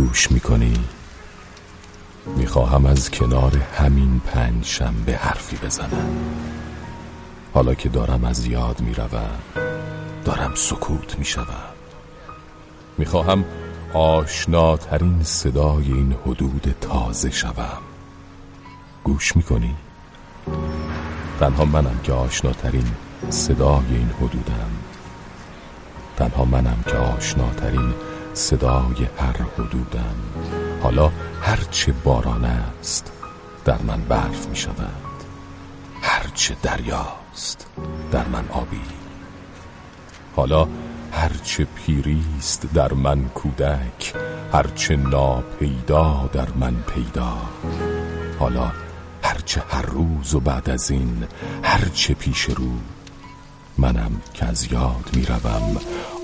گوش می‌کنی؟ می‌خواهم از کنار همین پنج به حرفی بزنم. حالا که دارم از یاد می‌روم دارم سکوت می‌شوم. می‌خواهم آشناترین صدای این حدود تازه شوم. گوش می‌کنی؟ تنها منم که آشناترین صدای این حدودم. تنها منم که آشناترین صدای هر حدودم. حالا هرچه باران است در من برف می شود هرچه دریاست در من آبی. حالا هرچه پیریست در من کودک. هرچه ناپیدا در من پیدا. حالا هرچه هر روز و بعد از این هرچه پیش رو منم که از یاد می‌روم.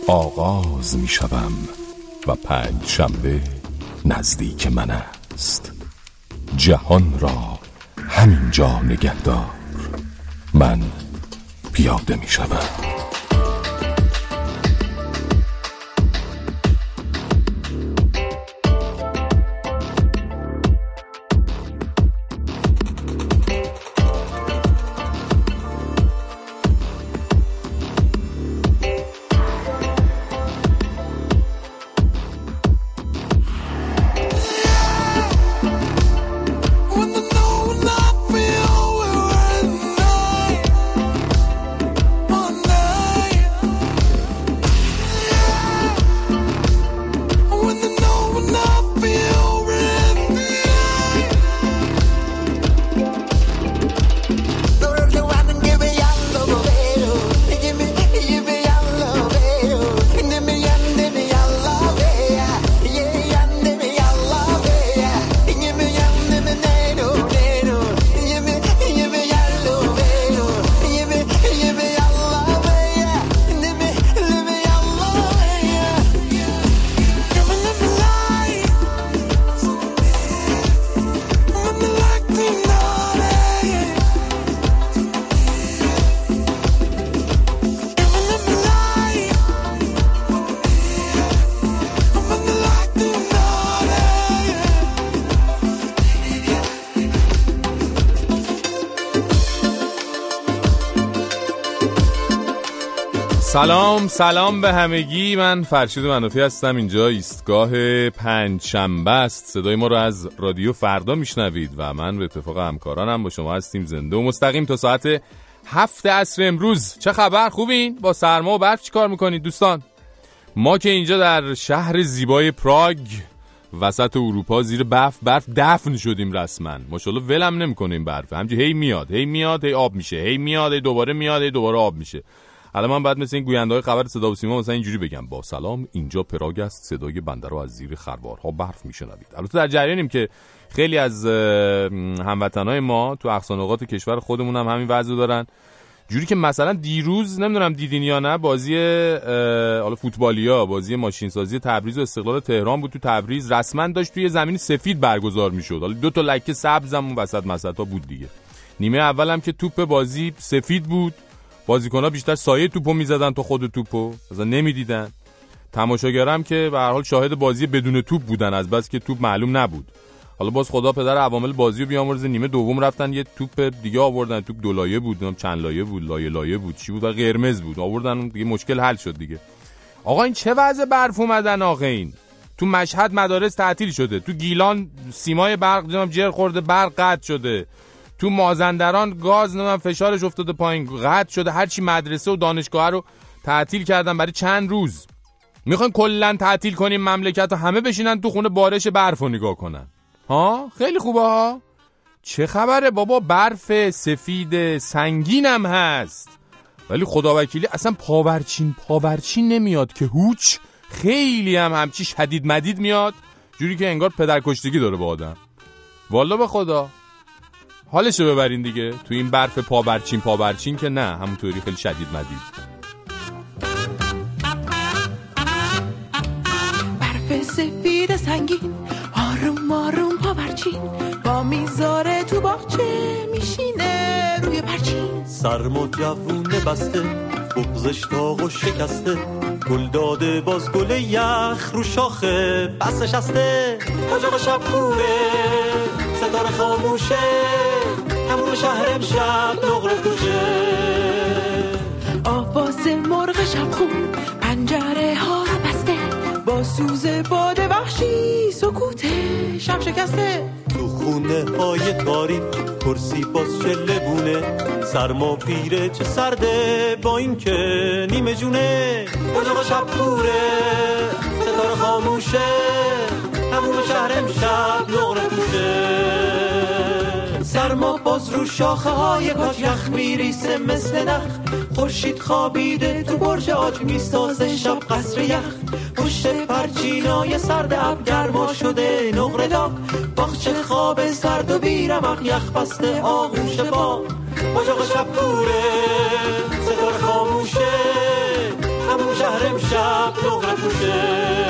آغاز می‌شوم. و پنج شنبه نزدیک من است. جهان را همینجا نگهدار. من پیاده می‌شوم. سلام سلام به همگی. من فرشید منافی هستم. اینجا ایستگاه پنج شنبه است. صدای ما رو از رادیو فردا میشنوید و من به اتفاق همکارانم با شما هستیم. زنده و مستقیم تا ساعت هفت عصر امروز. چه خبر؟ خوبین؟ با سرما و برف چی کار می‌کنید دوستان؟ ما که اینجا در شهر زیبای پراگ وسط اروپا زیر برف برف دفن شدیم رسما. ماشاءالله ولم نمی‌کنه این برف. همجوری هی میاد هی میاد هی آب میشه. هی میاد هی دوباره میاد هی دوباره آب میشه. حالا من بعد مثل این گوینده های خبر صدا و سیما مثلا اینجوری بگم. با سلام اینجا پراگ است. صدای بنده رو از زیر خروارها برف میشنوید. البته در جریانیم که خیلی از هموطنهای ما تو اقصا کشور خودمون هم همین وضع دارن. جوری که مثلا دیروز نمی‌دونم دیدین یا نه بازی حالا فوتبالیا بازی ماشین سازی تبریز و استقلال تهران بود تو تبریز. رسما داشت توی زمین سفید برگزار می‌شد. حالا دو تا لکه سبزم وسط مسطا بود دیگه. نیمه اولم که توپ بازی سفید بود. ها بیشتر سایه توپو می‌زدن تا خود توپو. مثلا نمی‌دیدن. تماشاگرم که به هر حال شاهد بازی بدون توپ بودن از بس که توپ معلوم نبود. حالا باز خدا پدر عوامل بازی رو بیامرزه. نیمه دوم رفتن یه توپ دیگه آوردن. توپ دو لایه بود چند لایه بود لایه لایه بود چی بود و قرمز بود. آوردن دیگه مشکل حل شد دیگه. آقا این چه وضع برف اومدن آقا این؟ تو مشهد مدارس تعطیل شده. تو گیلان سیمای برق جر خورده برق قطع شده. تو مازندران گاز نمی‌دونم فشارش افتاده پایین قطع شده هرچی مدرسه و دانشگاه رو تعطیل کردن برای چند روز. می‌خوان کلا تعطیل کنیم مملکت و همه بشینن تو خونه بارش برف رو نگاه کنن. ها؟ خیلی خوبه ها. چه خبره؟ بابا برف سفید سنگینم هست. ولی خدا وکیلی اصلا پاورچین پاورچین نمیاد که هوچ. خیلی هم همچی شدید مدید میاد. جوری که انگار پدرکشتگی داره با آدم. والا به خدا. حالشو ببرین دیگه. تو این برف پابرچین پابرچین که نه همونطوری خیلی شدید مدید. برف سفید سنگین آروم آروم پابرچین با می‌ذاره تو باغچه میشینه روی پرچین. سرم و جوونه بسته بغزش تاق و شکسته. گل داده باز گل یخ رو شاخه بس نشسته. اجاق شب خوبه. ستاره خاموشه. همون شهر امشب نقره پوشه آواز مرغ شب خون پنجره ها سوز باد وحشی سکوت شب شکسته تو خونه های تاریک کرسی باز چله بونه سرما پیره چه سرده با این که نیمه جونه؟ اجاق شب کوره؟ ستاره خاموشه همون شهر امشب نقره پوشه. سرما باز رو شاخه های کاج یخ میریسه مثل نخ. خورشید خوابیده تو برج آج می‌سازه شب قصر یخ. پشت پرچینای سرد اب گرما شده نقره داغ. باغچه خواب سرد و بیرمق یخ بسته آغوش با اجاق شب کوره ستاره خاموشه. همون شهر امشب نقره پوشه.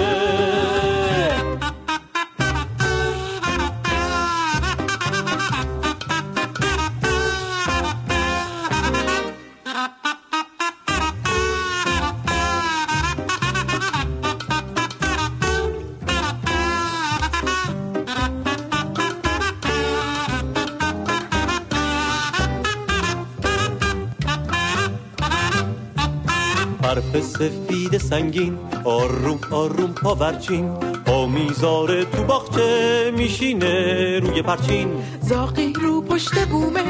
سفید سنگین آروم آروم پاورچین پا می‌ذاره تو باغچه میشینه روی پرچین. زاقی رو پشت بومه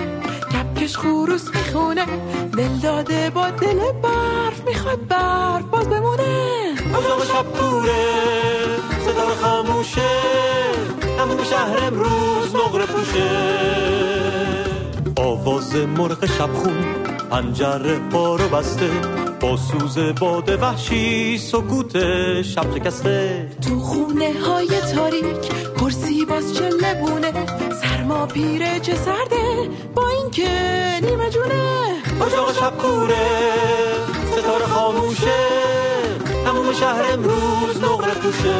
کپکش خروس می‌خونه. دل داده با دل برف می‌خواد برف باز بمونه. اجاق شب کوره ستاره خاموشه. همون شهر امروز نقره پوشه. آواز مرغ شبخون پنجره بارو بسته. با سوز باد وحشی سکوت شب شکسته. تو خونه های تاریک کرسی باز چله بونه سرما پیره چه سرده؟ با اینکه نیمه جونه. اجاق شب کوره ستاره خاموشه. همون شهر امروز نقره پوشه.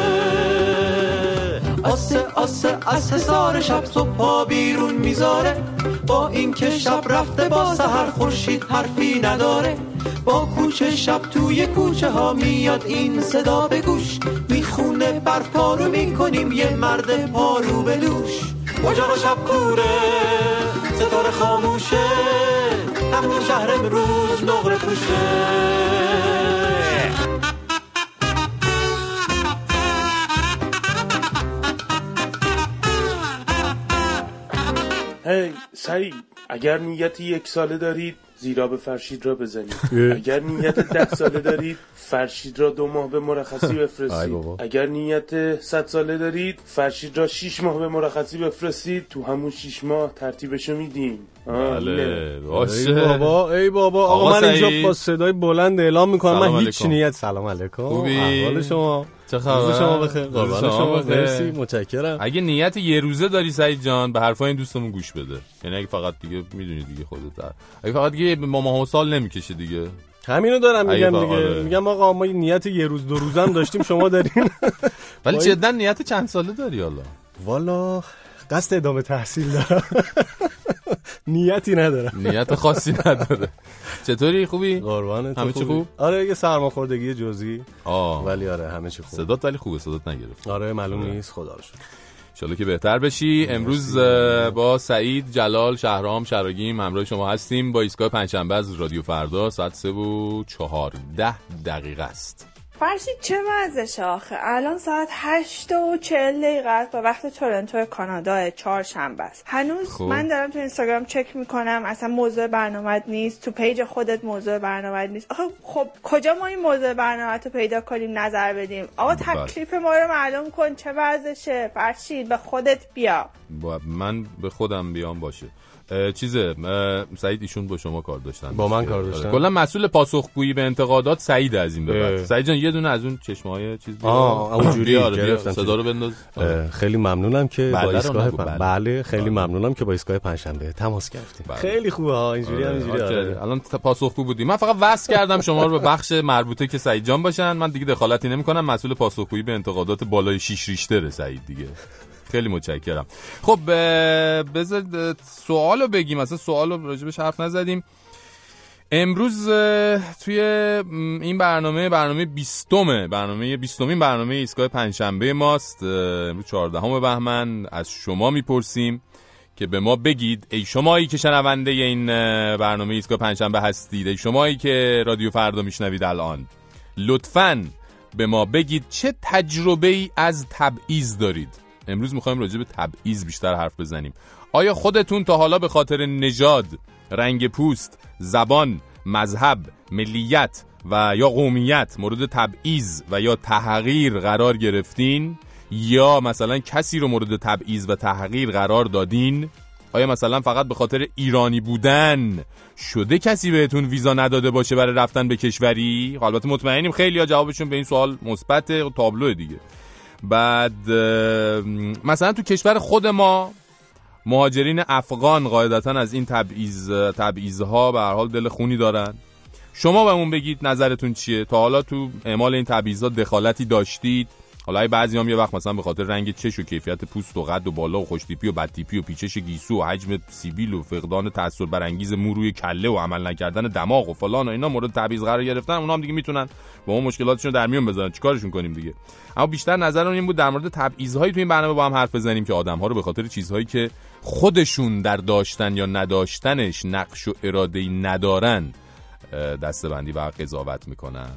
آسه آسه از حسار شب صبح بیرون می‌ذاره. با این که شب رفته با سهر خورشید حرفی نداره. با کوچه شب توی کوچه ها میاد این صدا به گوش. می‌خونه برف پارو می‌کنیم یه مرد پارو به دوش. اجاق شب کوره ستاره خاموشه همون شهر امروز نقره پوشه. هی سعید اگر نیت یک ساله دارید زیرا به فرشید را بزنید. اگر نیت ده ساله دارید فرشید را دو ماه به مرخصی ای بفرستید. اگر نیت صد ساله دارید فرشید را شیش ماه به مرخصی بفرستید. تو همون شیش ماه ترتیبشو میدیم. بله. ای باشه. بابا ای بابا. آقا آقا من اینجا. با صدای بلند اعلام می‌کنم. من هیچ. نیت سلام علیکم. خوبی؟ احوال شما. چه خبر؟ شما بخیر. قربان شما. مرسی متشکرم. اگه نیت یه روزه داری سعید جان به حرفای این دوستمون گوش بده. یعنی اگه فقط دیگه می‌دونی دیگه خودت. در. اگه فقط دیگه ما ماه و سال نمی‌کشه دیگه. همینو دارم میگم دیگه. آره. میگم آقا ما نیت یه روز دو روزم داشتیم شما دارین. ولی جدا نیت چند ساله داری حالا؟ والا قصد ادامه تحصیل دارم. نیتی ندارم. نیت خاصی نداره. چطوری؟ خوبی؟ قربان تو همه چی؟ خوب؟ آره یه سرماخوردگی جزئی. آه. ولی آره همه چی خوب. صدات ولی خوبه صدات نگرفت. آره معلوم نیست. خدا رو شکر. که بهتر بشی. امروز با سعید جلال شهرام شراگیم همراه شما هستیم با ایستگاه پنجشنبه از رادیو فردا. ساعت سه و چهارده دقیقه است. فرشید چه مزش آخه؟ الان ساعت هشت و چهل دقیقه است. با وقت تورنتو کانادا چهارشنبه است. هنوز خب. من دارم تو اینستاگرام چک می‌کنم. اصلا موضوع برنامه نیست. تو پیج خودت موضوع برنامه نیست. آخه خب کجا ما این موضوع برنامه رو پیدا کنیم نظر بدیم؟ آقا تکلیف ما رو معلوم کن چه وضعشه. فرشید به خودت بیا. با من به خودم بیام باشه. چیزه سعید ایشون با شما کار داشتن با من کار آره. داشتن؟ کلا مسئول پاسخگویی به انتقادات سعید از این به بعد. سعید جان یه دونه از اون چشمه های چیز. آه، اونجوری آره، صدا. رو بنداز خیلی ممنونم که بله با رو ایستگاه بله. بله خیلی آره. ممنونم که با ایستگاه پنجشنبه تماس گرفتیم بله. خیلی خوبه ها اینجوری هم آره، اینجوری. آره. الان پاسخگو بودیم من فقط وصل کردم شما رو به بخش مربوطه که سعید جان باشن من دیگه دخالتی نمی‌کنم مسئول پاسخگویی به انتقادات بالای شیش ریشتره سعید دیگه خیلی متشکرم. خب بذار سوالو بگیم. اصلا سوالو راجبش حرف نزدیم. امروز توی این برنامه برنامه بیستمه. برنامه بیستمین برنامه ایستگاه پنجشنبه ماست. امروز چهاردهم بهمن. از شما می‌پرسیم که به ما بگید ای شمایی که شنونده این برنامه ایستگاه پنجشنبه هستید ای شمایی که رادیو فردا میشنوید الان. لطفاً به ما بگید چه تجربه ای از تبعیض دارید. امروز می‌خوایم راجع به تبعیض بیشتر حرف بزنیم. آیا خودتون تا حالا به خاطر نژاد رنگ پوست زبان مذهب ملیت و یا قومیت مورد تبعیض و یا تحقیر قرار گرفتین؟ یا مثلا کسی رو مورد تبعیض و تحقیر قرار دادین؟ آیا مثلا فقط به خاطر ایرانی بودن شده کسی بهتون ویزا نداده باشه برای رفتن به کشوری؟ البته مطمئنیم خیلی ها جوابشون به این سوال مثبت تابلو دیگه. بعد مثلا تو کشور خود ما مهاجرین افغان قاعدتا از این تبعیض تبعیضها به هر حال دل خونی دارن. شما بهمون بگید نظرتون چیه؟ تا حالا تو اعمال این تبعیضات دخالتی داشتید؟ حالا بعضی هم یه وقت مثلا به خاطر رنگ چش و کیفیت پوست و قد و بالا و خوشتیپی و بدتیپی و پیچش گیسو و حجم سیبیل و فقدان تاثیر برانگیز مو روی کله و عمل نکردن دماغ و فلان و اینا مورد تبعیض قرار گرفتن اونا هم دیگه می‌تونن با اون مشکلاتشون در میون بذارن. چیکارشون کنیم دیگه؟ اما بیشتر نظرم این بود در مورد تبعیض‌هایی تو این برنامه با هم حرف بزنیم که آدم‌ها رو به خاطر چیزهایی که خودشون در داشتن یا نداشتنش نقش و اراده ندارن دستبندی و قضاوت می‌کنن.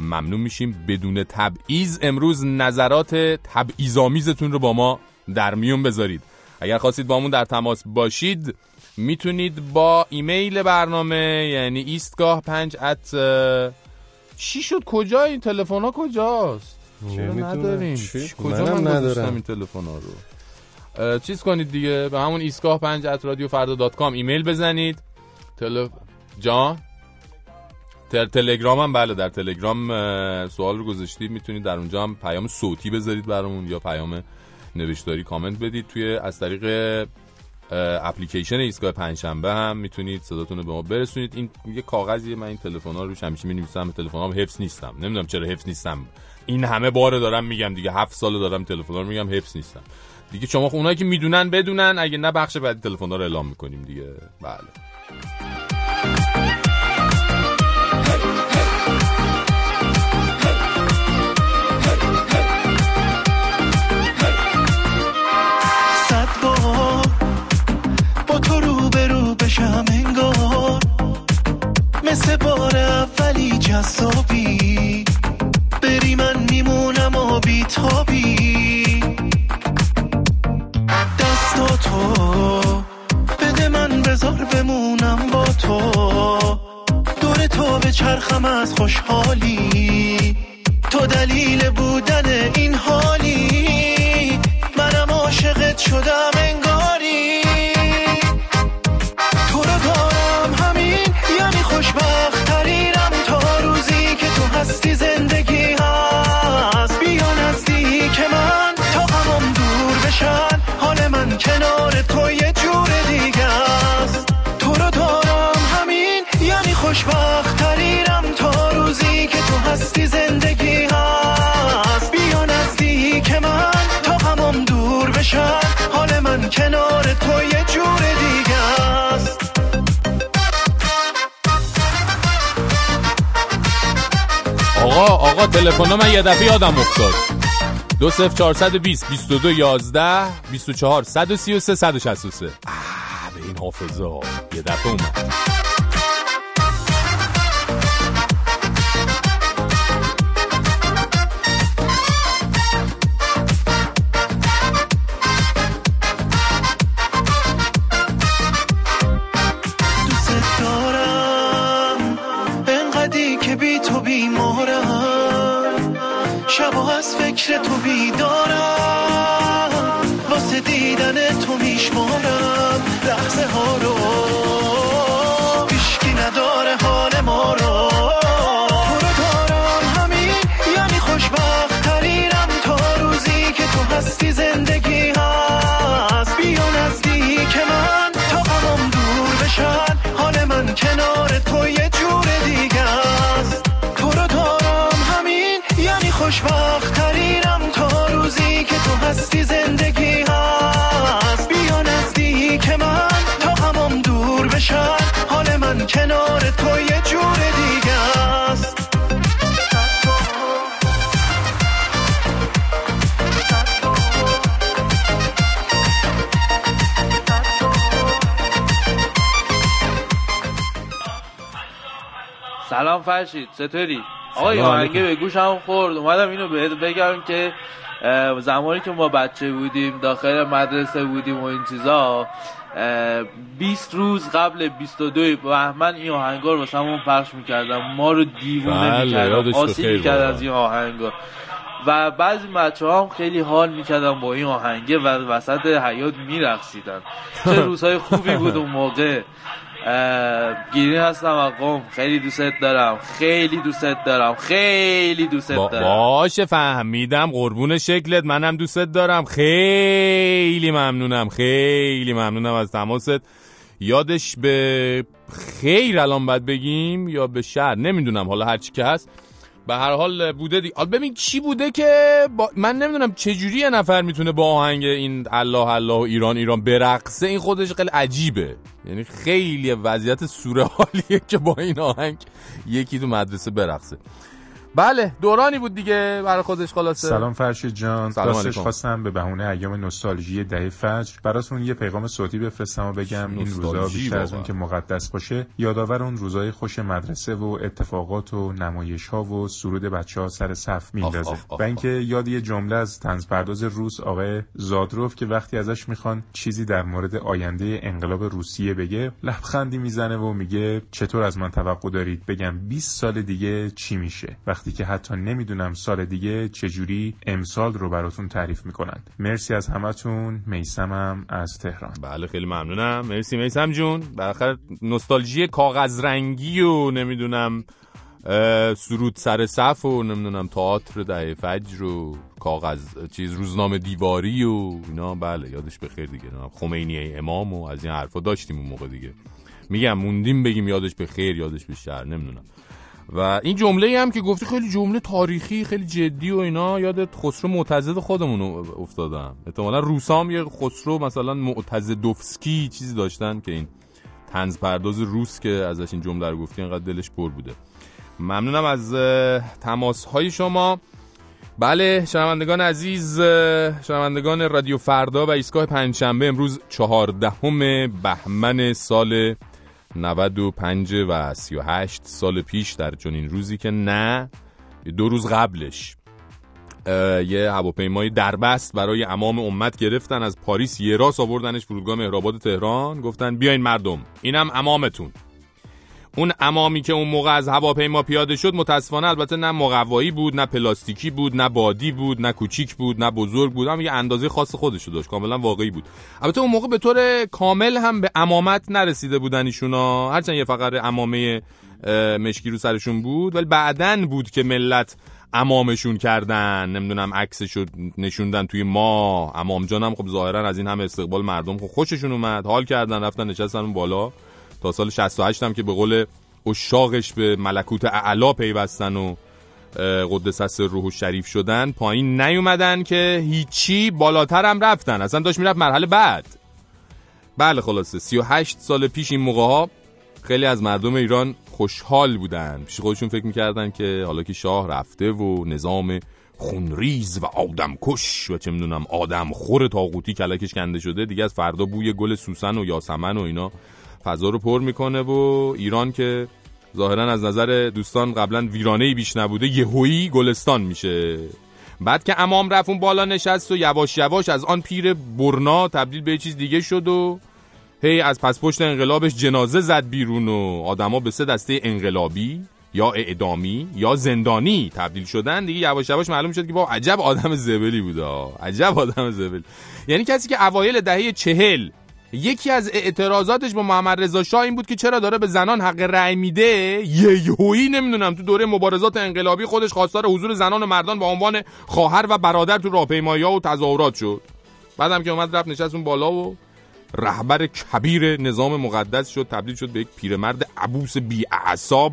ممنون میشیم. بدون تبعیض امروز نظرات تبعیض‌آمیزتون رو با ما در میون بذارید. اگر خواستید با در تماس باشید می‌تونید با ایمیل برنامه یعنی ایستگاه پنج ات چی شد؟ کجا این تلفن ها کجاست؟ چرا نداریم. کجا من ندارم این تلفن ها رو؟ چیز کنید دیگه. به همون ایستگاه پنج at رادیو فردا dot com ایمیل بزنید. تلف... جان؟ در تلگرام هم بله در تلگرام سوال رو گذاشتید می‌تونید در اونجا هم پیام صوتی بذارید برامون یا پیام نوشتاری کامنت بدید. توی از طریق اپلیکیشن ایستگاه پنجشنبه هم می‌تونید صداتون رو به ما برسونید. این یه کاغذیه من این تلفن ها روش همیشه می‌نویسم تلفن ها حفظ نیستم. نمی‌دونم چرا حفظ نیستم. این همه بار دارم میگم دیگه هفت سال دارم تلفن رو میگم حفظ نیستم. دیگه شما اونایی که می‌دونن بدونن اگه نه بخش بعد تلفن رو اعلام می‌کنیم دیگه. بله. و سی و سه صد و شست و سه. آه به این حافظه یه دفعه اومد. فرشید چطوری؟ آقا این آهنگه به گوشم خورد. اومدم اینو بهت بگم که زمانی که ما بچه بودیم داخل مدرسه بودیم و این چیزا اه، 20 روز قبل 22 بهمن این آهنگا رو واسمون پخش می‌کردم ما رو دیوونه بله، می‌کردم یادش آسیب بخیر می‌کرد. از این آهنگا. و بعضی بچه هم خیلی حال می‌کردن با این آهنگه و وسط حیات میرقصیدن. چه روزهای خوبی بود اون موقع. اه، گیرین هستم آقام خیلی دوستت دارم. خیلی دوستت دارم. خیلی دوستت با دارم. باشه فهمیدم. قربون شکلت. منم دوستت دارم. خیلی ممنونم. خیلی ممنونم از تماست. یادش به خیر الان باید بگیم یا به شر؟ نمی‌دونم. حالا هرچی که هست. به هر حال بوده دی... حالا ببین چی بوده که با... من نمی‌دونم چجوری یه نفر می‌تونه با آهنگ این الله الله و ایران ایران برقصه. این خودش خیلی عجیبه. یعنی خیلی وضعیت سورئالیه که با این آهنگ یکی تو مدرسه برقصه. بله دورانی بود دیگه برای خودش خلاصه. سلام فرشید جان. سلام راستش علیکم. خواستم به بهونه ایام نوستالژی دهه فجر براتون یه پیغام صوتی بفرستم و بگم این روزا بیشتر از اون. که مقدس باشه یادآور اون روزای خوش مدرسه و اتفاقات و نمایش ها و سرود بچه ها سر صف میندازه. و اینکه یاد یه جمله از طنز پرداز روس آقای زادروف که وقتی ازش می‌خوان چیزی در مورد آینده انقلاب روسیه بگه لبخندی می‌زنه و میگه چطور از من توقع دارید؟ بگم 20 سال دیگه چی میشه؟ وقتی که حتی نمی‌دونم سال دیگه چجوری امسال رو براتون تعریف می‌کنند. مرسی از همتون. میسمم از تهران. بله خیلی ممنونم. مرسی میسم جون. بالاخره نوستالژی کاغذ رنگی و نمی‌دونم سرود سر صف و نمی‌دونم تئاتر دهه فجر و کاغذ چیز روزنامه دیواری و اینا. بله یادش بخیر دیگه. خمینی امام و از این حرفا داشتیم اون موقع دیگه. میگم موندیم بگیم یادش به خیر یادش به شر. نمی‌دونم. و این جمله هم که گفتی خیلی جمله تاریخی خیلی جدی و اینا یادت خسرو معتزد خودمون افتادم احتمالا روسام یه خسرو مثلا معتزدوفسکی چیزی داشتن که این تنز پرداز روس که ازش این جمله رو گفتی انقدر دلش پر بوده. ممنونم از تماس های شما. بله شنوندگان عزیز شنوندگان رادیو فردا و ایستگاه پنجشنبه امروز چهاردهم بهمن سال 95 و 38 سال پیش در چنین روزی که نه دو روز قبلش یه هواپیمای دربست برای امام امت گرفتن از پاریس یه راست آوردنش فرودگاه مهرآباد تهران گفتن بیاین مردم اینم امامتون. اون امامی که اون موقع از هواپیما پیاده شد متاسفانه البته نه مقوایی بود نه پلاستیکی بود نه بادی بود نه کوچیک بود نه بزرگ بود هم یه اندازه خاص خودش رو داشت کاملا واقعی بود. البته اون موقع به طور کامل هم به امامت نرسیده بودن ایشونا. هرچند یه فقره امامه مشکی رو سرشون بود ولی بعدن بود که ملت امامشون کردن. نمی‌دونم عکسشو نشوندن توی ما امام جانم خب ظاهرا از این همه استقبال مردم خب خوششون اومد حال کردن رفتن نشستن اون بالا. تا سال 68 هم که به قول اشاقش به ملکوت اعلا پیوستن و قدس روح و شریف شدن پایین نیومدن که هیچی بالاتر هم رفتن. اصلا داشت می‌رفت مرحله بعد. بله خلاصه 38 سال پیش این موقع ها خیلی از مردم ایران خوشحال بودن. پیش خودشون فکر می‌کردن که حالا که شاه رفته و نظام خونریز و آدمکش و چه می‌دونم آدم خور تاغوتی کلکش کنده شده دیگه از فردا بوی گل سوسن و یاسمن و اینا فضا رو پر می‌کنه و ایران که ظاهرا از نظر دوستان قبلا ویرانه بیش نبوده یهویی گلستان میشه. بعد که امام رفت اون بالا نشست و یواش یواش از آن پیر برنا تبدیل به چیز دیگه شد و هی از پس پشت انقلابش جنازه زد بیرون و آدما به سه دسته انقلابی یا اعدامی یا زندانی تبدیل شدن. دیگه یواش یواش معلوم شد که با عجب آدم زبلی بوده. عجب آدم زبل. یعنی کسی که اوایل دهه چهل یکی از اعتراضاتش با محمد رضا شاه این بود که چرا داره به زنان حق رأی میده؟ یهویی نمی‌دونم. تو دوره مبارزات انقلابی خودش خواستار حضور زنان و مردان با عنوان خواهر و برادر تو راهپیمایی و تظاهرات شد. بعدم که اومد رفت نشست اون بالا و رهبر کبیر نظام مقدس شد تبدیل شد به یک پیرمرد عبوس بی اعصاب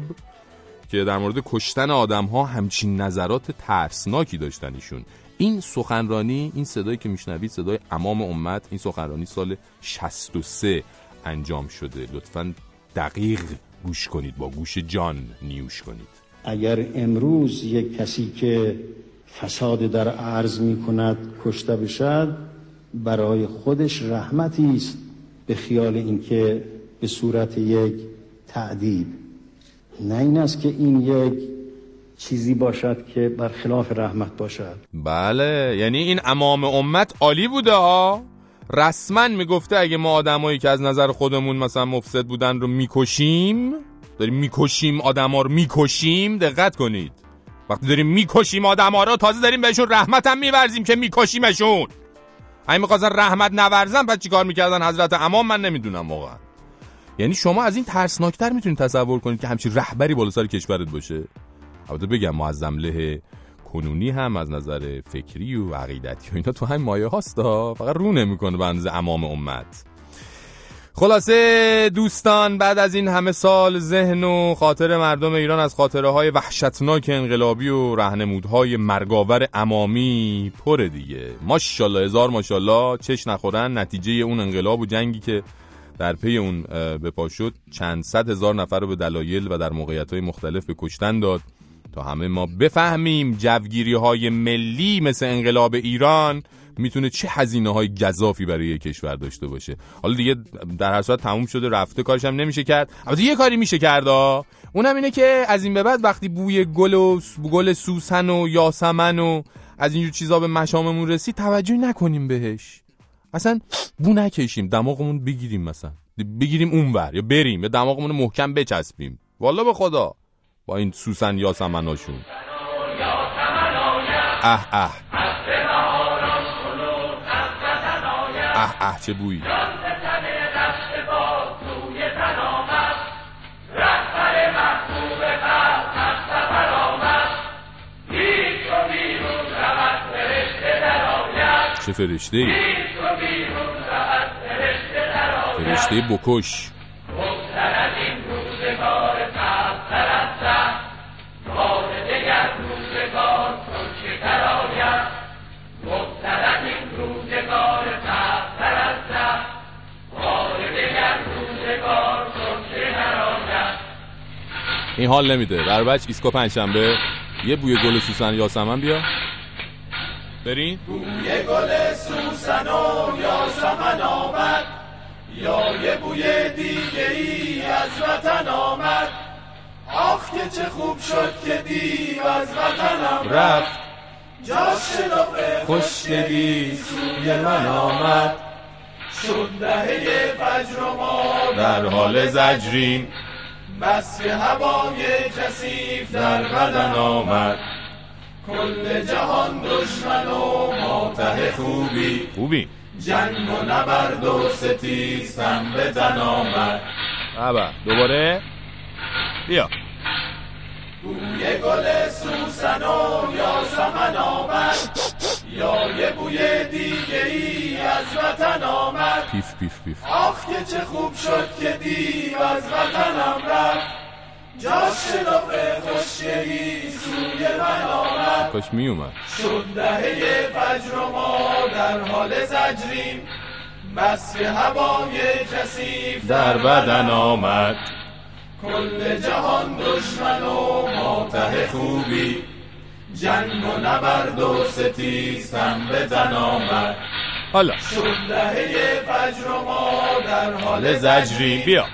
که در مورد کشتن آدم ها همچین نظرات ترسناکی داشتن ایشون. این سخنرانی این صدایی که میشنوید صدای امام امت این سخنرانی سال 63 انجام شده. لطفا دقیق گوش کنید با گوش جان نیوش کنید. اگر امروز یک کسی که فساد در عرض می کند کشته بشد برای خودش رحمتی است به خیال اینکه به صورت یک تعدیب. نه این است که این یک چیزی باشد که برخلاف رحمت باشد. بله یعنی این امام امت عالی بوده ها. رسما می‌گفته اگه ما آدمایی که از نظر خودمون مثلا مفسد بودن رو می‌کشیم داریم می‌کشیم آدما رو می‌کشیم دقت کنید. وقتی داریم می‌کشیم آدما رو تازه داریم بهشون رحمت هم میورزیم که میکشیمشون. همین می‌خواستن رحمت نورزن بعد چیکار می‌کردن حضرت امام؟ من نمی‌دونم واقعا. یعنی شما از این ترسناکتر می‌تونید تصور کنید که همچین رهبری بالا سر کشورت باشه؟ البته بگم معظم له کنونی هم از نظر فکری و عقیدتی و اینا تو همین مایه هاستا فقط رو نمی‌کنه به امام امت. خلاصه دوستان بعد از این همه سال ذهن و خاطر مردم ایران از خاطره های وحشتناک انقلابی و رهنمودهای مرگاور امامی پره دیگه. ماشاءالله هزار ماشاءالله چش نخورن نتیجه اون انقلاب و جنگی که در پی اون به پا شد. چند صد هزار نفر رو به دلایل و در موقعیت های مختلف به کشتن داد. همه ما بفهمیم جوگیری های ملی مثل انقلاب ایران می‌تونه چه هزینه های گذافی برای کشور داشته باشه. حالا دیگه در هر صورت تموم شده رفته کارش هم نمیشه کرد. اما یه کاری میشه کرد اونم اینه که از این به بعد وقتی بوی گل و گل سوسن و یاسمن و از اینجور چیزا به مشاممون رسید توجه نکنیم بهش. اصلا بو نکشیم دماغمون بگیریم مثلا. بگیریم اونور یا بریم یا دماغمون محکم بچسبیم. والا به خدا. با این سوسن یاسمناشون. اه اه. اه اه چه بویی. چه فرشته؟ ای فرشته بکش. این حال نمیده. در بچ ایسکو پنجشنبه. یه بوی گل سوسن یاسمن بیا. برین بوی گل سوسن و یاسمن آمد. یا یه بوی دیگه ای از وطن آمد. آخ که چه خوب شد که دیو از وطنم رفت. جاش شلوف خوشگلی سوی من آمد. شد دهه فجر ما در حال زجریم بس که هوای کسیف در بدن آمد. کل جهان دشمن و ماته خوبی. خوبی. جنگ و نبرد و ستیستم به تن آمد. بابا دوباره؟ بیا. بوی گل سوسن و یاسمن آمد. یا یه بوی دیگه ای از وطن آمد. پیف پیف پیف. آخ که چه خوب شد که دیو از وطنم رفت. جاش شلوف خوشگلی سوی من آمد. کاش می اومد شد دهه فجر و ما در حال زجریم بس که هوای کسیف در بدن آمد. کل جهان دشمن و ماته خوبی. جنگ و نبرد و ستیستم به تن آمد. حالا. شد دهه فجر و ما در حال زجری بیا.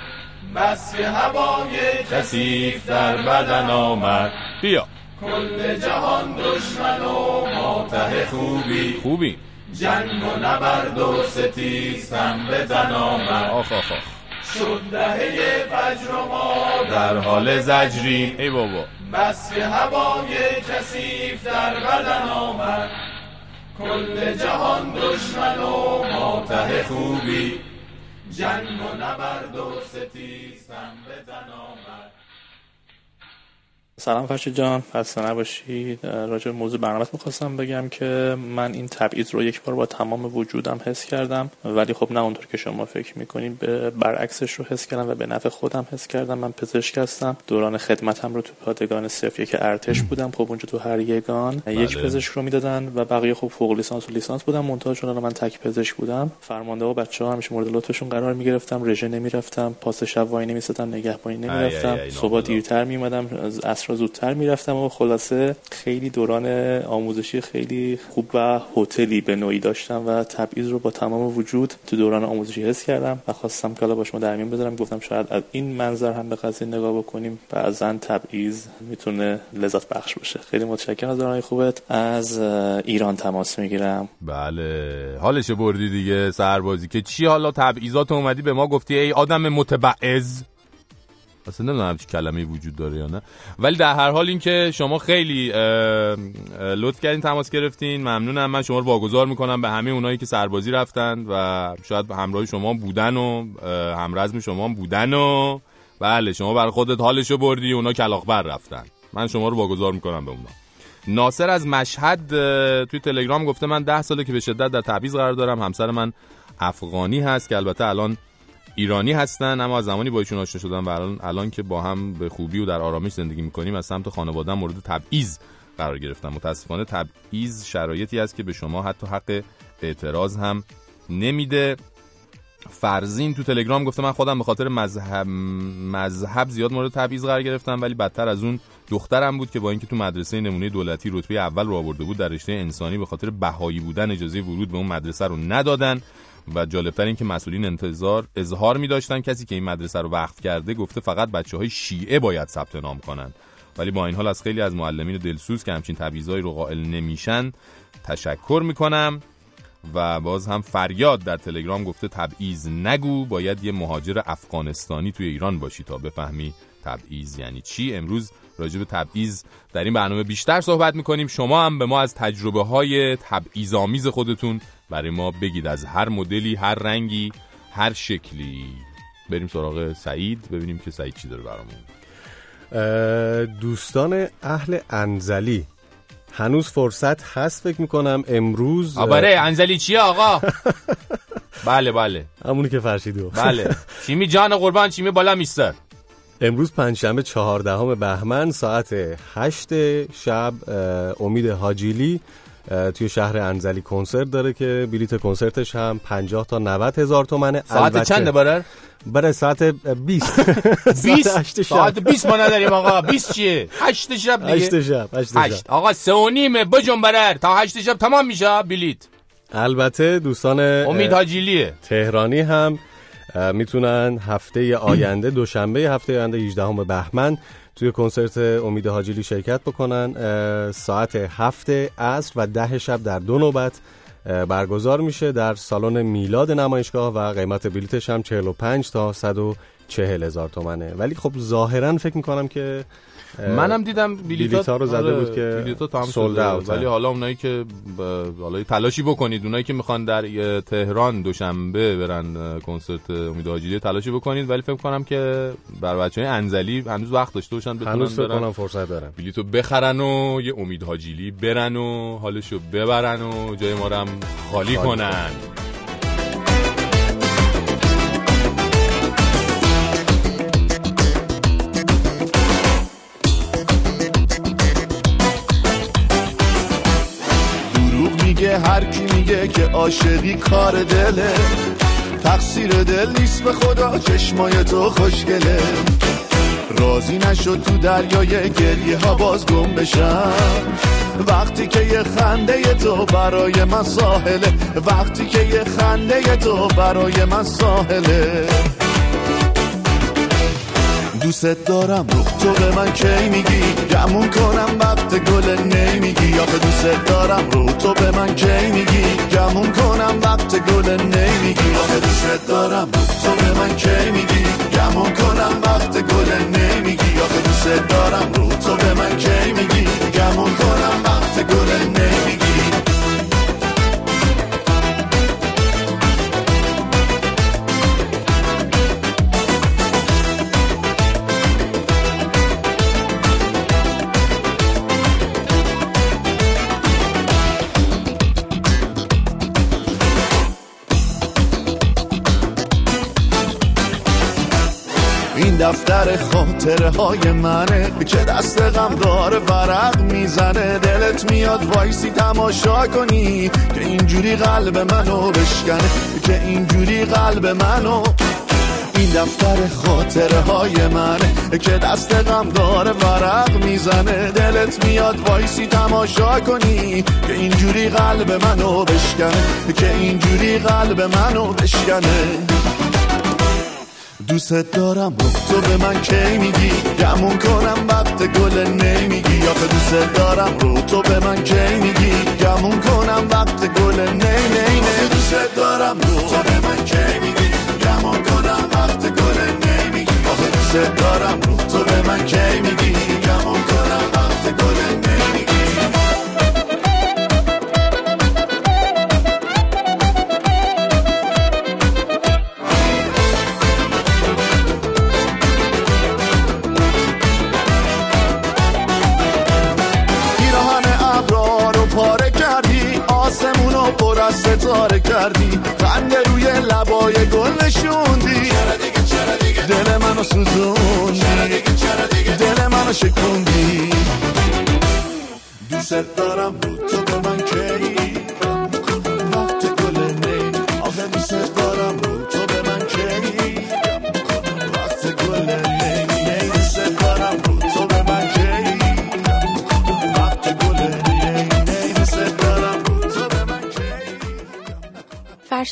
بس که هوای کسیف در بدن آمد. بیا. کل جهان دشمن و ماته خوبی. خوبی. جنگ و نبرد و ستیستم به تن آمد. آخ آخ آخ. شد دهه فجر و ما در حال زجریم ای بابا. بس که هوای کسیف در بدن آمد. کل جهان دشمن و ماته خوبی. جنگ و نبرد و تن آمد. سلام فرشید جان. خسته نباشید. راجع به موضوع برنامه می‌خواستم بگم که من این تبعیض رو یک بار با تمام وجودم حس کردم ولی خب نه اونطور که شما فکر می‌کنید به برعکسش رو حس کردم و به نفع خودم حس کردم. من پزشک هستم. دوران خدمتم رو تو پادگان صفر یک ارتش بودم. خب اونجا تو هر یگان بله. یک پزشک رو می‌دادن و بقیه خب فوق لیسانس و لیسانس بودم منتها چون من تک پزشک بودم فرمانده و بچه‌ها همیشه مورد لطفشون قرار می‌گرفتم. رژه نمی‌رفتم. پاس شب وای نمیستادم نگهبانی نمی‌رفتم. صبح دیرتر میومدم از عصر دانشگاه زودتر می‌رفتم و خلاصه خیلی دوران آموزشی خیلی خوب و هتلی به نوعی داشتم و تبعیض رو با تمام وجود تو دوران آموزشی حس کردم و خواستم که با شما در میون بذارم. گفتم شاید از این منظر هم به قضیه نگاه بکنیم. بعضا تبعیض می‌تونه لذت بخش باشه. خیلی متشکرم از دوران خوبت. از ایران تماس می‌گیرم. بله. حالش بردی دیگه سربازی که چی حالا تبعیضات اومدی به ما گفتی ای آدم متبعز اصلا نمی‌دونم همچی کلمه وجود داره یا نه. ولی در هر حال اینکه شما خیلی لطف کردین تماس گرفتین ممنونم. من شما رو واگذار می‌کنم به همه اونایی که سربازی رفتن و شاید همراه شما بودن و همرزم شما بودن و بله شما بر خودت حالشو بردی اونا کلاغبر رفتن. من شما رو واگذار می‌کنم به اونا. ناصر از مشهد توی تلگرام گفته من ده ساله که به شدت در تبعیض قرار دارم. همسر من افغانی هست که البته الان ایرانی هستن اما از زمانی با ایشون آشنا شدم و الان, الان که با هم به خوبی و در آرامش زندگی می‌کنیم از سمت خانواده مورد تبعیض قرار گرفتم. متاسفانه تبعیض شرایطی است که به شما حتی حق اعتراض هم نمیده. فرزین تو تلگرام گفته من خودم به خاطر مذهب مذهب زیاد مورد تبعیض قرار گرفتم ولی بدتر از اون دخترم بود که با اینکه تو مدرسه نمونه دولتی رتبه اول رو آورده بود در رشته انسانی به خاطر بهایی بودن اجازه ورود به اون مدرسه رو ندادن. و جالبتر این که مسئولین انتظار اظهار می داشتن کسی که این مدرسه رو وقف کرده گفته فقط بچه های شیعه باید ثبت نام کنن. ولی با این حال از خیلی از معلمین دلسوز که همچین تبعیضایی رو قائل نمیشن تشکر می‌کنم و باز هم فریاد در تلگرام گفته تبعیض نگو باید یه مهاجر افغانستانی توی ایران باشی تا بفهمی تبعیض یعنی چی. امروز راجع به تبعیض در این برنامه بیشتر صحبت می‌کنیم. شما هم به ما از تجربه های تبعیض آمیز خودتون برای ما بگید از هر مدلی هر رنگی هر شکلی. بریم سراغ سعید ببینیم که سعید چی داره برامون. دوستان اهل انزلی هنوز فرصت هست فکر می‌کنم امروز آباره انزلی چیه آقا؟ بله بله. همونی که فرشیدو بله. چیمی جان قربان چیمی بالا میستر. امروز پنجشنبه چهاردهم بهمن ساعت هشت شب امید حاجیلی توی شهر انزلی کنسرت داره که بلیت کنسرتش هم 50 تا 90 هزار تومنه. ساعت چنده برر؟ برای ساعت 20 20 ساعت 20 ما نداریم آقا. 20 چیه؟ 8 شب دیگه. 8 شب 8 شب. آقا 3 و نیمه بجنب برر. تا 8 شب تمام میشه بلیت. البته دوستان امید حاجیلیه تهرانی هم می‌تونن هفته آینده دوشنبه هفته آینده 18 بهمن توی کنسرت امید حاجیلی شرکت بکنن ساعت هفت عصر و ده شب در دو نوبت برگزار میشه در سالن میلاد نمایشگاه و قیمت بلیتش هم 45 تا 140 هزار تومنه. ولی خب ظاهرا فکر می‌کنم که منم دیدم بلیط ها رو زده آره، بود که بلیطا تمام سولد شده. اوت ولی حالا اونایی که حالا تلاشی بکنید اونایی که می‌خوان در تهران دوشنبه برن کنسرت امید حاجیلی تلاشی بکنید. ولی فکر کنم که بر بچه های انزلی هنوز وقت داشته باشن بتونن هنوز فکر برن. کنم فرصت دارم بلیتو بخرن و یه امید حاجیلی برن و حالشو ببرن و جای ما رو هم خالی خالی کنن. هر کی میگه که عاشقی کار دله. تقصیر دل نیست به خدا چشمای تو خوشگله. راضی نشد تو دریای گریه ها باز گم بشم. وقتی که یه خنده تو برای من ساحله. وقتی که یه خنده تو برای من ساحله. دوست دارم تو به من کی میگی؟ گمون کنم وقت گل نمیگی. آخه دوست دارم رو تو به من کی میگی. گمون کنم وقت گل نمیگی. آخه دوست دارم تو به من کی میگی. گمون کنم وقت گل نمیگی. آخه دوست دارم رو تو به من کی میگی. گمون کنم وقت گل نمیگی. این دفتر خاطره های منه که دست غم داره ورق می‌زنه. دلت میاد وایسی تماشا کنی. که اینجوری قلب منو بشکنه. که اینجوری قلب منو. این دفتر خاطره های منه که دست غم داره ورق می‌زنه. دلت میاد وایسی تماشا کنی. که اینجوری قلب منو بشکنه. که اینجوری قلب منو بشکنه. دوست دارم و تو به من کی میگی؟ گمون کنم وقت گل نمیگی. آخه دوست دارم رو. تو به من کی میگی؟ گمون کنم وقت گل نی نی نی دوست دارم رو. تو به من کی میگی؟ گمون کنم وقت گل نمیگی. آخه دوست دارم رو. تو به من کی میگی؟ ستاره کردی؟ خنده روی لبای گل نشوندی؟ دل منو سوزوندی؟ دل منو شکوندی؟ دوست دارم رو تو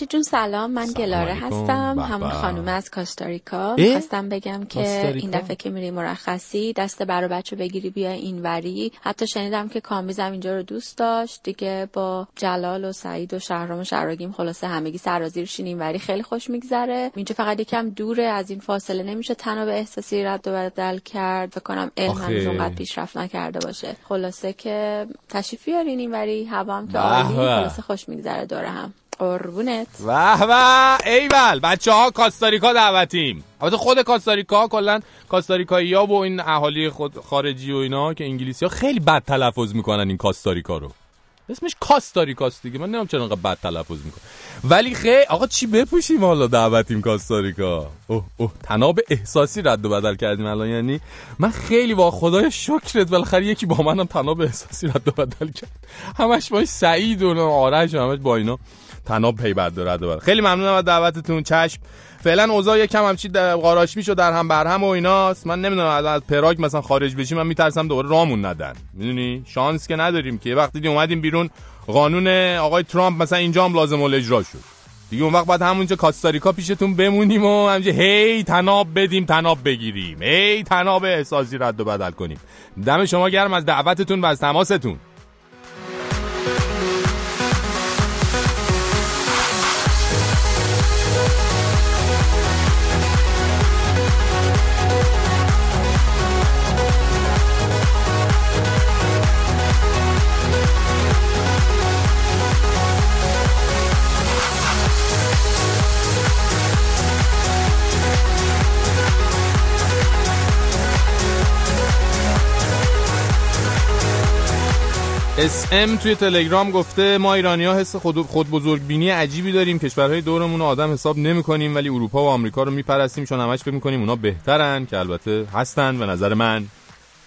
فرشید جون سلام من گلاره علیکم. هستم همون. خانوم از کاستاریکا؟ می‌خواستم بگم که کاستاریکا؟ این دفعه که میری مرخصی دست برا بچه بگیری بیا اینوری حتی شنیدم که کامیزم اینجا رو دوست داشت دیگه با جلال و سعید و شهرام و شراگیم خلاصه همگی سرازیر شین اینوری خیلی خوش میگذره اینجا فقط یکم دوره از این فاصله نمیشه تنها به احساسی رد و بدل کرد فکر کنم علم. هنوز اونقدر پیشرفت نکرده باشه خلاصه که تشریف بیارین اینوری هوا هم که عالی. خلاصه خوش میگذره دوره هم قربونت. و و ایول بچه ها کاستاریکا دعوتیم. البته خود کاستاریکا کلا کاستاریکایی ها و این اهالی خود خارجی و اینا که انگلیسی ها خیلی بد تلفظ می‌کنن این کاستاریکا رو. اسمش کاستاریکاست دیگه من نمی‌دونم چرا انقدر بد تلفظ می‌کنه ولی خیلی آقا چی بپوشیم حالا دعوتیم کاستاریکا؟ اوه اوه تناب احساسی رد و بدل کردیم الان یعنی من خیلی با خدای شکرت بالاخره یکی با منم تناب احساسی رد و بدل کرد. همش با سعید و آرش و همش با اینا. تناب پی بد و رد و بدل خیلی ممنونم از دعوتتون. چشم. فعلا اوضاع یکم همچی در- قاراش می‌شد در هم بر هم و ایناست. من نمی‌دونم از- پراگ مثلا خارج بشیم من میترسم دوباره رامون ندن. می‌دونی؟ شانس که نداریم که. وقتی دیدی اومدیم بیرون قانون آقای ترامپ مثلا اینجا هم لازم الاجرا شد. دیگه اون وقت بعد همونجا کاستاریکا پیشتون بمونیم و همینجا هی تناب بدیم تناب بگیریم. هی تناب احساسی رد و بدل کنیم. دم شما گرم از دعوتتون و از تماستون. اس ام توی تلگرام گفته ما ایرانی ها حس خود, خود بزرگبینی عجیبی داریم. کشورهای دورمون رو آدم حساب نمی کنیم ولی اروپا و آمریکا رو میپرستیم چون همش فکر می‌کنیم اونا بهترن که البته هستن به نظر من.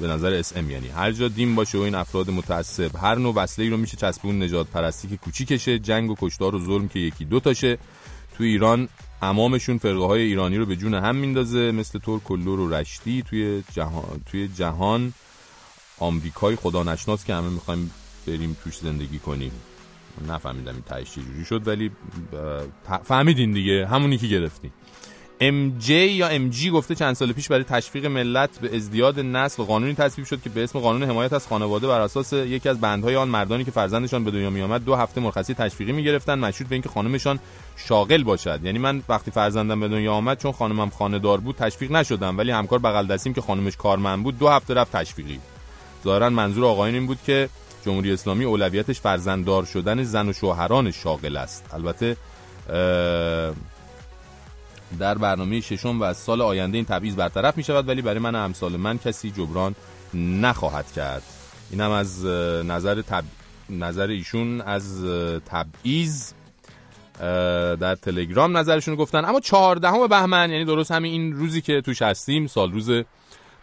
به نظر اس ام یعنی هر جا دین باشه و این افراد متعصب هر نوع وصله رو میشه چسبوند نژادپرستی که کوچیکشه جنگ و کشتار و ظلم که یکی دو تاشه. توی ایران امامشون فرقه های ایرانی رو به جون هم میندازه مثل ترک و لر و رشتی توی جهان توی جهان. آمریکای خدا نشناس که همه می‌خوایم بریم توش زندگی کنیم. نفهمیدم این تهش چجوری شد ولی فهمیدین دیگه. همونی که گرفتین ام جی یا ام جی گفته چند سال پیش برای تشویق ملت به ازدیاد نسل قانونی تصویب شد که به اسم قانون حمایت از خانواده بر اساس یکی از بندهای آن مردانی که فرزندشان به دنیا می آمد دو هفته مرخصی تشویقی می گرفتن مشروط به اینکه خانمشان شاغل باشد. یعنی من وقتی فرزندم به دنیا آمد چون خانمم خانه دار بود تشویق نشدم. ولی همکار بغل دستیم که خانمش کارمند بود دو هفته رفت تشویقی. ظاهرا منظور آقایان این بود که جمهوری اسلامی اولویتش فرزنددار شدن زن و شوهران شاغل است. البته در برنامه ششم و از سال آینده این تبعیض برطرف می شود ولی برای من امثال من کسی جبران نخواهد کرد. اینم از نظر تب... نظر ایشون از تبعیض در تلگرام نظرشون گفتن. اما چهاردهم بهمن یعنی درست همین این روزی که توش هستیم سال روز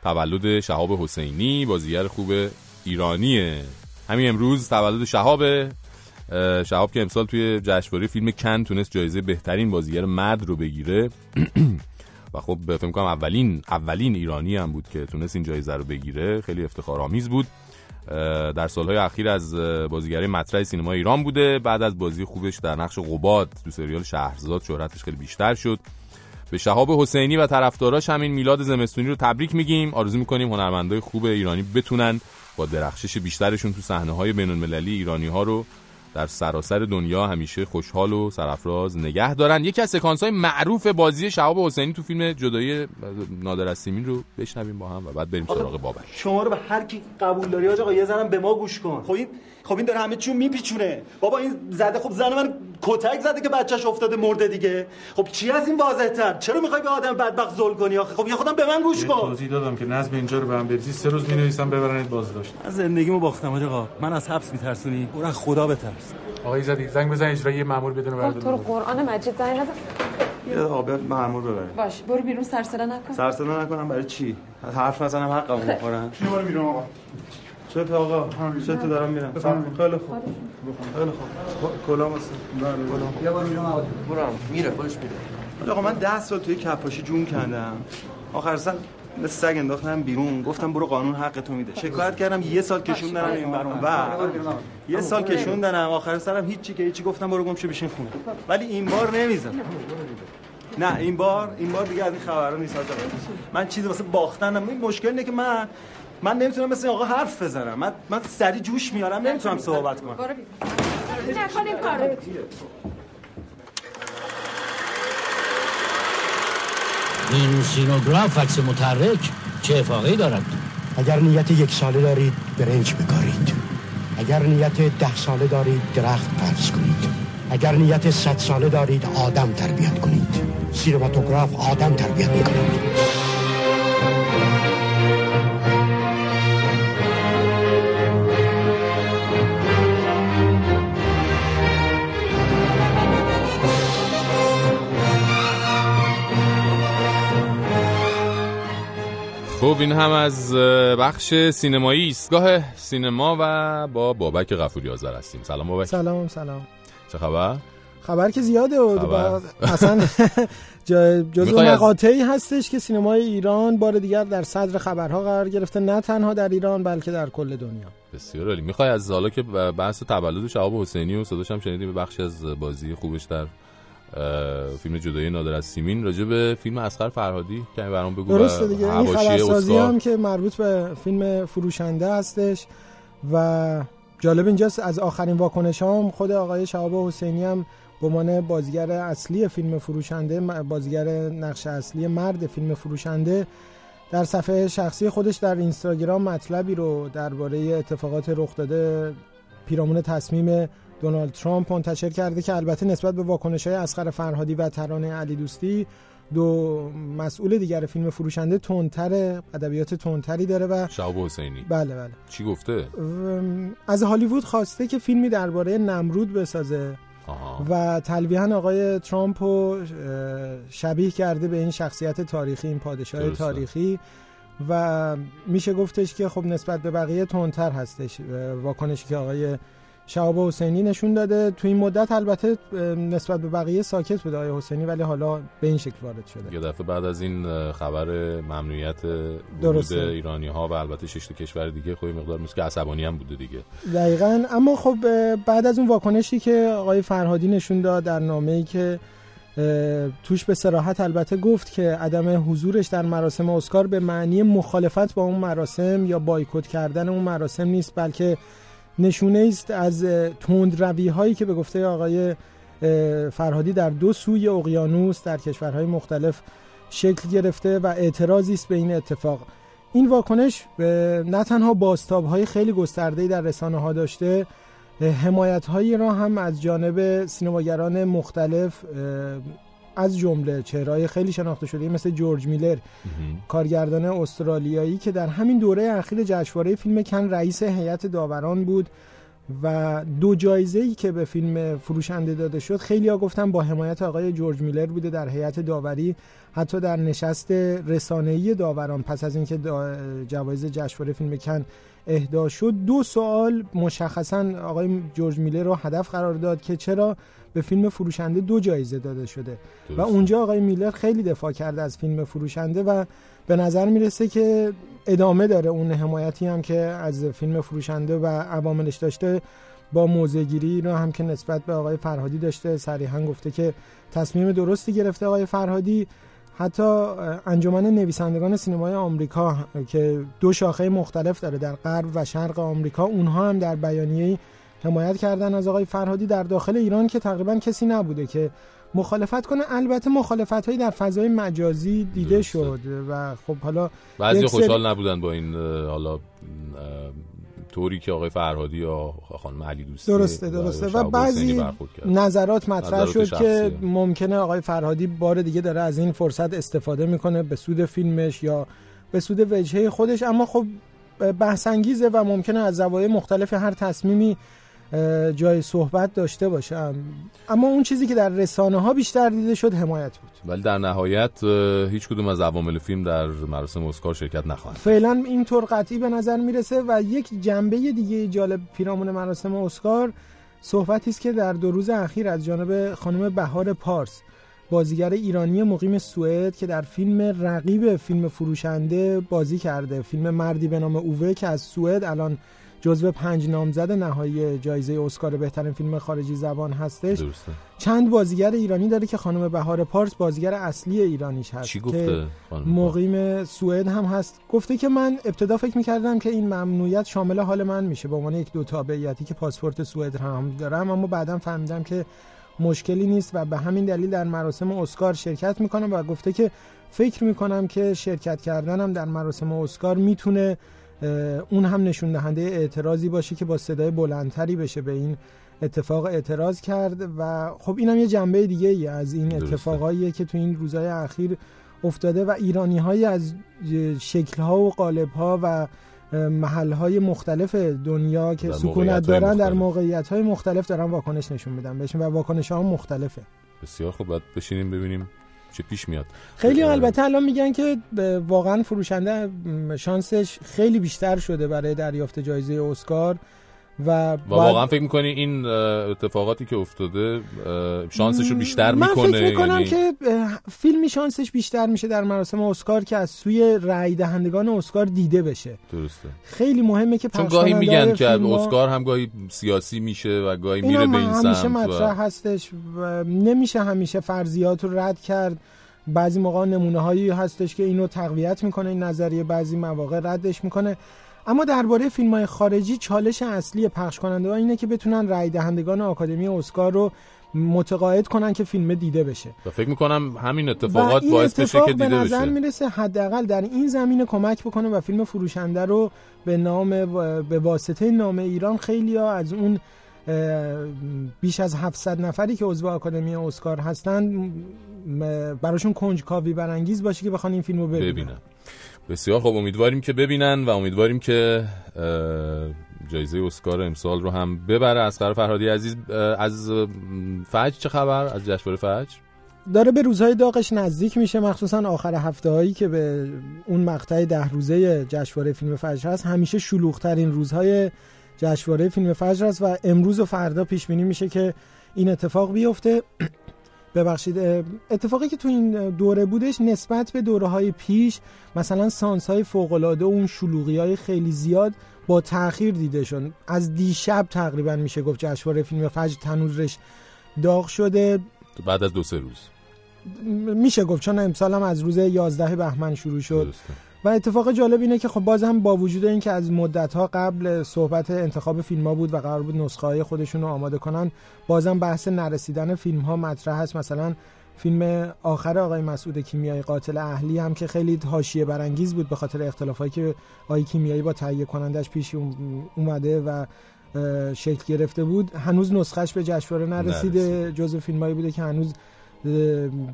تولد شهاب حسینی بازیگر خوب ایرانیه. همین امروز تولد شهابه. شهاب که امسال توی جشنواره فیلم کن تونست جایزه بهترین بازیگر مرد رو بگیره. و خب فکر کنم اولین اولین ایرانی هم بود که تونست این جایزه رو بگیره. خیلی افتخارآمیز بود. در سالهای اخیر از بازیگری مطرح سینما ایران بوده. بعد از بازی خوبش در نقش قباد تو سریال شهرزاد شهرتش خیلی بیشتر شد. به شهاب حسینی و طرفداراش همین میلاد زمستونی رو تبریک میگیم. آرزو می‌کنیم هنرمندای خوب ایرانی بتونن. با درخشش بیشترشون تو صحنه های بین المللی ایرانی ها رو در سراسر دنیا همیشه خوشحال و سرافراز نگه دارن. یکی از سکانس های معروف بازی شهاب حسینی تو فیلم جدایی نادر از رو بشنویم با هم و بعد بریم سراغ بابک. شما رو به هر کی قبول داری آقا یه زنم به ما گوش کن. خب خب این داره همه چیو میپیچونه. بابا این زده خب زن من کتک زده که بچهش افتاده مرده دیگه. خب چی از این واضح تر چرا می‌خوای به آدم بدبخت ظلم کنی آخه؟ خب یه خودم به من گوش کن. توضیح دادم که نظم اینجا رو به هم بریزی سه روز می‌نویسم ببرنید بازداشت. من زندگیمو باختم آقا. من از حبس میترسونی؟ برو خدا بترس. آقای زدی زنگ بزن اجرایی مامور بدون ورد تو رو قرآن مجید زنگ نزن. یه آب مامور ببر باش برو بیرون سرسلا نکن. سرسلا نکنم برای چی؟ حرف نزنم حقمو بخورن چی برو بیرون آقا؟ چه آقا چه تو دارم میرم. خیلی خوب. خیلی خوب. کلا واسه بیا برو میرم آقا میره خودش میره. آقا من 10 سال توی کپاشی جون کندم. آخر سال مثل سگ انداختم بیرون. گفتم برو قانون حق تو میده. شکایت کردم یه سال کشون دارم این برون و یه سال کشون دارم. آخر سرم هیچی که هیچی گفتم برو گم بشین خونه. ولی این بار نمیزم نه این بار این بار دیگه از این خبرها نیست من چیزی واسه باختنم. این مشکل اینه که من من نمی‌تونم مثل آقا حرف بزنم. من من سری جوش میارم نمی‌تونم صحبت کنم. این سینوگراف عکس متحرک چه افاقی دارد؟ اگر نیت یک ساله دارید برنج بکارید. اگر نیت ده ساله دارید درخت فرض کنید. اگر نیت صد ساله دارید آدم تربیت کنید. سینماتوگراف آدم تربیت می‌کنید خب این هم از بخش سینمایی ایستگاه سینما و با بابک غفوری آذر هستیم. سلام بابک. سلام سلام. چه خبر؟ خبر که زیاده و اصلا جزو مقاطعی هستش که سینمای ایران بار دیگر در صدر خبرها قرار گرفته نه تنها در ایران بلکه در کل دنیا. بسیار عالی. می‌خوای از حالا که بحث تولد شهاب حسینی و صداش هم شنیدیم بخشی از بازی خوبش در فیلم جدایی نادر از سیمین راجع به فیلم اسقر فرهادی که برام بگو درسته دیگه. این خبرسازی هم که مربوط به فیلم فروشنده هستش و جالب اینجاست از آخرین واکنش هم خود آقای شهاب حسینی هم به عنوان بازیگر اصلی فیلم فروشنده بازیگر نقش اصلی مرد فیلم فروشنده در صفحه شخصی خودش در اینستاگرام مطلبی رو درباره اتفاقات رخ داده پیرامون تصمیم دونالد ترامپ منتشر کرده که البته نسبت به واکنش های اسقر فرهادی و ترانه علی دوستی دو مسئول دیگر فیلم فروشنده تندتر ادبیات تندتری داره و شعب حسینی. بله بله. چی گفته؟ از هالیوود خواسته که فیلمی درباره نمرود بسازه. آها. و تلویحا آقای ترامپ رو شبیه کرده به این شخصیت تاریخی این پادشاه تاریخی. و میشه گفتش که خب نسبت به بقیه تندتر هستش واکنشی که آقای شهاب حسینی نشون داده. تو این مدت البته نسبت به بقیه ساکت بوده آقای حسینی ولی حالا به این شکل وارد شده. یه دفعه بعد از این خبر ممنوعیت ورود ایرانی ها و البته شش کشور دیگه خب مقدار مثل که عصبانی هم بوده دیگه. دقیقا. اما خب بعد از اون واکنشی که آقای فرهادی نشون داد در نامه‌ای که توش به سراحت البته گفت که عدم حضورش در مراسم اسکار به معنی مخالفت با اون مراسم یا بایکوت کردن اون مراسم نیست بلکه نشونه است از تندروی هایی که به گفته آقای فرهادی در دو سوی اقیانوس در کشورهای مختلف شکل گرفته و اعتراضی است به این اتفاق. این واکنش نه تنها بازتاب های خیلی گسترده در رسانه ها داشته حمایت هایی را هم از جانب سینماگران مختلف از جمله چهرهای خیلی شناخته شده مثل جورج میلر کارگردان استرالیایی که در همین دوره اخیر جشنواره فیلم کن رئیس هیئت داوران بود و دو جایزه ای که به فیلم فروشنده داده شد خیلی ها گفتن با حمایت آقای جورج میلر بوده در هیئت داوری حتی در نشست رسانه‌ای داوران. پس از اینکه جوایز جشنواره فیلم کن اهدا شد دو سوال مشخصا آقای جورج میلر رو هدف قرار داد که چرا به فیلم فروشنده دو جایزه داده شده. و اونجا آقای میلر خیلی دفاع کرده از فیلم فروشنده و به نظر می‌رسه که ادامه داره اون حمایتی هم که از فیلم فروشنده و عواملش داشته با موزگیری رو هم که نسبت به آقای فرهادی داشته. صریحا گفته که تصمیم درستی گرفته آقای فرهادی. حتی انجمن نویسندگان سینمای آمریکا که دو شاخه مختلف داره در غرب و شرق آمریکا اونها هم در بیانیه حمایت کردن از آقای فرهادی در داخل ایران که تقریبا کسی نبوده که مخالفت کنه. البته مخالفت هایی در فضای مجازی دیده شد و خب حالا بعضی خوشحال نبودن با این حالا طوری که آقای فرهادی یا خانم علی دوستی درسته درسته. و, بعضی نظرات مطرح شد که ممکنه آقای فرهادی بار دیگه داره از این فرصت استفاده می‌کنه به سود فیلمش یا به سود وجهه خودش. اما خب بحث انگیزه و ممکنه از زوایای مختلف هر تصمیمی جای صحبت داشته باشم. اما اون چیزی که در رسانه ها بیشتر دیده شد حمایت بود. ولی در نهایت هیچ کدوم از عوامل فیلم در مراسم اسکار شرکت نخواهند فعلا اینطور قطعی به نظر می‌رسه و یک جنبه دیگه جالب پیرامون مراسم اسکار صحبتی است که در دو روز اخیر از جانب خانم بهار پارس بازیگر ایرانی مقیم سوئد که در فیلم رقیب فیلم فروشنده بازی کرده فیلم مردی به نام اووه که از سوئد الان جزو پنج نامزد نهایی جایزه اسکار بهترین فیلم خارجی زبان هستش. درسته. چند بازیگر ایرانی داره که خانم بهار پارس بازیگر اصلی ایرانیش هست چی گفته مقیم سوئد هم هست. گفته که من ابتدا فکر می‌کردم که این ممنوعیت شامل حال من میشه. به عنوان یک دو تابعیتی که پاسپورت سوئد هم دارم اما بعدا فهمیدم که مشکلی نیست و به همین دلیل در مراسم اسکار شرکت می‌کنم و گفته که فکر می‌کنم که شرکت کردنم در مراسم اسکار می‌تونه اون هم نشون دهنده اعتراضی باشه که با صدای بلندتری بشه به این اتفاق اعتراض کرد و خب اینم یه جنبه دیگه ای از این اتفاقاییه که تو این روزهای اخیر افتاده و ایرانی های از شکل ها و قالب ها و محل های مختلف دنیا که سکونت دارن در موقعیت های مختلف دارن واکنش نشون میدن. بهشون و واکنش ها مختلفه. بسیار خوب. باید بشینیم ببینیم چه پیش میاد. خیلی البته الان میگن که واقعا فروشنده شانسش خیلی بیشتر شده برای دریافت جایزه اسکار. و, واقعا فکر می‌کنی این اتفاقاتی که افتاده شانسش رو بیشتر می‌کنه؟ من فکر می‌کنم یعنی... که فیلمی شانسش بیشتر میشه در مراسم اسکار که از سوی رای دهندگان اسکار دیده بشه. درسته. خیلی مهمه که چون گاهی میگن که اسکار هم گاهی سیاسی میشه و گاهی میره به این سمت همیشه مطرح و... هستش و نمیشه همیشه فرضیات رو رد کرد. بعضی موقع نمونه هایی هستش که اینو تقویت می‌کنه این نظریه بعضی مواقع ردش می‌کنه. اما درباره فیلم های خارجی چالش اصلی پخش کننده ها اینه که بتونن رای دهندگان آکادمی اسکار رو متقاعد کنن که فیلم دیده بشه. و فکر می‌کنم همین اتفاقات باعث بشه که دیده به نظر بشه. می‌رسه حداقل در این زمینه کمک بکنه و فیلم فروشنده رو به نام به واسطه نام ایران خیلی ها از اون بیش از 700 نفری که عضو آکادمی اسکار هستن براشون کنجکاوی برانگیز باشه که بخوان این فیلمو ببینن, ببینن. بسیار خوب امیدواریم که ببینن و امیدواریم که جایزه اسکار امسال رو هم ببره. از فرهادی عزیز از فجر چه خبر؟ از جشنواره فجر؟ داره به روزهای داغش نزدیک میشه. مخصوصا آخر هفته هایی که به اون مقطع ده روزه جشنواره فیلم فجر هست همیشه شلوغترین روزهای جشنواره فیلم فجر است و امروز و فردا پیش بینی میشه که این اتفاق بیفته. ببخشید اتفاقی که تو این دوره بودش نسبت به دوره های پیش مثلا سانس های فوق العاده و اون شلوغی های خیلی زیاد با تاخیر دیده شد از دیشب تقریبا میشه گفت جشنواره فیلم فجر تنورش داغ شده. بعد از دو سه روز. میشه گفت چون امسال هم از روز 11 بهمن شروع شد. درسته. و اتفاق جالب اینه که خب باز هم با وجود اینکه از مدت ها قبل صحبت انتخاب فیلم ها بود و قرار بود نسخه های خودشون رو آماده کنن بازم بحث نرسیدن فیلم ها مطرح هست. مثلا فیلم آخر آقای مسعود کیمیایی قاتل اهلی هم که خیلی حاشیه برانگیز بود به خاطر اختلافایی که آقای کیمیایی با تهیه کنندش پیش اومده و شکل گرفته بود. هنوز نسخهش به جشنواره نرسیده. جزو فیلمایی بوده که هنوز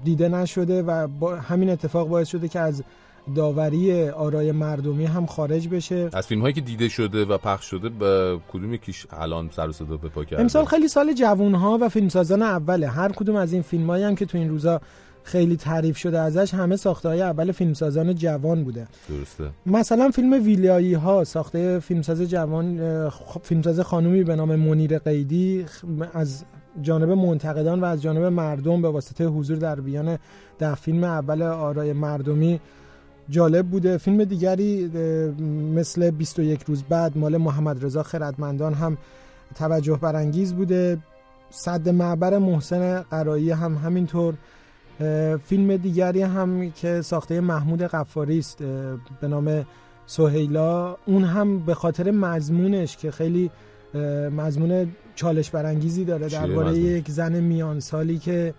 دیده نشده و با همین اتفاق باعث شده که از داوری آرای مردمی هم خارج بشه. از فیلم هایی که دیده شده و پخش شده به کدوم یکیش الان سر و صدا به پا کرده؟ امسال خیلی سال جوون ها و فیلمسازان اوله. هر کدوم از این فیلم هم که تو این روزا خیلی تعریف شده ازش همه ساخته های اول فیلمسازان جوان بوده. درسته. مثلا فیلم ویلیایی ها ساخته فیلمساز جوان فیلمساز خانومی به نام منیر قیدی از جانب منتقدان و از جانب مردم به واسطه حضور در بیان در فیلم اول آرای مردمی جالب بوده. فیلم دیگری مثل 21 روز بعد مال محمد رضا خردمندان هم توجه برانگیز بوده. صد معبر محسن قرایی هم همینطور. فیلم دیگری هم که ساخته محمود قفاری است به نام سهیلا. اون هم به خاطر مضمونش که خیلی مضمون چالش برانگیزی داره درباره یک زن میان سالی که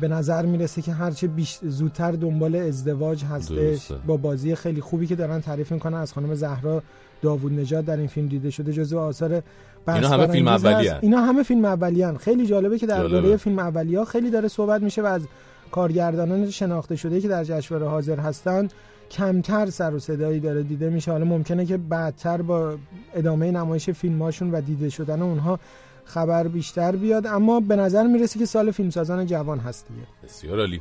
به نظر می‌رسه که هرچه بیش زودتر دنبال ازدواج هستش با بازی خیلی خوبی که دارن تعریف می‌کنن. از خانم زهرا داوود نژاد در این فیلم دیده شده جزو آثار اینا همه فیلم اولی اینا همه فیلم اولی خیلی جالبه که درباره فیلم اولی ها خیلی داره صحبت میشه و از کارگردانان شناخته شده که در جشنواره حاضر هستن کمتر سر و صدایی داره دیده میشه. حالا ممکنه که بعدتر با ادامه نمایش فیلماشون و دیده شدن اونها خبر بیشتر بیاد اما به نظر می‌رسه که سال فیلمسازان جوان هست دیگه بسیار عالی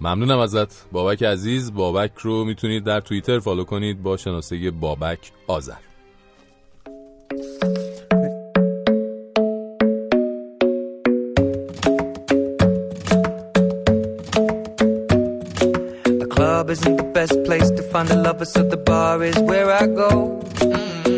ممنونم ازت بابک عزیز بابک رو می‌تونید در توییتر فالو کنید با شناسه بابک آذر club isn't the best place to find a lover, so the bar is where I go. Mm-hmm.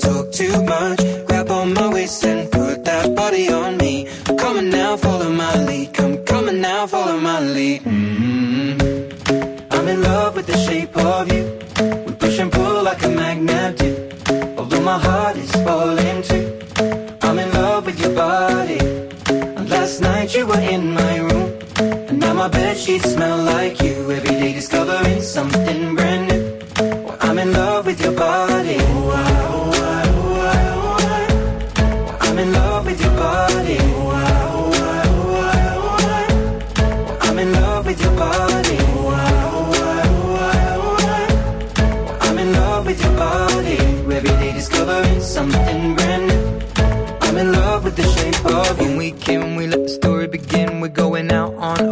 shape of you. We push and pull like a magnet do. Although my heart is falling too. I'm in love with your body. And last night you were in my room. And now my bed sheets smell like you. Every day discovering something brand new. Well, I'm in love with your body.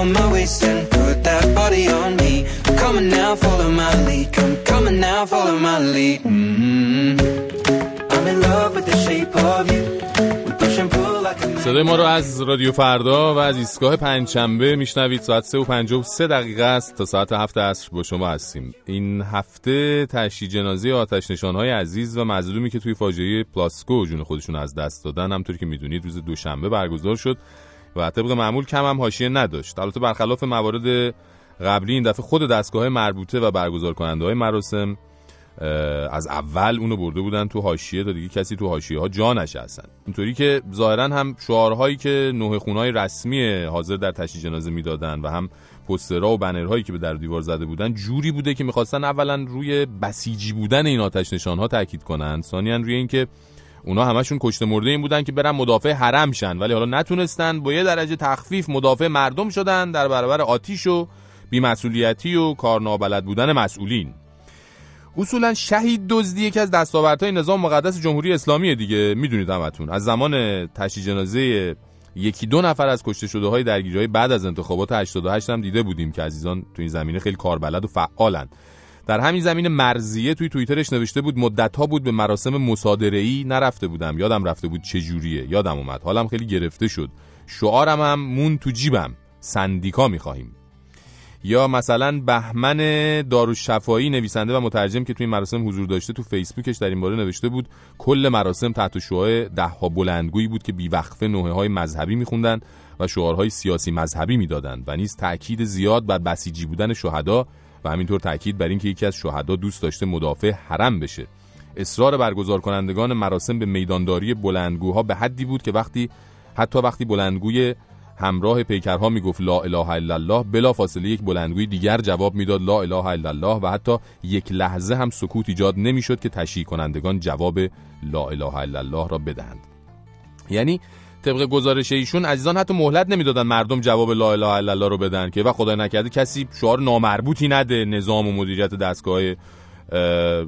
On my waist and put that body on me. Come on now, follow my lead. Come, on now, follow my lead. Mm-hmm. I'm in love with the shape of you. صدای ما رو از رادیو فردا و از ایستگاه پنجشنبه میشنوید ساعت 3 و 53 دقیقه است تا ساعت 7 عصر با شما هستیم این هفته تشییع جنازه آتش نشانهای عزیز و مظلومی که توی فاجعه پلاسکو جون خودشون از دست دادن همطوری که می‌دونید روز دوشنبه برگزار شد و طبق معمول کم هم حاشیه نداشت. البته برخلاف موارد قبلی این دفعه خود دستگاه مربوطه و برگزار کننده های مراسم از اول اونو برده بودن تو حاشیه تا دیگه کسی تو حاشیه ها جا نشستن. اینطوری که ظاهرا هم شعارهایی که نوه خونهای رسمی حاضر در تشییع جنازه می‌دادن و هم پوسترها و بنرهایی که به در دیوار زده بودن جوری بوده که می‌خواستن اولا روی بسیجی بودن این آتش نشانها تاکید کنن. ثانیا روی اینکه اونا همشون کشته مرده این بودن که برن مدافع حرم شن. ولی حالا نتونستن با یه درجه تخفیف مدافع مردم شدن در برابر آتیش و بیمسئولیتی و کارنابلد بودن مسئولین. اصولا شهید دزدی یکی از دستاوردهای نظام مقدس جمهوری اسلامی دیگه. می‌دونید همتون. از زمان تشییع جنازه یکی دو نفر از کشته شده های درگیری بعد از انتخابات 88 هم دیده بودیم که عزیزان تو این زمینه خیلی کاربلد و فعالن. در همین زمین مرزیه توی توییترش نوشته بود مدت ها بود به مراسم مصادره ای نرفته بودم. یادم رفته بود چه جوریه. یادم اومد. حالم خیلی گرفته شد. شعارم هم مون تو جیبم. سندیکا می‌خواهیم. یا مثلا بهمن دارالشفایی نویسنده و مترجم که توی مراسم حضور داشته تو فیسبوکش در این باره نوشته بود کل مراسم تحت شعاع ده ها بلندگویی بود که بیوقفه نوحه های مذهبی میخوندن و شعارهای سیاسی مذهبی می‌دادند و نیز تاکید زیاد بر بسیجی بودن شهدا و همینطور تاکید بر اینکه یکی از شهدا دوست داشته مدافع حرم بشه. اصرار برگزار کنندگان مراسم به میدانداری بلندگوها به حدی بود که وقتی حتی وقتی بلندگوی همراه پیکرها می‌گفت لا اله الا الله بلا فاصله یک بلندگوی دیگر جواب می‌داد لا اله الا الله و حتی یک لحظه هم سکوت ایجاد نمی‌شد که تشییع کنندگان جواب لا اله الا الله را بدهند. یعنی طبق گزارش ایشون عزیزان حتی مهلت نمی‌دادن مردم جواب لا اله الا الله رو بدن که و خدای نکرده کسی شعار نامربوطی نده نظام و مدیریت دستگاه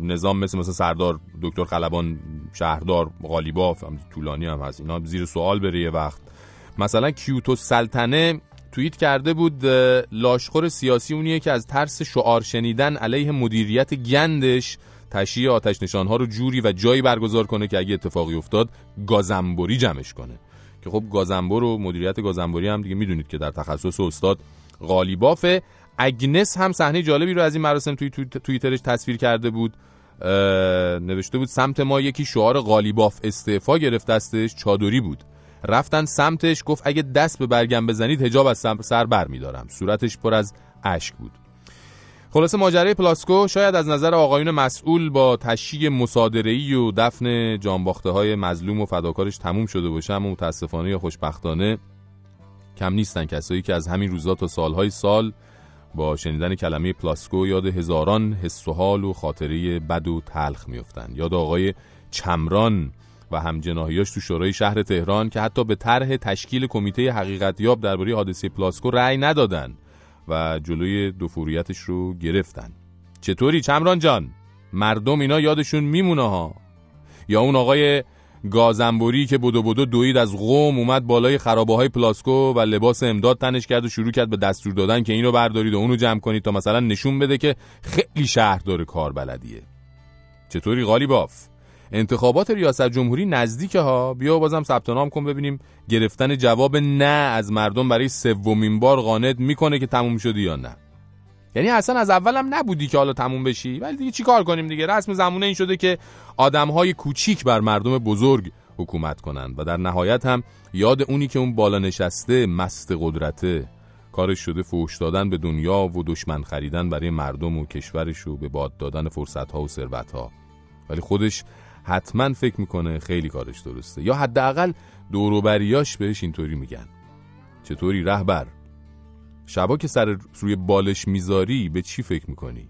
نظام مثل مثل سردار دکتر خلبان شهردار غالیباف هم طولانی هم هست اینا زیر سوال بره یه وقت. مثلا کیوتو سلطنه توییت کرده بود لاشخور سیاسی اونیه که از ترس شعار شنیدن علیه مدیریت گندش تشییع آتش نشانها رو جوری و جایی برگزار کنه که اگه اتفاقی افتاد گازنبوری جمعش کنه. که خب گازنبور و مدیریت گازنبوری هم دیگه می‌دونید که در تخصص استاد غالیبافه. اگنس هم صحنه جالبی رو از این مراسم توی توییترش تصویر کرده بود. نوشته بود سمت ما یکی شعار غالیباف استعفا گرفت دستش چادری بود. رفتن سمتش گفت اگه دست به برگم بزنید هجاب از سر بر میدارم. صورتش پر از اشک بود. خلاصه ماجرای پلاسکو شاید از نظر آقایون مسئول با تشییع مصادره‌ای و دفن جانباخته های مظلوم و فداکارش تموم شده باشه اما متاسفانه یا خوشبختانه کم نیستن کسایی که از همین روزا تا سالهای سال با شنیدن کلمه پلاسکو یاد هزاران حس و حال و خاطره بد و تلخ میفتن یاد آقای چمران و هم‌جناحیاش تو شورای شهر تهران که حتی به طرح تشکیل کمیته حقیقتیاب درباره حادثه پلاسکو رأی ندادن. و جلوی دو فوریتش رو گرفتن. چطوری چمران جان؟ مردم اینا یادشون میمونه ها. یا اون آقای گازنبوری که بدو بدو دوید از قوم اومد بالای خرابه های پلاسکو و لباس امداد تنش کرد و شروع کرد به دستور دادن که اینو بردارید و اونو جمع کنید تا مثلا نشون بده که خیلی شهر داره کار بلدیه چطوری غالیباف؟ انتخابات ریاست جمهوری نزدیکه ها. بیا بازم ثبت نام کن ببینیم گرفتن جواب نه از مردم برای سومین بار قانت می‌کنه که تموم شدی یا نه. یعنی اصلا از اولم نبودی که حالا تموم بشی. ولی دیگه چیکار کنیم دیگه؟ رسم زمونه این شده که آدمهای کوچیک بر مردم بزرگ حکومت کنند و در نهایت هم یاد اونی که اون بالا نشسته مست قدرته. کارش شده فوش دادن به دنیا و دشمن خریدن برای مردم و کشورش و به باد دادن فرصت ها و ثروت ها ولی خودش حتما فکر می‌کنه خیلی کارش درسته. یا حداقل دوروبریاش بهش اینطوری میگن. چطوری رهبر؟ شبا که سر روی بالش می‌ذاری به چی فکر می‌کنی؟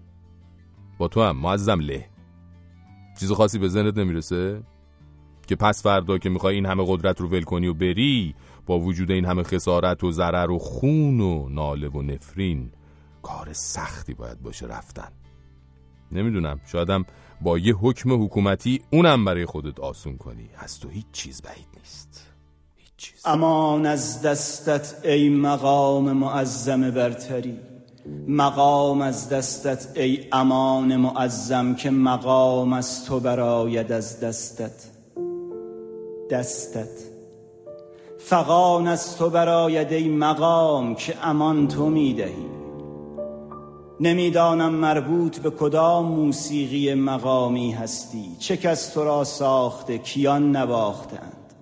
با تو هم معظم له. چیز خاصی به ذهنت نمی‌رسه؟ که پس فردا که می‌خوای این همه قدرت رو ول کنی و بری با وجود این همه خسارت و ضرر و خون و ناله و نفرین کار سختی باید باشه رفتن. نمی‌دونم شایدم با یه حکم حکومتی اونم برای خودت آسون کنی. از تو هیچ چیز بعید نیست. هیچ چیز. امان از دستت ای مقام معظم برتری. مقام از دستت ای امان معظم که مقام از تو براید از دستت. دستت. فقان از تو براید ای مقام که امان تو می‌دهی. نمی‌دانم مربوط به کدام موسیقی مقامی هستی. چه کس تو را ساخته؟ کیان نواختند.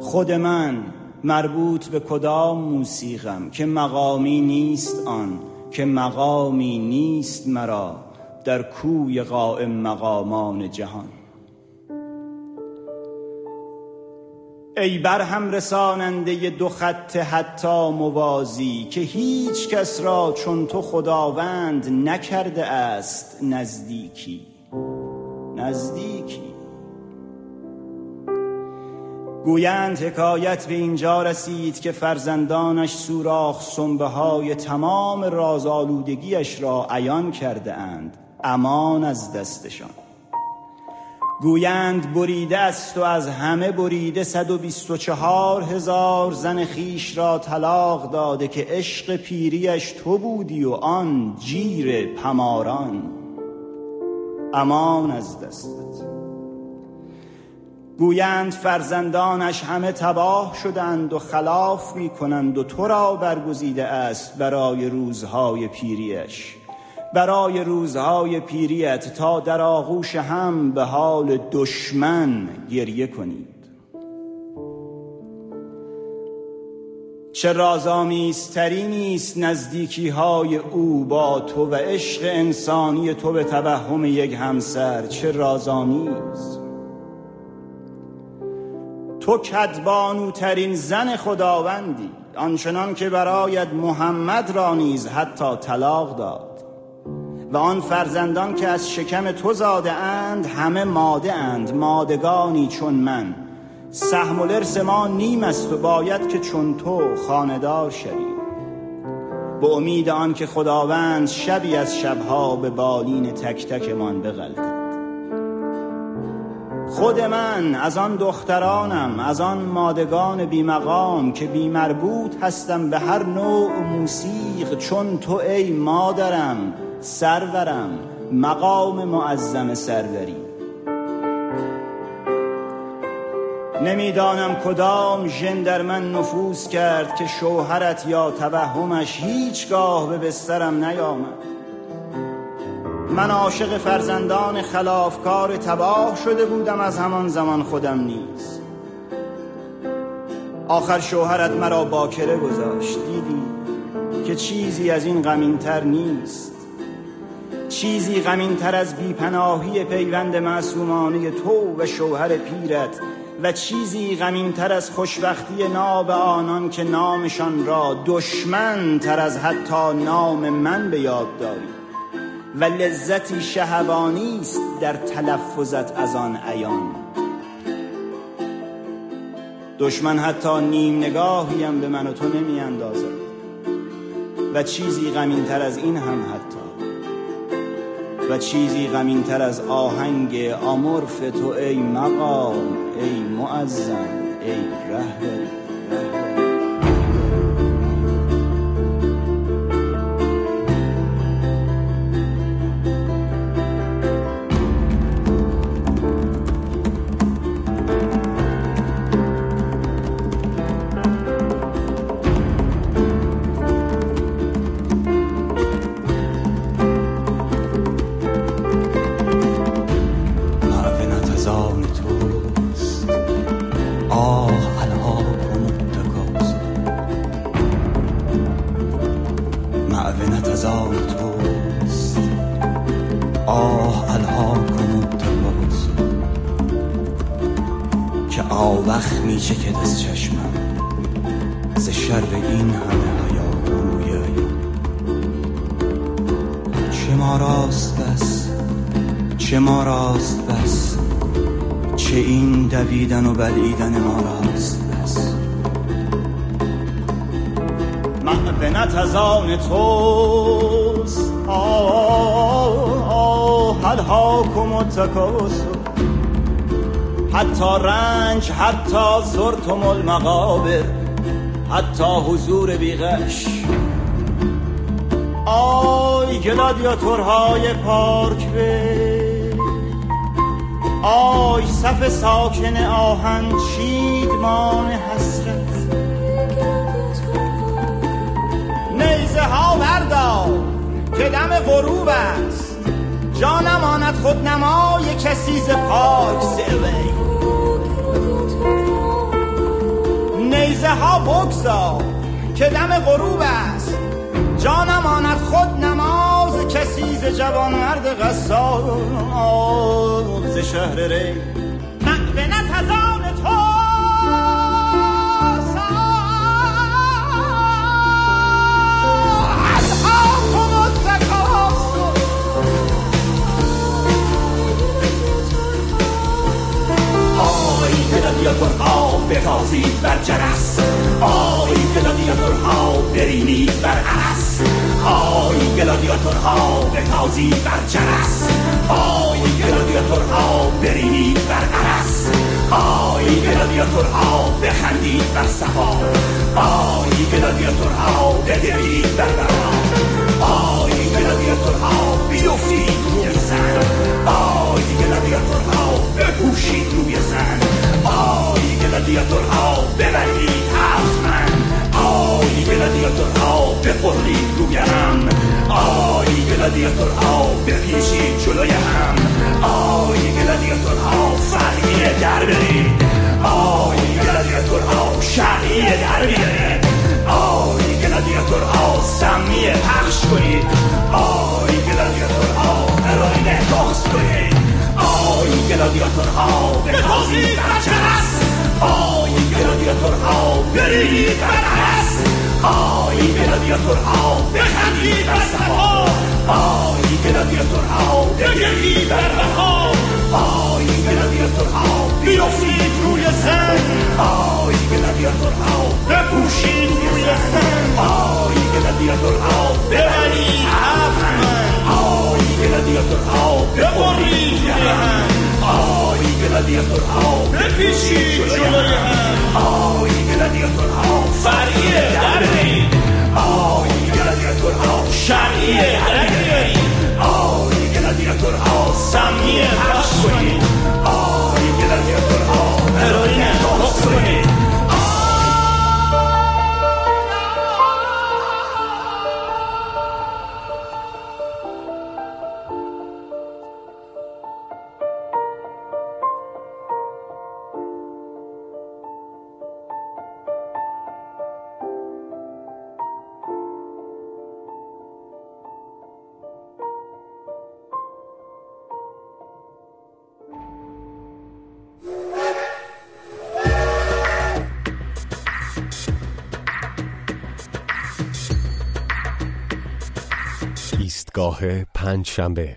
خود من مربوط به کدام موسیقم که مقامی نیست آن که مقامی نیست مرا در کوی قائم مقامان جهان. ای برهم رساننده دو خط حتی موازی که هیچ کس را چون تو خداوند نکرده است نزدیکی. نزدیکی. گویند حکایت به اینجا رسید که فرزندانش سوراخ سنبه های تمام رازآلودگیش را عیان کرده اند امان از دستشان. گویند بریده است و از همه بریده صد و بیست و چهار هزار زن خیش را طلاق داده که عشق پیریش تو بودی و آن جیر پماران، امان از دستت. گویند فرزندانش همه تباه شدند و خلاف می کنند و تو را برگزیده است برای روزهای پیریش. برای روزهای پیریت تا در آغوش هم به حال دشمن گریه کنید. چه رازآمیزتری نیست نزدیکی های او با تو و عشق انسانی تو به توهم یک همسر چه رازآمیز. تو کدبانوترین زن خداوندی آنچنان که برایت محمد را نیز حتی طلاق داد. و آن فرزندان که از شکم تو زاده اند همه ماده اند مادگانی چون من. سهم و لرس ما نیم است و باید که چون تو خاندار شوی به امید آن که خداوند شبی از شبها به بالین تک تکمان بغلطد. خود من از آن دخترانم از آن مادگان بیمقام که بیمربوط هستم به هر نوع موسیق چون تو ای مادرم. سرورم مقام معظم سروری. نمی‌دانم کدام ژن در من نفوذ کرد که شوهرت یا توهمش هیچگاه به بسترم نیامد. من عاشق فرزندان خلافکار تباه شده بودم از همان زمان خودم نیز. آخر شوهرت مرا باکره گذاشت. دیدی که چیزی از این غمینتر نیست. چیزی غمینتر از بیپناهی پیوند معصومانه تو و شوهر پیرت و چیزی غمینتر از خوشبختی ناب آنان که نامشان را دشمن تر از حتی نام من به یاد داری. و لذتی شهوانی است در تلفظت از آن عیان. دشمن حتی نیم نگاهیم به من و تو نمی اندازد و چیزی غمینتر از این هم حتی و چیزی غمینتر از آهنگ آمرف تو ای مقام ای معظم ای رهبری رنج حتی زرتم المقابر حتی حضور بیغش. آی گلادیاتورهای پارک به. آی صف ساکن آهن چیدمان حسرت. نیزه ها بردار که دم غروب است. جانم آند خود نمای کسی ز پاک زوی نیزه ها بگذار که دم غروب است. جانم آند خود نماز کسی ز جوان مرد قصاب ز شهر ری آی گلادیاتورها بتازید بر جرس آی گلادیاتورها برینید بر عرس آی گلادیاتورها بتازید بر جرس آی گلادیاتورها برینید بر عرس آی گلادیاتورها بخندید بر صفا آی گلادیاتورها بدوید بر برا آی گلادیاتورها بیفتید روی زن آی گلادیاتورها بپوشید روی زن به دیاتور ها ببرید حوزمن آی گلادیاتور ها بخورید رویم آی گلادیاتور ها بپیشید جلوی هم آی گلادیاتور ها فرقی در برید آی گلادیاتور ها شرقی در بیارید آی گلادیاتور ها سمی پخش کنید آی گلادیاتور ها هراین تخص کنید آی گلادیاتور ها به تازی فرچه هست آی گلادیاتور ها برید برهست آی گلادیاتور ها بخندید بر صفا آی گلادیاتور ها بگردید بر بها آی گلادیاتور ها بیافتید روی زن آی گلادیاتور ها بپوشید روی زن آی گلادیاتور ها ببرید هفت من آی گلادیاتور ها هم آی گلادیاتور ها بپیچید جلوی هم آی گلادیاتور ها فریه در برید آی گلادیاتور ها شرعیه در بیارید آی گلادیاتور ها سمیه. پخش کنید آی گلادیاتور ها هروین تخص کنید ایستگاه پنج شنبه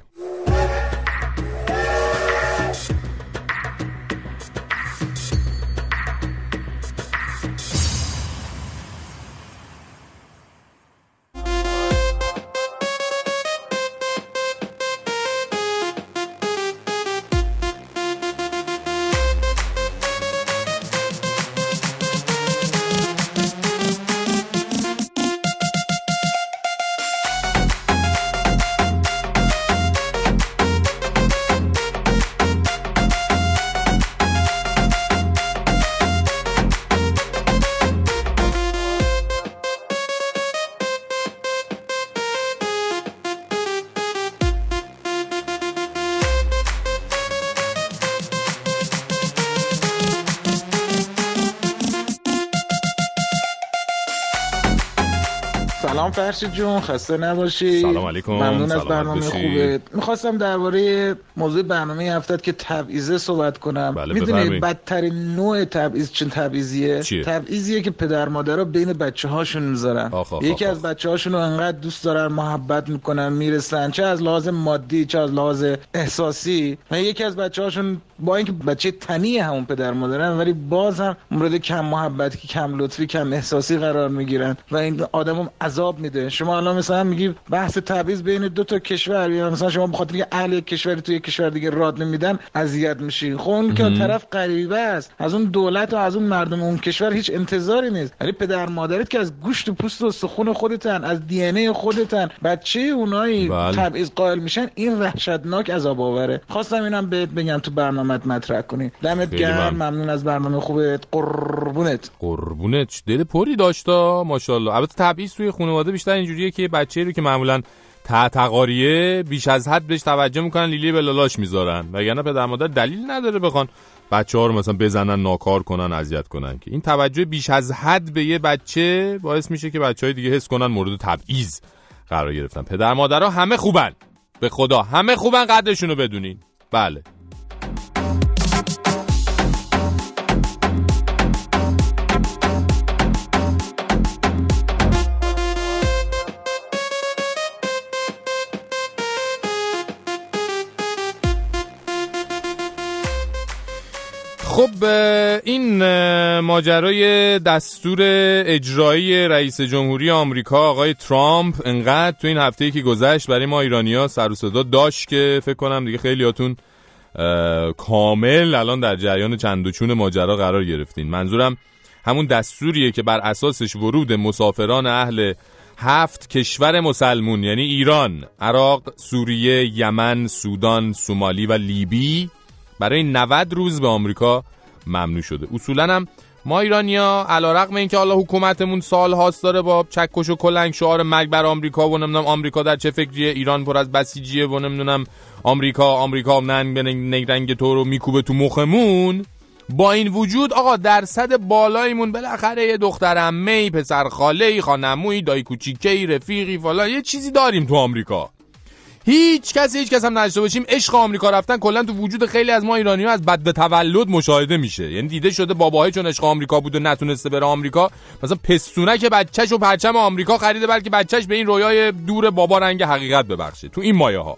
سلام فرشید جون خسته نباشی سلام علیکم. ممنون از برنامه. خوبه می‌خواستم درباره موضوع برنامه هفتت که تبعیضه صحبت کنم بله، می‌دونی. بدترین نوع تبعیض چه تبعیضیه؟ تبعیضیه که پدر مادرها بین بچه هاشون می‌ذارن یکی از بچه هاشون رو انقدر دوست دارن محبت می‌کنن می‌رسن چه از لحاظ مادی چه از لحاظ احساسی یکی از بچه هاشون با اینکه بچه تنی همون پدر مادرن ولی باز هم مورد کم محبتی کم لطفی کم احساسی قرار می‌گیرن و این آدمم عذاب میده. شما الان مثلا میگی بحث تبعیض بین دو تا کشور یا مثلا شما بخاطر اینکه اهل یک کشوری توی یک کشور دیگه راد نمیدن اذیت میشی خب اون که. طرف غریبه است. از اون دولت و از اون مردم اون کشور هیچ انتظاری نیست. ولی پدر مادرت که از گوشت و پوست و استخون خودتن از دی ان ای خودتن بچه اونایی بله. تبعیض قائل میشن این وحشتناک عذاب آوره. خواستم اینم بهت بگم تو برنامهت مطرح کنی. دمت گرم ممنون. از برنامه خوبت. قربونت. قربونت. دل پری داشتا ماشاءالله. البته تبعیض توی خانواده بیشتر اینجوریه که بچه رو که معمولا تقاریه بیش از حد بهش توجه می‌کنن لیلی به لالاش می‌ذارن. وگرنه پدر مادر دلیل نداره بخوان بچه ها رو مثلا بزنن ناکار کنن اذیت کنن که. این توجه بیش از حد به یه بچه باعث میشه که بچه های دیگه حس کنن مورد تبعیض قرار گرفتن. پدر مادرها همه خوبن. به خدا. همه خوبن قدرشون رو بدونین. بله. خب این ماجرای دستور اجرایی رئیس جمهوری آمریکا آقای ترامپ انقدر تو این هفته که گذشت برای ما ایرانیا سر و صدا داشت که فکر کنم دیگه خیلیاتون کامل الان در جریان چند و چون ماجرا قرار گرفتین. منظورم همون دستوریه که بر اساسش ورود مسافران اهل هفت کشور مسلمون یعنی ایران، عراق، سوریه، یمن، سودان، سومالی و لیبی برای 90 روز به آمریکا ممنوع شده. اصولا هم ما ایرانیا علیرغم اینکه حالا حکومتمون سال هاست داره با چکش و کلنگ شعار مرگ بر آمریکا و نمی‌دونم آمریکا در چه فکریه ایران پر از بسیجیه و نمی‌دونم آمریکا آمریکا ننگ به نگ تو رو میکوبه تو مخمون. با این وجود آقا درصد بالایمون بالاخره یه می پسر خاله خانموی دای کوچیکه رفیقی فلان یه چیزی داریم تو آمریکا. هیچ کسی هیچ کس هم نداشته باشیم. عشق آمریکا رفتن کلا تو وجود خیلی از ما ایرانی ها از بد تولد مشاهده میشه. یعنی دیده شده باباهای چون عشق آمریکا بود و نتونسته بره آمریکا مثلا پستونه که بچهش و پرچم آمریکا خریده بلکه بچهش به این رویای دور بابا رنگ حقیقت ببخشه. تو این مایه ها.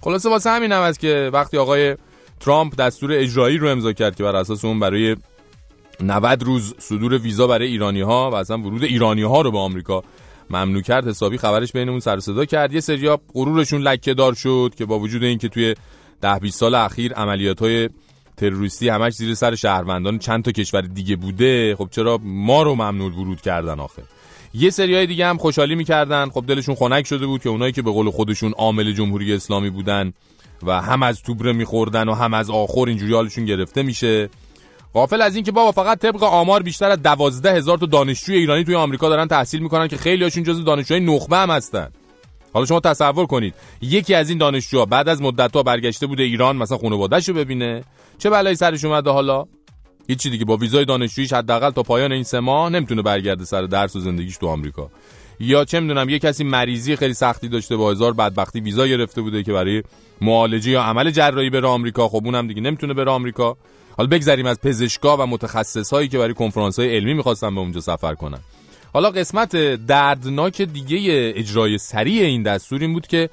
خلاصه واسه همین هم است که وقتی آقای ترامپ دستور اجرایی رو امضا کرد که بر اساس اون برای 90 روز صدور ویزا برای ایرانی ها و اصلا ورود ایرانی ها رو به آمریکا ممنوع کرد حسابی خبرش بینمون سر صدا کرد. یه سریا غرورشون لکه دار شد که با وجود اینکه توی ده 20 سال اخیر عملیات های تروریستی همش زیر سر شهروندان چند تا کشور دیگه بوده خب چرا ما رو ممنوع ورود کردن آخه؟ یه سریای دیگه هم خوشحالی می‌کردن. خب دلشون خنک شده بود که اونایی که به قول خودشون عامل جمهوری اسلامی بودن و هم از توبره میخوردن و هم از آخر اینجوری حالشون گرفته میشه. غافل از اینکه بابا فقط طبق آمار بیشتر از دوازده هزار تا دانشجوی ایرانی توی آمریکا دارن تحصیل می‌کنن که خیلی هاشون جز دانشجوهای نخبه هم هستن. حالا شما تصور کنید یکی از این دانشجوها بعد از مدت ها برگشته بوده ایران مثلا خانواده‌اش رو ببینه چه بلایی سرش اومده حالا؟ هیچی دیگه با ویزای دانشجوییش حداقل تا پایان این سه ماه نمی‌تونه برگرده سر درس و زندگیش تو آمریکا. یا چه می‌دونم یه کسی مریضی خیلی سختی داشته با هزار بدبختی ویزا گرفته بوده که برای معالجه یا عمل جراحی بره آمریکا. خب اونم دیگه نمی‌تونه بره آمریکا. حالا بگذریم از پزشکا و متخصص هایی که برای کنفرانس های علمی می‌خواستن به اونجا سفر کنن. حالا قسمت دردناک دیگه اجرای سریع این دستور این بود که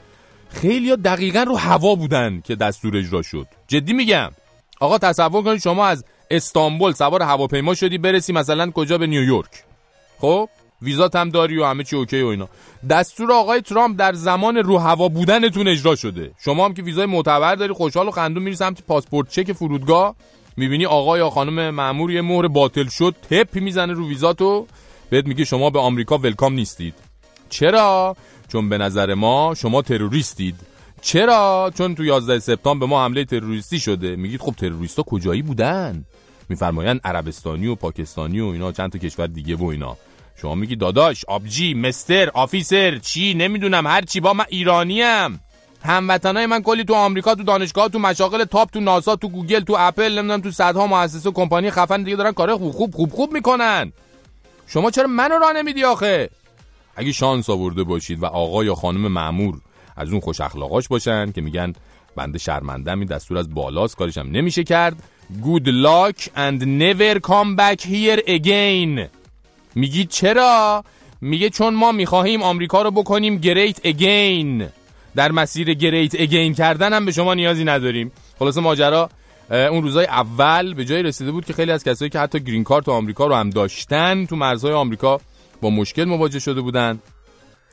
خیلی دقیقا رو هوا بودن که دستور اجرا شد. جدی میگم. آقا تصور کنید شما از استانبول سوار هواپیما شدی برسی مثلا کجا به نیویورک خب؟ ویزات هم داری و همه چی اوکی و اینا. دستور آقای ترامپ در زمان رو هوا بودنتون اجرا شده. شما هم که ویزای معتبر داری خوشحال و خندون میری سمت پاسپورت چک فرودگاه. می‌بینی آقا یا خانم مامور یه مهر باطل شد تپ می‌زنه رو ویزاتو. بهت میگه شما به آمریکا welcome نیستید. چرا؟ چون به نظر ما شما تروریستید. چرا؟ چون تو 11 سپتامبر به ما حمله تروریستی شده. میگید خب تروریستا کجایی بودن؟ میفرمایند عربستانی و پاکستانی و اینا چند تا کشور دیگه و اینا. شما میگی داداش آبجی mister officer چی؟ نمی‌دونم هر چی. بابا من ایرانیم. هموطنای من کلی تو آمریکا تو دانشگاه تو مشاغل top تو ناسا تو گوگل تو اپل نمی‌دونم تو صدها مؤسسه کمپانی خفن دیگه دارن کار خوب خوب خوب خوب می‌کنن. شما چرا منو راه نمیدی آخه؟ اگه شانس آورده باشید و آقا یا خانم معمور از اون خوش اخلاقاش باشن که میگن بنده شرمندم این دستور از بالاست کارشم نمیشه کرد. Good luck and never come back here again. میگی چرا؟ میگه چون ما می‌خواهیم آمریکا رو بکنیم گریت اگین در مسیر گریت اگین کردن هم به شما نیازی نداریم. خلاصه ماجرا اون روزای اول به جای رسیده بود که خیلی از کسایی که حتی گرین کارت آمریکا رو هم داشتن تو مرزهای آمریکا با مشکل مواجه شده بودن.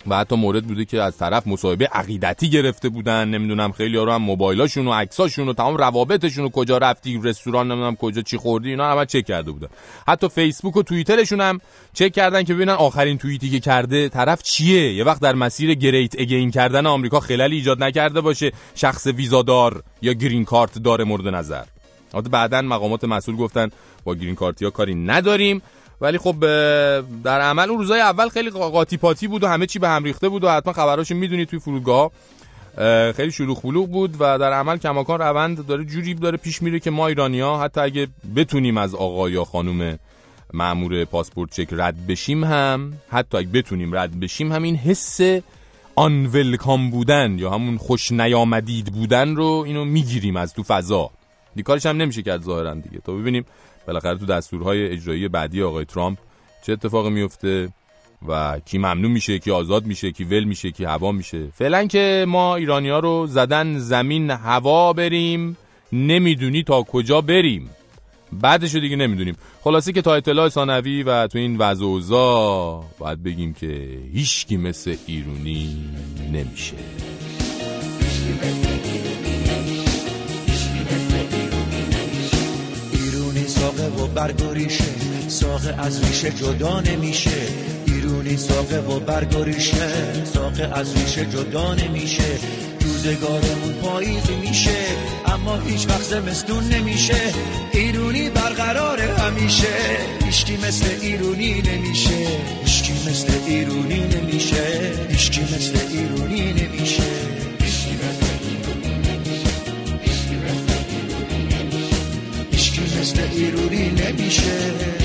و حتی مورد بوده که از طرف مصاحبه عقیدتی گرفته بودن نمی‌دونم خیلی رو هم موبایلاشون و عکساشون و تمام روابطشون و کجا رفتی رستوران نمی‌دونم کجا چی خوردی اینا همه چک کرده بودن. حتی فیسبوک و توییترشون هم چک کردن که ببینن آخرین توییتی که کرده طرف چیه. یه وقت در مسیر گریت اگین کردن آمریکا خلالی ایجاد نکرده باشه. شخص ویزادار یا گرین کارت داره مورد نظر. بعدا مقامات مسئول گفتن با گرین کارتی ها کاری نداریم. ولی خب در عمل اون روزای اول خیلی قاطی پاتی بود و همه چی به هم ریخته بود و حتما خبراشو می‌دونید توی فرودگاه. خیلی شلوغ بلوغ بود و در عمل کماکان روند داره جوری داره پیش میره که ما ایرانیا حتی اگه بتونیم از آقا یا خانم معمور پاسپورت چک رد بشیم هم حتی اگه بتونیم رد بشیم هم این حس آن ولکام بودن یا همون خوش نیامدید بودن رو اینو می‌گیریم از تو فضا. دیکارش هم نمیشه کرد ظاهرا دیگه. تا ببینیم بالاخره تو دستورهای اجرایی بعدی آقای ترامپ چه اتفاقی میفته و کی ممنوع میشه کی آزاد میشه کی ول میشه کی هوا میشه. فعلا که ما ایرانی ها رو زدن زمین هوا بریم نمی‌دونی تا کجا بریم. بعدش دیگه نمی‌دونیم. خلاصه که تا اطلاع ثانوی و تو این وضع اوضاع باید بگیم که هیچکی مثل ایرونی نمیشه. ساقه و برگریشه. ساقه از ریشه جدا نمیشه. ایرونی ساقه و برگریشه. ساقه از ریشه جدا نمیشه. روزگارمون پاییزی میشه. اما هیچ وقت زمستون نمیشه. ایرونی برقرار همیشه. هیچکی مثل ایرونی نمیشه. هیچکی مثل ایرونی نمیشه. هیچکی مثل ایرونی نمیشه. مثل ایرونی نمیشه.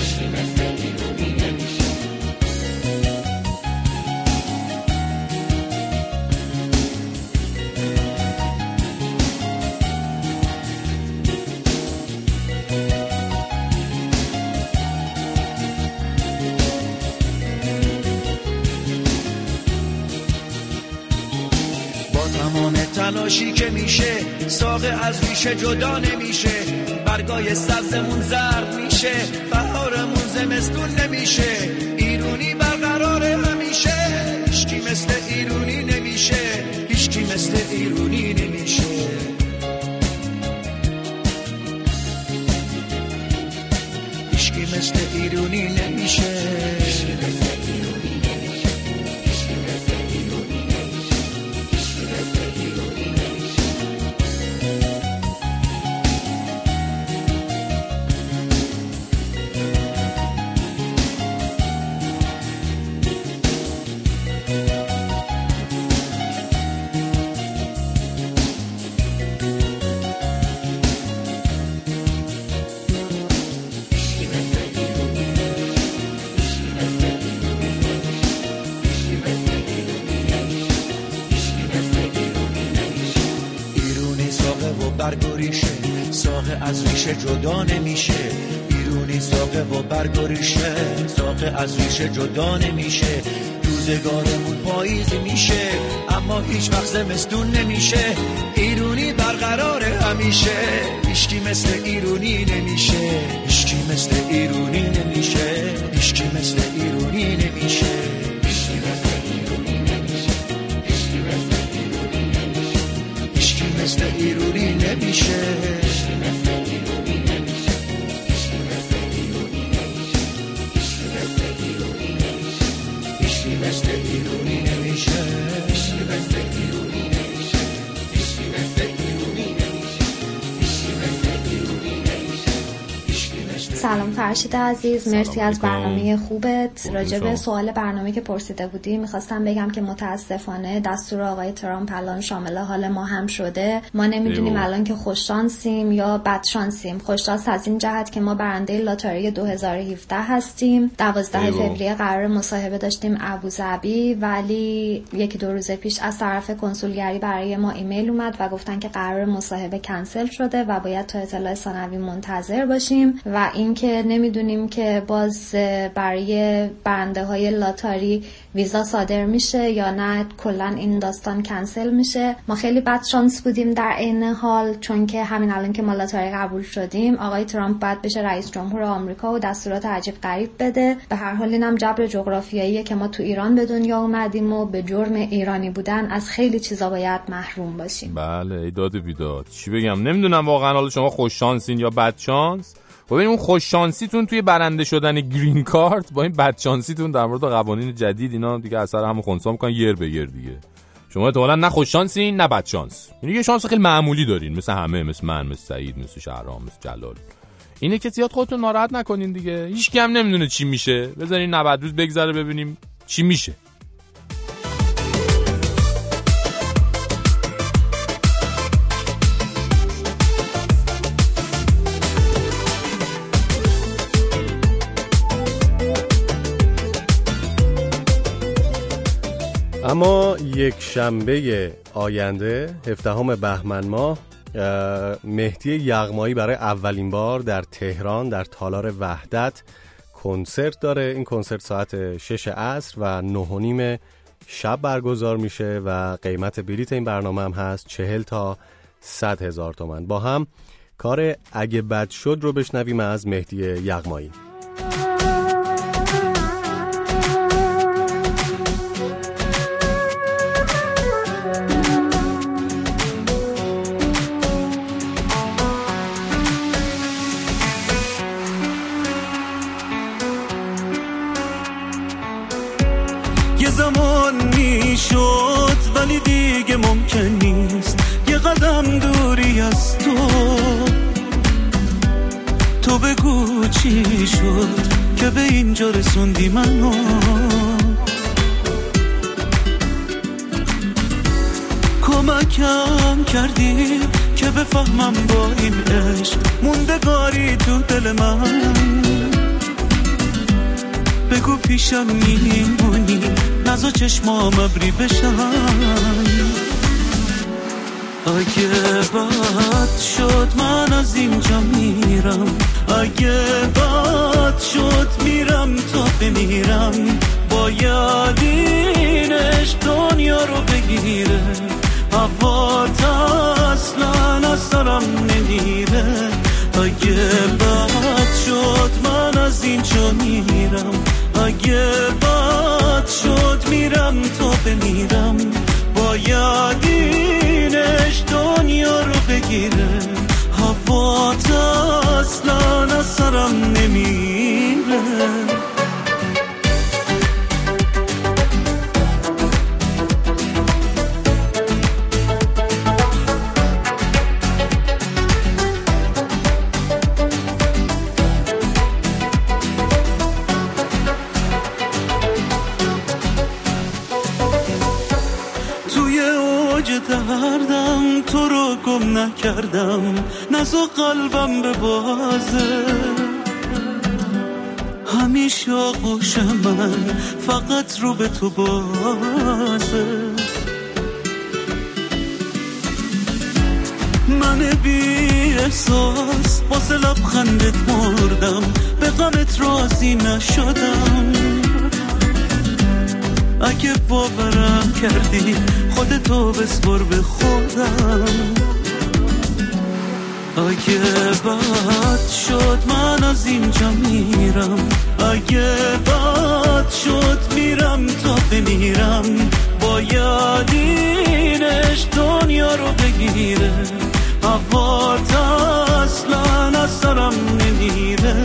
تلاشی که میشه ساقه از ریشه جدا نمیشه. برگای سبزمون زرد میشه بهارمون زمستون نمیشه. ایرونی برقرار همیشه. هیچکی مثل ایرونی نمیشه. هیچکی مثل ایرونی نمیشه. هیچکی مثل ایرونی نمیشه. ساقه از ریشه جدا نمیشه. ایرونی ساقه و برگ و ریشه. ساقه از ریشه جدا نمیشه. روزگارمون پاییزی میشه. اما هیچ وقت زمستون نمیشه. ایرونی برقرار همیشه. هیچکی مثل ایرونی نمیشه. هیچکی مثل ایرونی نمیشه. هیچکی مثل ایرونی نمیشه. مثل ایرونی نمیشه. سلام فرشید عزیز مرسی از برنامه خوبت. راجع به سوال برنامه که پرسیده بودی می‌خواستم بگم که متاسفانه دستور آقای ترامپ الان شامل حال ما هم شده. ما نمی‌دونیم. الان که خوششانسیم یا بدشانسیم خوششانس از این جهت که ما برنده لاتاری 2017 هستیم. 12 ایوه. فوریه قرار مصاحبه داشتیم ابوظبی ولی یکی دو روز پیش از طرف کنسولگری برای ما ایمیل اومد و گفتن که قرار مصاحبه کنسل شده و باید تا اطلاع ثانوی منتظر باشیم و اینکه نمی‌دونیم که باز برای برنده های لاتاری ویزا صادر میشه یا نه کلا این داستان کنسل میشه. ما خیلی بد شانس بودیم در عین حال چون که همین الان که ما لاتاری قبول شدیم آقای ترامپ باید بشه رئیس جمهور آمریکا و دستورات عجیب غریب بده. به هر حال اینم جبر جغرافیاییه که ما تو ایران به دنیا اومدیم و به جرم ایرانی بودن از خیلی چیزا باید محروم باشیم. بله ای داد بیداد. چی بگم؟ نمی‌دونم واقعا حالا شما خوش شانسین یا بد شانس؟ ببین اون خوش شانسیتون توی برنده شدن گرین کارت با این بد شانسیتون در مورد قوانین جدید اینا دیگه اثر همون خونسا می‌کنن یر به یر دیگه. شما احتمالاً نه خوش شانسین نه بد شانس یعنی یه شانس خیلی معمولی دارین مثل همه مثل من مثل سعید مثل شهرام مثل جلال. اینه که زیاد خودتون ناراحت نکنین دیگه. هیچ هم نمی‌دونه چی میشه. بذارین 90 روز بگذره ببینیم چی میشه. اما یک شنبه آینده 17 بهمن ماه اه، مهدی یغمایی برای اولین بار در تهران در تالار وحدت کنسرت داره. این کنسرت ساعت 6 عصر و 9 و نیم شب برگزار میشه و قیمت بلیت این برنامه هم هست 40 تا 100 هزار تومن. با هم کار اگه بد شد رو بشنویم از مهدی یغمایی. زمان می‌شد ولی دیگه ممکن نیست. یه قدم دوری از تو. تو بگو چی شد که به اینجا رسوندی منو. کمکم کردی که بفهمم با این عشق موندگاری تو دل من. بگو پیشم میمونی. نزا چشمام ابری بشن اگه بد شد من از اینجا میرم. اگه بد شد میرم تا بمیرم. باید اینش دنیا رو بگیره. هوا اصلا از سرم نمیره. اگه بد شد من از اینجا میرم. اگه بد شد میرم تا بمیرم. باید اینش دنیا رو بگیره. هوا اصلا از سرم نمیره. نکردم نزا قلبم به بازه. همیشه آغوش من فقط رو به تو بازه. من بی احساس واسه لبخندت مردم به غمت راضی نشدم. اگه باورم کردی خودتو بسپر به خودم. اگه بد شد من از اینجا میرم. اگه بد شد میرم تا بمیرم. باید اینش دنیا رو بگیره. هوا اصلا از سرم نمیره.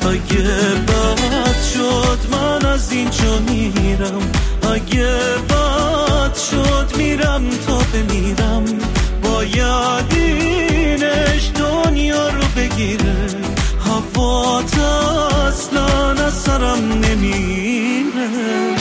اگه بد شد من از اینجا میرم. اگه بد شد میرم تا بمیرم. باید اینش دنیا رو بگیره. هوا اصلا از سرم نمیره.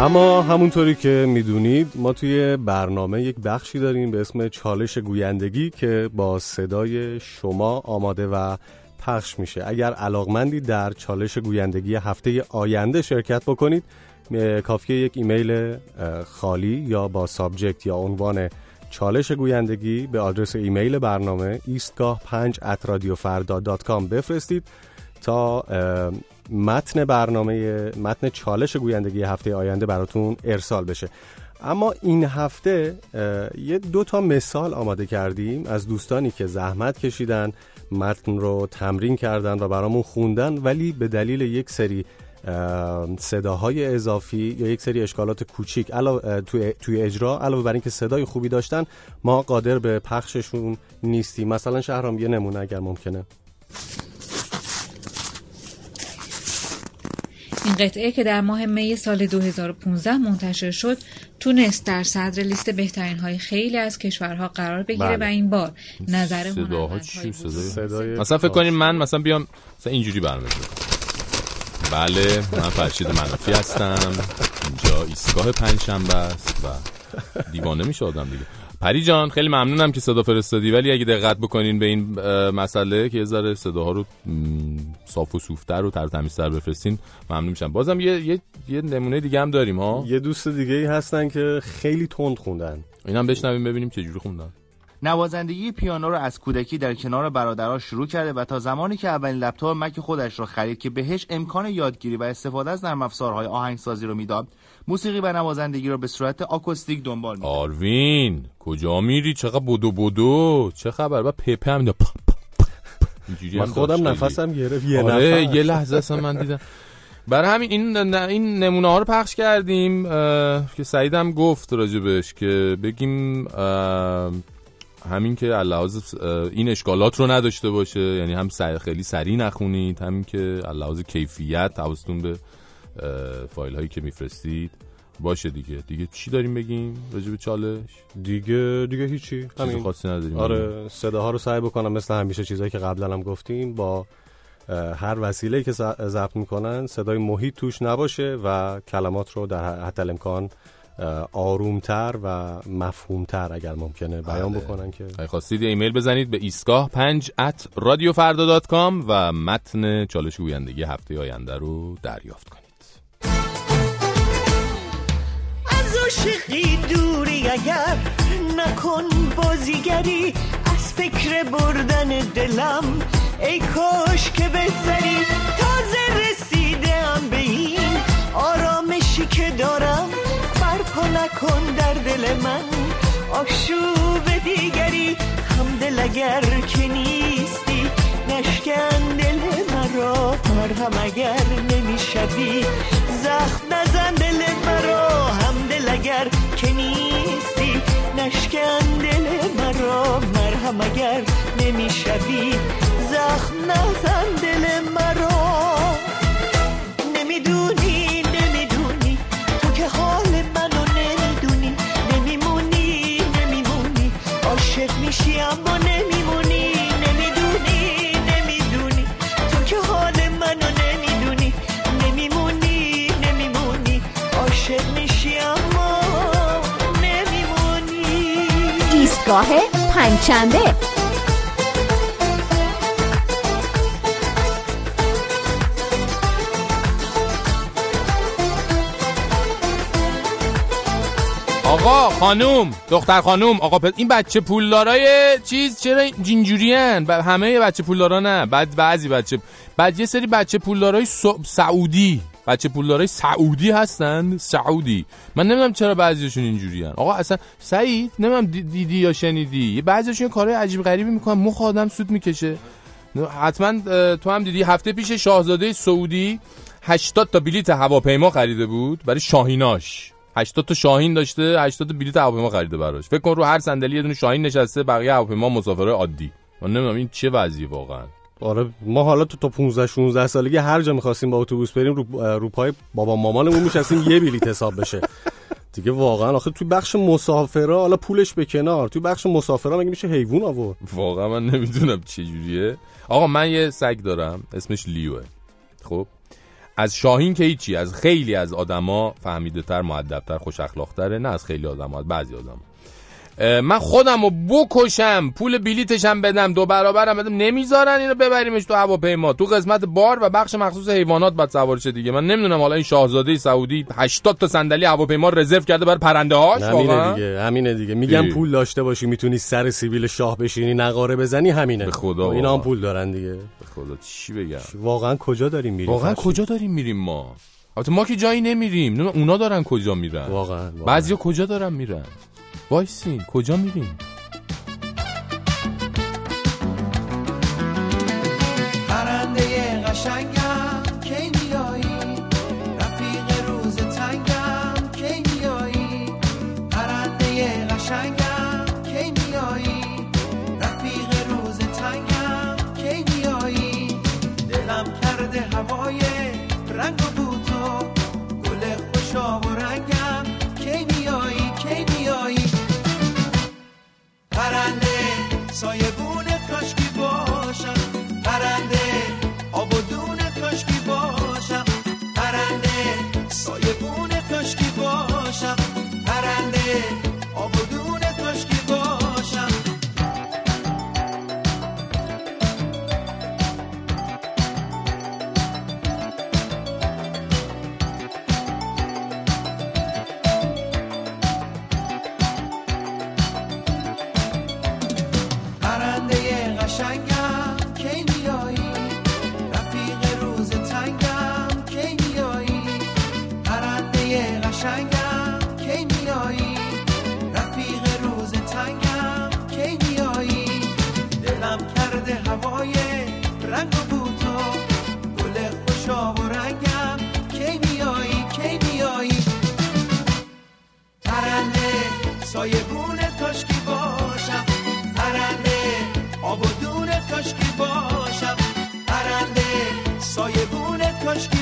اما همونطوری که می‌دونید ما توی برنامه یک بخشی داریم به اسم چالش گویندگی که با صدای شما آماده و پخش میشه. اگر علاقمندی در چالش گویندگی هفته آینده شرکت بکنید کافیه یک ایمیل خالی یا با subject یا عنوان چالش گویندگی به آدرس ایمیل برنامه ایستگاه 5 @radiofarda.com بفرستید تا متن برنامه متن چالش گویندگی هفته آینده براتون ارسال بشه. اما این هفته یه دو تا مثال آماده کردیم از دوستانی که زحمت کشیدن متن رو تمرین کردن و برامون خوندن ولی به دلیل یک سری صداهای اضافی یا یک سری اشکالات کوچیک علاوه توی, توی اجرا علاوه بر اینکه صدای خوبی داشتن ما قادر به پخششون نیستیم. مثلا شهرام یه نمونه اگر ممکنه. این قطعه که در ماه می سال 2015 منتشر شد تونست در صدر لیست بهترین های خیلی از کشورها قرار بگیره بله. و این بار نظر صدای صدای مثلا فکر کنیم من مثلا بیام مثلا اینجوری برنامه بله من فرشید منافی هستم. اینجا ایستگاه پنجشنبه است و دیوانه میشه آدم دیگه. پری جان خیلی ممنونم که صدا فرستادی. ولی اگه دقت بکنین به این مسئله که یه ذره صداها رو صاف و صوفتر و تر و تمیزتر بفرستین ممنون میشم. بازم یه, یه, یه نمونه دیگه هم داریم ها؟ یه دوست دیگه ای هستن که خیلی تند خوندن. اینم بشنویم ببینیم چه جوری خوندن. نوازندگی پیانو رو از کودکی در کنار برادرها شروع کرده و تا زمانی که اولین لپتاپ مک خودش را خرید که بهش امکان یادگیری و استفاده از نرم افزارهای آهنگسازی رو می‌داد موسیقی و نوازندگی رو به صورت آکوستیک دنبال می‌کرد آروین کجا میری؟ چقدر بدو بدو؟ چه خبر؟ با پپه هم من خودم نفسم گرفت یه آره نفر یه لحظه اصلا من دیدم. برای همین این این نمونه ها رو پخش کردیم که سعیدم گفت راجبش که بگیم همین که لحاظ این اشکالات رو نداشته باشه. یعنی هم سر خیلی سریع نخونید همین که لحاظ کیفیت حواستون به فایل هایی که میفرستید. باشه دیگه. دیگه چی داریم بگیم راجب چالش؟ دیگه دیگه هیچی. همین. خاصی نداریم. آره صداها رو سعی بکنم مثل همیشه چیزایی که قبلا هم گفتیم با هر وسیله که ضبط می‌کنن صدای محیط توش نباشه و کلمات رو در حد الامکان آرومتر و مفهومتر اگر ممکنه بیان بکنن که. خواستید ایمیل بزنید به ایستگاه 5 at radiofarda.com و متن چالش گویندگی هفته آینده رو دریافت کنید. عاشقی دوری اگر نکن بازیگری از فکر بردن دلم ای کاش که بهتری. تازه رسیدم به این آرامشی که دارم. برپا نکن در دل من آشوب دیگری. هم دل اگر که نیستی نشکن دل مرا. مرهم اگر نمی‌شدی زخم نزن دل مرا هم دل اگر که نیستی نشکن دل مرا. مرهم اگر نمی‌شوی زخم نزن دل مرا. ایستگاه پنجشنبه آقا خانوم دختر خانوم آقا پد... این بچه پولدارای چیز چرا جینجورین ب... همه بچه پولدارا نه بعد بعضی بچه بعد یه سری بچه پولدارای. سعودی بچه پولدارای سعودی هستن؟ سعودی. من نمی‌دونم چرا بعضیشون اینجوریان آقا اصلا سعید نمی‌دونم دیدی یا شنیدی؟ یه بعضیشون کارهای عجیب غریبی می‌کنن. مخ آدم سود می‌کشه. حتما تو هم دیدی هفته پیش شاهزاده سعودی 80 تا بلیت هواپیما خریده بود برای شاهیناش. 80 تا شاهین داشته 80 تا بلیت هواپیما خریده براش. فکر کن رو هر صندلی یه دونه شاهین نشسته بقیه هواپیما مسافرای عادی. من نمی‌دونم این چه وضعیه واقعا. آره ما حالا تو تا 15 16 سالگی هر جا می‌خواستیم با اتوبوس بریم رو, رو پای بابا مامانمون میشستیم یه بلیت حساب بشه. دیگه واقعا آخه توی بخش مسافرا حالا پولش به کنار توی بخش مسافرا مگه میشه حیوان آورد؟ واقعا من نمی‌دونم چه جوریه آقا من یه سگ دارم اسمش لیوه. خب؟ از شاهین که هیچی از خیلی از آدما فهمیده تر خوش اخلاق تره نه از خیلی آدما از بعضی آدما من خودم رو بکشم پول بلیتشم بدم دو برابرم بدم نمی‌ذارن اینو ببریمش تو هواپیما. تو قسمت بار و بخش مخصوص حیوانات بعد سوار شه دیگه. من نمی‌دونم حالا این شاهزاده سعودی 80 تا صندلی هواپیما رزرو کرده برای پرنده هاش همینه دیگه همینه دیگه. میگم ای. پول داشته باشی می‌تونی سر سیبیل شاه بشینی نقاره بزنی همینه. به خدا اینا هم پول دارن دیگه. به خدا چی بگم؟ واقعا کجا داریم میریم؟ واقعا کجا داریم میریم ما؟ البته ما که جایی نمیریم. اونا دارن کجا میرن؟ واقعا, واقعا. بعضیا کجا دارن میرن؟ وایسین کجا میریم؟ پرنده قشنگم کی میایی؟ رفیق روز تنگم کی میایی؟ پرنده قشنگم کی میایی؟ رفیق روز تنگم کی میایی؟ دلم کرده هوای سایبون کاشکی های رنگ و بوتا گل خوشا و رنگم. کی میایی کی میایی پرنده سایه بونه کاشکی باشم. پرنده آب و دونه کاشکی باشم. پرنده سایه بونه کاشکی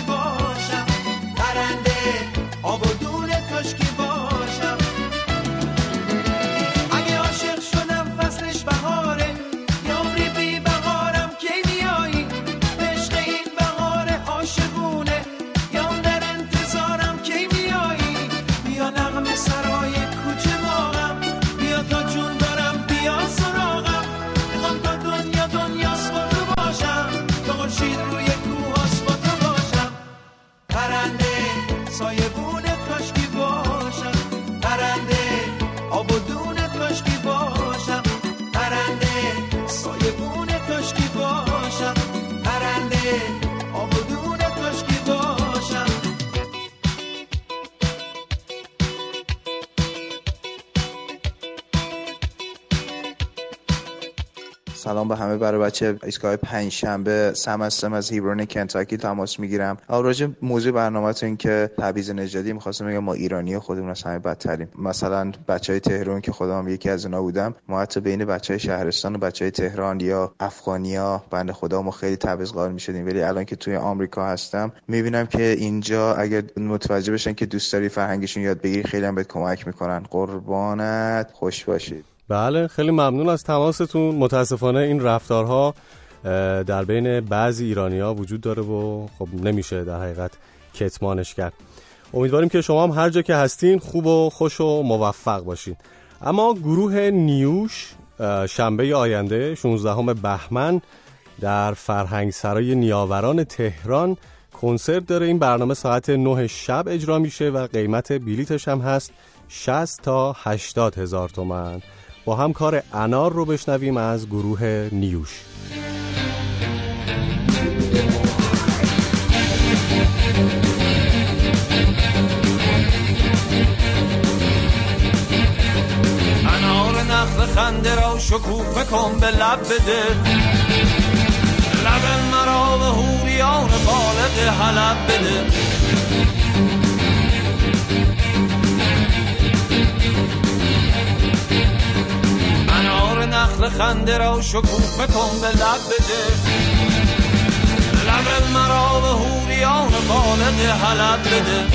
همه برای بچه ایستگاه پنج شنبه سم هستم از هیبرون کنتاکی تماس می‌گیرم. راجع موضوع برنامهتون که تبعیض نژادی می‌خواستم بگم ما ایرانی خودمون از همه بدتریم. مثلا بچه های تهران که خودم یکی از اونا بودم ما حتی بین بچه های شهرستان و بچه های تهران یا افغانیا بنده خدا ما خیلی تبعیض قائل می‌شدیم. ولی الان که توی آمریکا هستم می‌بینم که اینجا اگر متوجه بشن که دوست داری فرهنگشون یاد بگیری خیلی هم بهت کمک می‌کنن. قربانت خوش باشید. بله خیلی ممنون از تماستون. متاسفانه این رفتارها در بین بعضی ایرانی ها وجود داره و خب نمیشه در حقیقت کتمانش کرد. امیدواریم که شما هم هر جا که هستین خوب و خوش و موفق باشین. اما گروه نیوش شنبه آینده 16 بهمن در فرهنگ سرای نیاوران تهران کنسرت داره. این برنامه ساعت 9 شب اجرا میشه و قیمت بلیتش هم هست 60 تا 80 هزار تومن با هم کار انار رو بشنویم از گروه نیوش. انار نخل خنده را شکوفه کن به لب بده. لب مرا به هوریان بالغ حلب بده. نخل خنده را شکوفه کن به لب بده. لب مرا به هوریان بالغ حلب بده.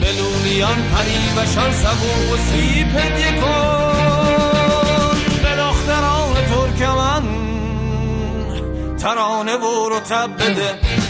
بلولیان پری و شان سبو و هدیه کن. به دختران ترکمن ترانه و رتب بده.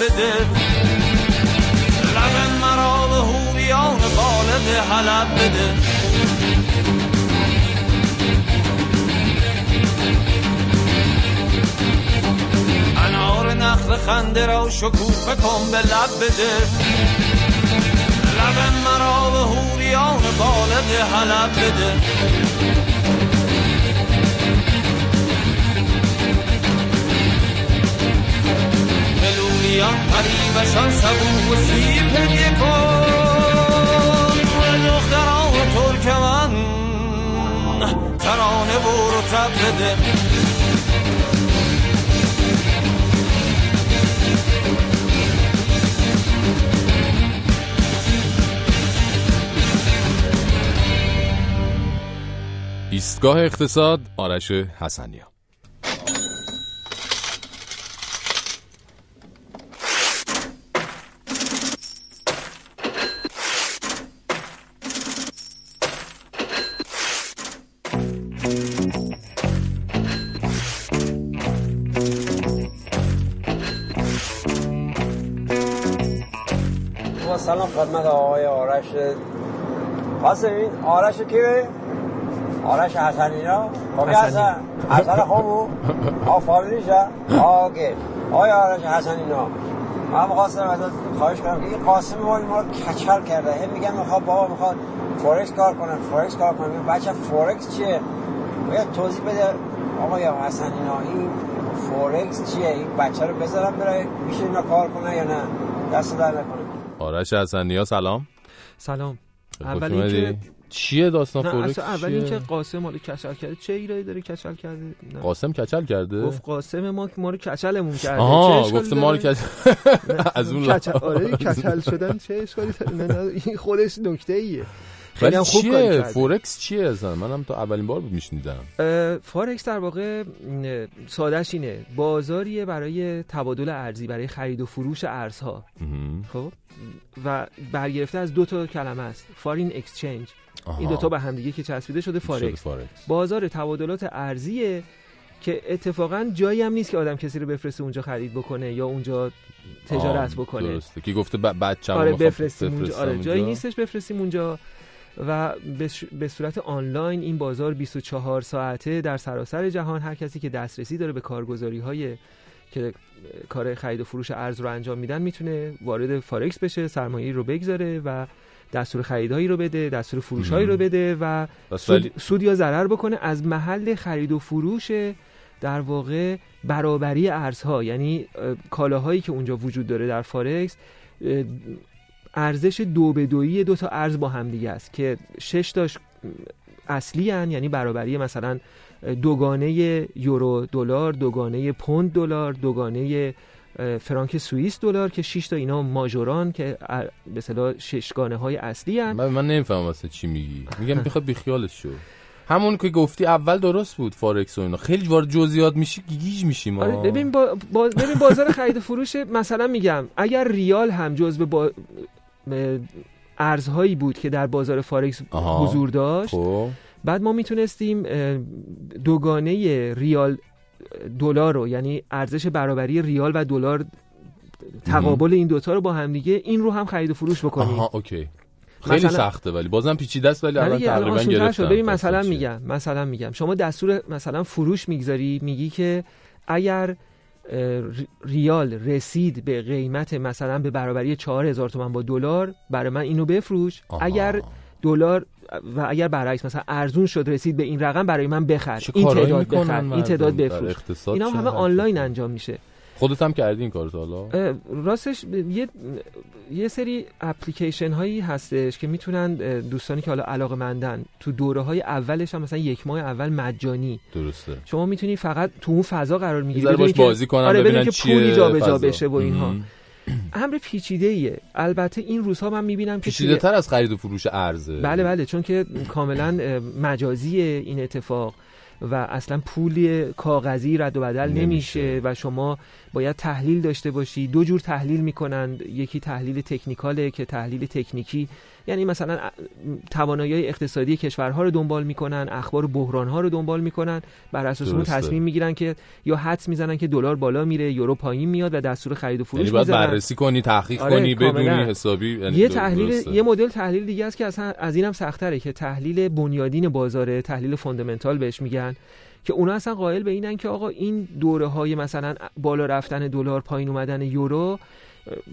بده اقتصاد آرش حسنیا سلام خدمت آقای آرش قاسم این آرش کیه؟ آرش حسنیا؟ خوبی. هستن حسن خوبو؟ آه OK آقای آرش حسنیا؟ من قاسم ازت خواهش کنم. این قاسم ما ما رو کچل کرده. هی میگن می‌خواد بابا می‌خواد فورکس کار کنه. فورکس کار کنه. میگم بچه فورکس چیه؟ باید توضیح بده. آقای حسنیا این فورکس چیه؟ این بچه رو بذارم بره. میشه اینا کار کنه یا نه؟ دستت درد نکنه. آرش حسنیا سلام. سلام. اول. اینکه چیه داستان فورکس اصلا اول؟ اینکه قاسم ما رو کچل کرده. چه ایرادی داره کچل کرده؟ نه. قاسم کچل کرده؟ گفت قاسم ما ما رو کچلمون کرده. آها گفته ما رو؟ کچل از اون کچل. آره کچل شدن چه اشکالی داره؟ این خودش نکته ایه. خیلی هم خوب چیه. فورکس چیه اصلا؟ منم تا اولین بار میشنیدم. اه، فارکس در واقع م، سادهش اینه. بازاریه برای تبادل ارزی برای خرید و فروش ارزها. خب؟ و برگرفته از دو تا کلمه است. foreign exchange آها. این دوتا به همدیگه که چسبیده شده شده فارکس فارکس. بازار تبادلات ارزیه که اتفاقا جایی هم نیست که آدم کسی رو بفرسته اونجا خرید بکنه یا اونجا تجارت بکنه درسته که گفته ب- بچه‌مو آره بفرستیم اونجا آره جایی. نیستش بفرستیم اونجا و به صورت آنلاین این بازار 24 ساعته در سراسر جهان هر کسی که دسترسی داره به کارگزاری های که کار خرید و فروش ارز رو انجام میدن می‌تونه وارد فارکس بشه سرمایه رو بگذاره و دستور خریدهایی رو بده دستور فروشهایی رو بده و سود, سود یا ضرر بکنه از محل خرید و فروش در واقع برابری ارزها. یعنی اه، کالاهایی که اونجا وجود داره در فارکس ارزش دو به دویی دو تا ارز با هم دیگه است که شش تاش اصلی هن. یعنی برابری مثلا دوگانه یورو دلار دوگانه پوند دلار دوگانه فرانک سوئیس دلار که 6 تا اینا major ان که به اصطلاح ششگانه های اصلی هن. من, من نمی‌فهمم واسه چی میگی. میگم می‌خواد بیخیالش شو. همون که گفتی اول درست بود فارکس و اینا. خیلی وارد جزئیات میشی گیج میشیم آره ببین با, با ببین بازار خرید و فروش مثلا میگم اگر ریال هم جزو با ارزهایی بود که در بازار فارکس آها. حضور داشت خب. بعد ما می‌تونستیم دوگانه ریال دلار رو یعنی ارزش برابری ریال و دلار تقابل این دوتا رو با هم دیگه این رو هم خرید و فروش بکنیم آها اوکی خیلی مثلا- سخته ولی بازم پیچیده است ولی الان تقریبا. گرفتم ببین مثلا چیه. میگم مثلا میگم شما دستور مثلا فروش می‌گذاری میگی که اگر ریال رسید به قیمت مثلا به برابری 4000 تومان با دلار برای من اینو بفروش آها. اگر دلار و اگر برعکس مثلا ارزون شد رسید به این رقم برای من بخر. این تعداد بخر. این تعداد بفروش. اینا همه آنلاین انجام میشه. خودت هم کردی این کارو تا حالا؟ راستش یه یه سری اپلیکیشن هایی هستش که می‌تونن دوستانی که حالا علاقه مندن تو دوره های اولش هم مثلا یک ماه اول مجانی. درسته. شما می‌تونی فقط تو اون فضا قرار می‌گیری. باش بازی کنن، آره ببینن بدون که چیه پولی جابجا. بشه و اینها. امر پیچیده ایه البته این روزها من می‌بینم که پیچیده تر از خرید و فروش ارزه. بله بله چون که کاملا اه، مجازیه این اتفاق و اصلا پولی کاغذی رد و بدل نمیشه. نمیشه و شما باید تحلیل داشته باشی. دو جور تحلیل می‌کنن یکی تحلیل تکنیکاله که تحلیل تکنیکی یعنی مثلا توانایی اقتصادی کشورها رو دنبال می‌کنن اخبار بحران ها رو دنبال می‌کنن بر اساس اون. تصمیم می‌گیرن که یا حدس می‌زنن که دلار بالا میره یورو پایین میاد و دستور خرید و فروش یعنی باید می‌زنن. بررسی کنی تحقیق آره، کنی بدونی. حسابی یعنی یه تحلیل درسته. یه مدل تحلیل دیگه است که اصلا از اینم سختره که تحلیل بنیادین بازاره تحلیل فوندامنتال بهش میگن که اونا اصلا قائل به اینن که آقا این دوره های مثلا بالا رفتن دلار پایین اومدن یورو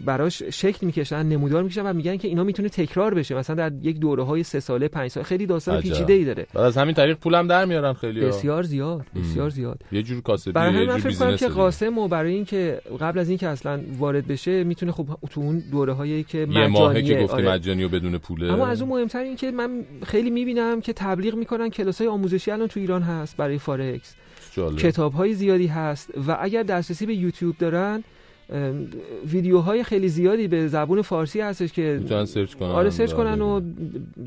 براش شکل می‌کشن نمودار می‌کشن و میگن که اینا می‌تونه تکرار بشه مثلا در یک دوره های سه ساله پنج ساله خیلی داستان. پیچیده ای داره بعد از همین طریق پولم در میارن خیلی بسیار زیاد بسیار زیاد یه جور کاسبی برای همین من فکر کنم که. قاسم و برای اینکه قبل از اینکه اصلا وارد بشه می‌تونه خب تو اون دوره هایی که یه مجانیه ماهه که گفتی آره. مجانی و بدون پوله اما از اون مهمتر این که من خیلی می‌بینم که تبلیغ می‌کنن کلاس های آموزشی الان تو ایران هست برای فارکس. کتاب های زیادی هست و اگر دسترسی به یوتیوب دارن ویدیوهای خیلی زیادی به زبون فارسی هستش که می‌تونن search کنن آره search کنن و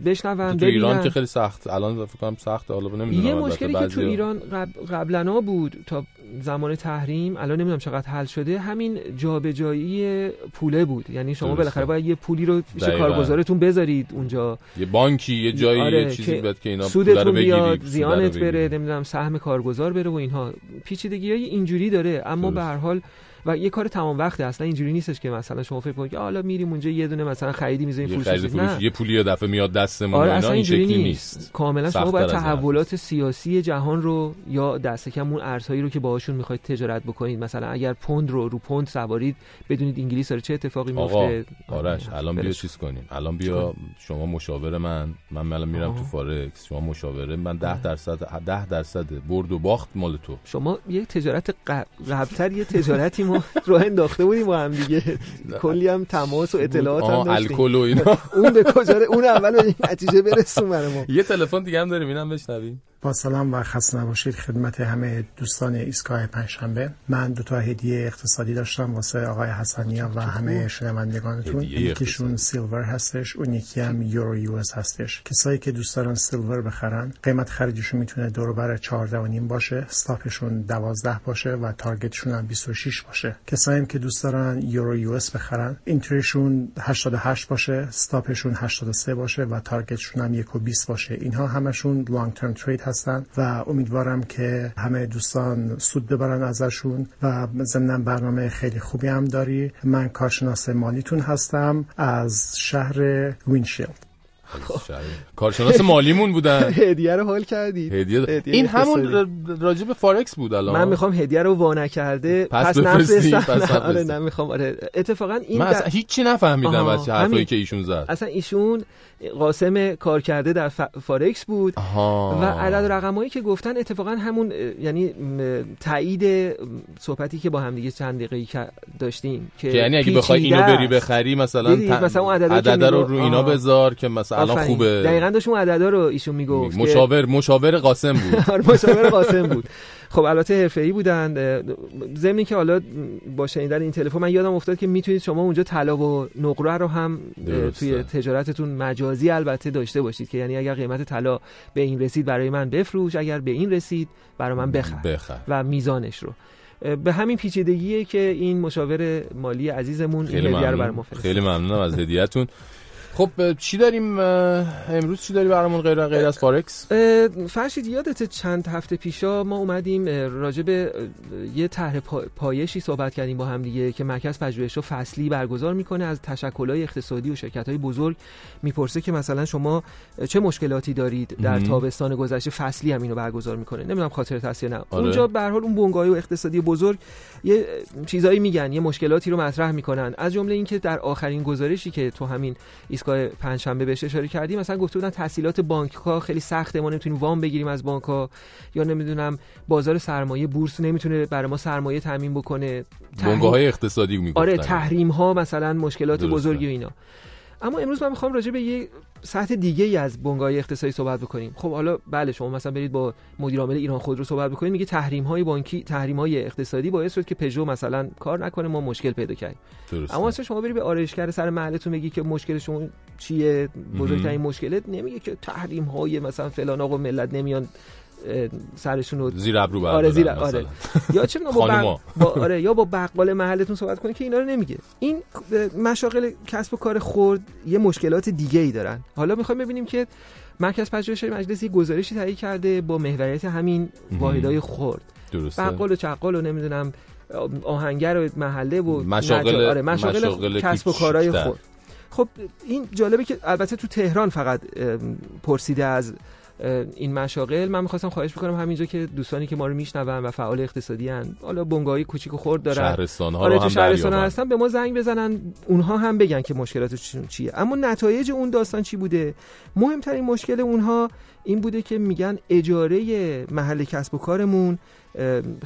بشنون تو ایران. که خیلی سخت الان فکر کنم سخته حالا نمی‌دونم یه مشکلی که تو ایران قبل قبلا بود تا زمان تحریم الان نمی‌دونم چقدر حل شده همین جابجایی پوله بود یعنی شما. بالاخره باید یه پولی رو پیش. کارگزارتون بذارید اونجا یه بانکی یه جایی آره، یه چیزی باید که اینا سودتون بیاد زیانت. بره نمی‌دونم سهم کارگزار بره و اینها پیچیدگی های اینجوری داره اما به هر حال و یه کار تمام وقته. اصلا اینجوری نیستش که مثلا شما فکر کنید که حالا میریم اونجا یه دونه مثلا خریدی می‌ذاریم فروش. فروش نه. یه پولی یه دفعه میاد دستمون آره اصلا این شکلی نیست. نیست. کاملا شما باید. تحولات سیاسی جهان رو یا دست کم اون ارزهایی رو که باهاشون می‌خواید تجارت بکنید. مثلا اگر پوند رو رو پوند سوارید بدونید انگلیس داره چه اتفاقی آقا میفته آرش الان بیا. چیز کنیم. الان بیا شما مشاور من. من الان میرم تو. فارکس. شما مشاوره. من 10 درصد 10 درصد برد و باخت مال تو. شما یه تجارت قبلتر یه تجارتی ما راه انداخته بودیم با هم دیگه. کلی هم تماس و اطلاعات هم داشتیم. الکل و اینا. اون به کجا اون اول به این نتیجه برسون برای ما. یه تلفن دیگه هم داریم اینم بشنویم. با سلام و خسته نباشید خدمت همه دوستان ایستگاه پنجشنبه. من دو تا هدیه اقتصادی داشتم واسه آقای حسنیا و همه شنوندگانتون. یکیشون silver هستش اون یکی هم یورو US هستش. کسایی که دوست دارن silver بخرن قیمت خریدشون می‌تونه دور بر 14 و نیم باشه stop شون 12 باشه و target شون هم 26 باشه. کسایی هم که دوست دارن یورو US بخرن entry شون 88 باشه stop شون 83 باشه و target شون هم 1 و 20 باشه. اینها همشون long term trade هستن و امیدوارم که همه دوستان سود ببرن ازشون و ضمن برنامه خیلی خوبی هم داری. من کارشناس مالیتون هستم از شهر وینشیلد. کارشناس مالیمون بودن. هدیه رو حال کردی. هدیه این همون ر- راجع به فارکس بود الان. من می‌خوام هدیه رو وا نکرده. پس نفرستم. آره نفرستی. نمی‌خوام آره. اتفاقا این من اصلا هیچی نفهمیدم از حرفایی. که ایشون زد. اصلا ایشون قاسم کار کرده در فارکس بود آها. و عدد رقمایی که گفتن اتفاقا همون یعنی تایید صحبتی که با هم دیگه چند دقیقه داشتیم که که یعنی اگه بخوای اینو بری. بخری مثلا؟ ت- مثلا اون عددا که عددا رو رو اینا. بذار که مثلا الان. خوبه دقیقاً داشت اون عددا رو ایشون می‌گفت مشاور مشاور قاسم بود آره مشاور قاسم بود خب البته حرفه‌ای بودن ضمن که حالا با شنیدن این تلفن من یادم افتاد که می‌تونید شما اونجا طلا و نقره رو هم درسته. توی تجارتتون مجازی البته داشته باشید که یعنی اگر قیمت طلا به این رسید برای من بفروش اگر به این رسید برای من بخر. بخر. و میزانش رو. به همین پیچیدگیه که این مشاور مالی عزیزمون این خیلی هدیه رو فرستاد. خیلی ممنونم از هدیهتون. خب چی داریم؟ امروز چی داری برامون غیر غیر از فارکس فرشید یادت چند هفته پیشا ما اومدیم راجع به یه طرح پا- پایشی صحبت کردیم با هم دیگه که مرکز پژوهش فصلی برگزار می‌کنه از تشکل‌های اقتصادی و شرکت‌های بزرگ می‌پرسه که مثلا شما چه مشکلاتی دارید در. تابستان گذشته؟ فصلی هم اینو برگزار می‌کنه. نمی‌دونم خاطرت هست یا نه. آره. اونجا به هر حال اون بنگاهی و اقتصادی بزرگ یه چیزایی میگن یه مشکلاتی رو مطرح می‌کنن. از جمله اینکه در آخرین گزارشی که تو همین ایستگاه پنجشنبه بهش اشاره کردی مثلا گفته بودن تحصیلات بانک ها خیلی سخته ما نمی‌تونیم وام بگیریم از بانک ها یا نمی‌دونم بازار سرمایه بورس نمی‌تونه برای ما سرمایه تامین بکنه. بنگاه های اقتصادی می‌گفتن. آره تحریم ها مثلا مشکلات درسته. بزرگی و اینا. اما امروز من می‌خوام راجع به یه سطح دیگه ای از بنگاه اقتصادی صحبت بکنیم. خب حالا بله شما مثلا برید با مدیر عامل ایران خودرو صحبت بکنید میگه تحریم های بانکی تحریم های اقتصادی باعث شد که پژو مثلا کار نکنه ما مشکل پیدا کردیم. اما اصلا شما بری به آرایشگر سر محلتون بگی که مشکل شما چیه بزرگترین مشکلت نمیگه که تحریم های مثلا فلان آقا ملت نمیان سرشون رو زیر ابرو آره زیر. آره یا چه با. بق... با آره یا با بقال محلتون صحبت کنید که اینا رو نمیگه این مشاغل کسب و کار خرد یه مشکلات دیگه ای دارن حالا می‌خوایم ببینیم که مرکز پژوهش مجلس یه گزارشی تهیه کرده با محوریت همین. واحدهای خرد درسته. بقال و چقال و نمی‌دونم آهنگر و محله و مشاغل- آره مشاغل, کسب و کارهای. خرد خب این جالبه که البته تو تهران فقط پرسیده از این مشاغل من می‌خواستم خواهش بکنم همینجا که دوستانی که ما رو میشنون و فعال اقتصادی هن حالا بنگاهی کوچیک و خرد دارن شهرستان‌ها آره رو تو هم شهرستان. هستن به ما زنگ بزنن اونها هم بگن که مشکلاتشون چیه اما نتایج اون داستان چی بوده مهمترین مشکل اونها این بوده که میگن اجاره محل کسب و کارمون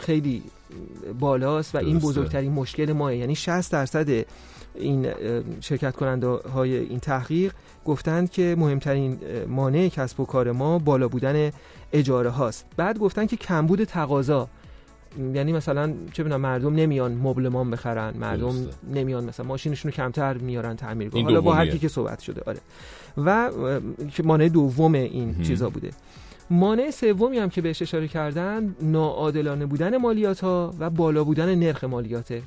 خیلی بالاست و این. بزرگترین مشکل ماه یعنی 60 درصد این شرکت کننده های این تحقیق گفتند که مهمترین مانع کسب و کار ما بالا بودن اجاره هاست. بعد گفتن که کمبود تقاضا یعنی مثلا چه بدونم مردم نمیان مبلمان بخرن مردم درسته. نمیان مثلا ماشینشون رو کمتر میارن تعمیرگاه این حالا با هر. کی که صحبت شده آره. و که مانع دوم این چیزا بوده. مانع سومی هم که بهش اشاره کردن ناعادلانه بودن مالیات ها و بالا بودن نرخ مالیاته.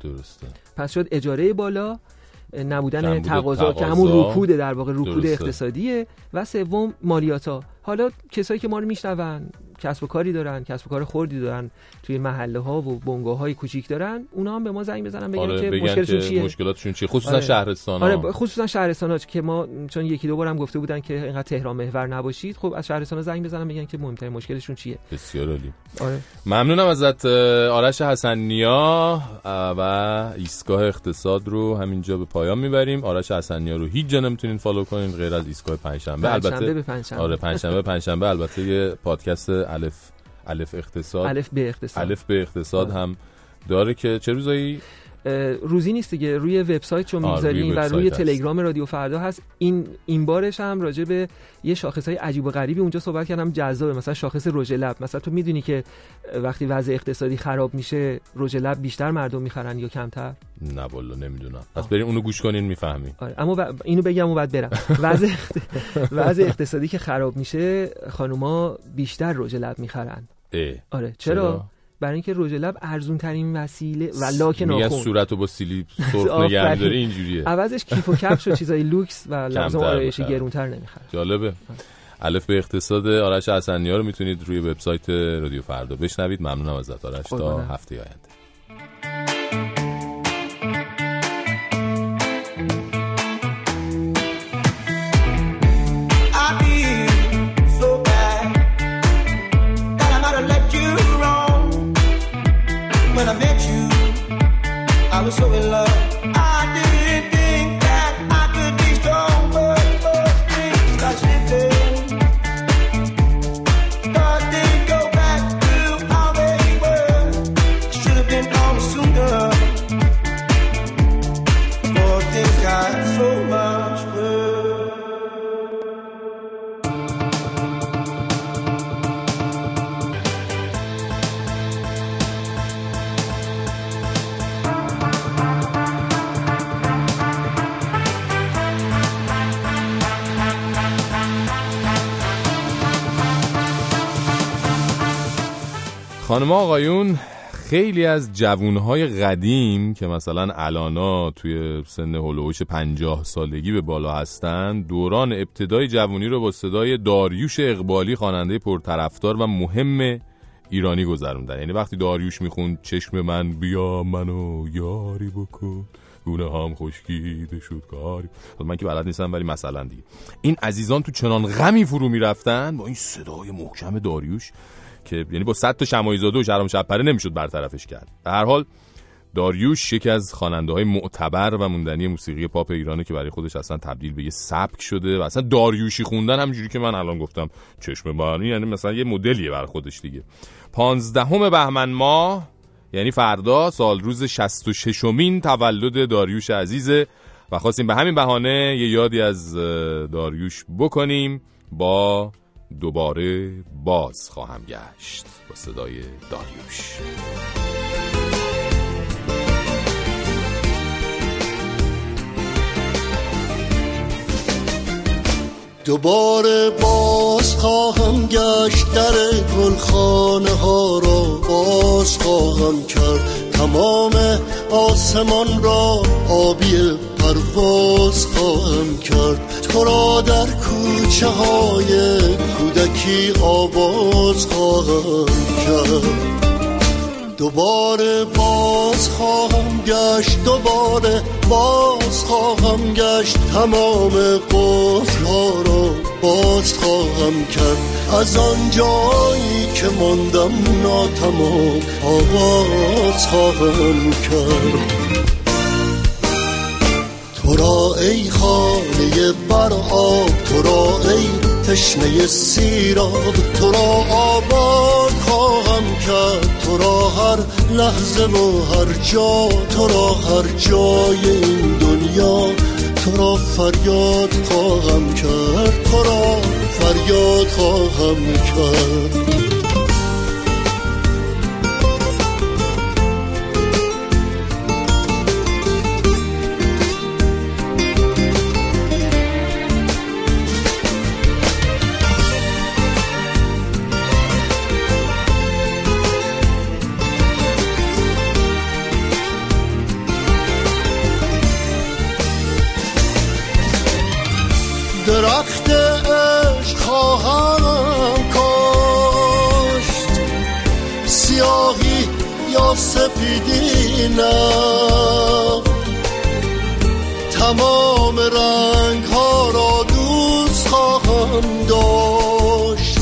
درسته پس شد اجاره بالا نبودن تقاضا که. همون رکود در واقع رکود. اقتصادیه و سوم مالیات ها حالا کسایی که ما رو میشنون کسب و کاری دارن کسب و کار خوردی دارن توی محله ها و بنگاه های کوچیک دارن اونا هم به ما زنگ بزنن بگن آره که مشکلشون چیه؟ مشکلاتشون چیه؟ خصوصا آره. شهرستان آره ب- خصوصا شهرستان ها که ما چون یکی دو بارم گفته بودن که اینقدر تهران محور نباشید خب از شهرستان زنگ بزنن بگن که مهمترین مشکلشون چیه؟ بسیار عالی. آره. ممنونم ازت آرش حسنیا و ایستگاه اقتصاد رو همینجا به پایان می‌بریم. آرش حسنیا رو هیچ جا نمی‌تونین follow کنین غیر از ایستگاه پنجشنبه. پنجشنبه البته به پنجشنبه. آره پنجشنبه پنجشنبه. البته یه پادکست الف الف اقتصاد الف به اقتصاد. الف به اقتصاد هم داره که چه روزایی روزی نیست دیگه. روی وبسایت چون آه، روی می‌گذاریم و روی هست. تلگرام رادیو فردا هست. این این بارش هم راجع به یه شاخص های عجیب و غریبی اونجا صحبت کردم جذابه. مثلا شاخص رژ لب. مثلا تو می‌دونی که وقتی وضع اقتصادی خراب میشه رژ لب بیشتر مردم می‌خرن یا کمتر؟ نه والا نمی‌دونم. پس بریم اونو گوش کنین می‌فهمی آره اما و- اینو بگم و بعد برم. وضع اخت- وضع اقتصادی که خراب میشه خانوما بیشتر رژ لب می‌خرن. آره چرا, چرا؟ برای اینکه رژ لب ارزون ترین وسیله و لاک میگن ناخن. صورتو با سیلی سرخ آفرین. نگه داری اینجوریه. عوضش کیف و کفش و چیزای لوکس و لازم آرایشی. گرونتر نمی‌خرن. جالبه. الف به اقتصاد آرش حسنیا رو می‌تونید روی وبسایت رادیو فردا بشنوید. ممنونم ازت آرش. تا. هفته آینده. So in love. خانم آقایون خیلی از جوونهای قدیم که مثلا الانا توی سن هلوش پنجاه سالگی به بالا هستن دوران ابتدای جوونی رو با صدای داریوش اقبالی خواننده پرطرفدار و مهم ایرانی گذروندن. یعنی وقتی داریوش می‌خوند چشم من بیا منو یاری بکن. گونه هم خشکیده شد کاری. حالا من که بلد نیستم ولی مثلا دیگه. این عزیزان تو چنان غمی فرو می‌رفتن با این صدای محکم داریوش. که یعنی با 100 تا شمایزاده و شهرام شبپره نمی‌شد برطرفش کرد. به هر حال داریوش یکی از خواننده های معتبر و موندنی موسیقی پاپ ایرانه که برای خودش اصلا تبدیل به یه سبک شده و اصلا داریوشی خوندن همجوری که من الان گفتم چشم بانی یعنی مثلا یه مدلیه بر خودش دیگه. پانزدهم بهمن ماه یعنی فردا سال روز 66 مین تولد داریوش عزیزه و خواستیم به همین بهانه یه یادی از داریوش بکنیم با دوباره باز خواهم گشت با صدای داریوش. دوباره باز خواهم گشت در گلخانه ها را. باز خواهم کرد تمام آسمان را آبی پرواز خواهم کرد. تو را در کوچه های کودکی آواز خواهم کرد. دوباره باز خواهم گشت دوباره باز خواهم گشت. تمام قفلها را باز خواهم کرد. از آن جایی که ماندم ناتمام آواز خواهم کرد. را ای خانه بر آب تو را ای تشنه سیراب. تو را آباد خواهم کرد تو را هر لحظه و هر جا. تو را هر جای این دنیا تو را فریاد خواهم کرد. تو را فریاد خواهم کرد. یا سپیدی نه تمام رنگ ها را دوست خواهم داشت.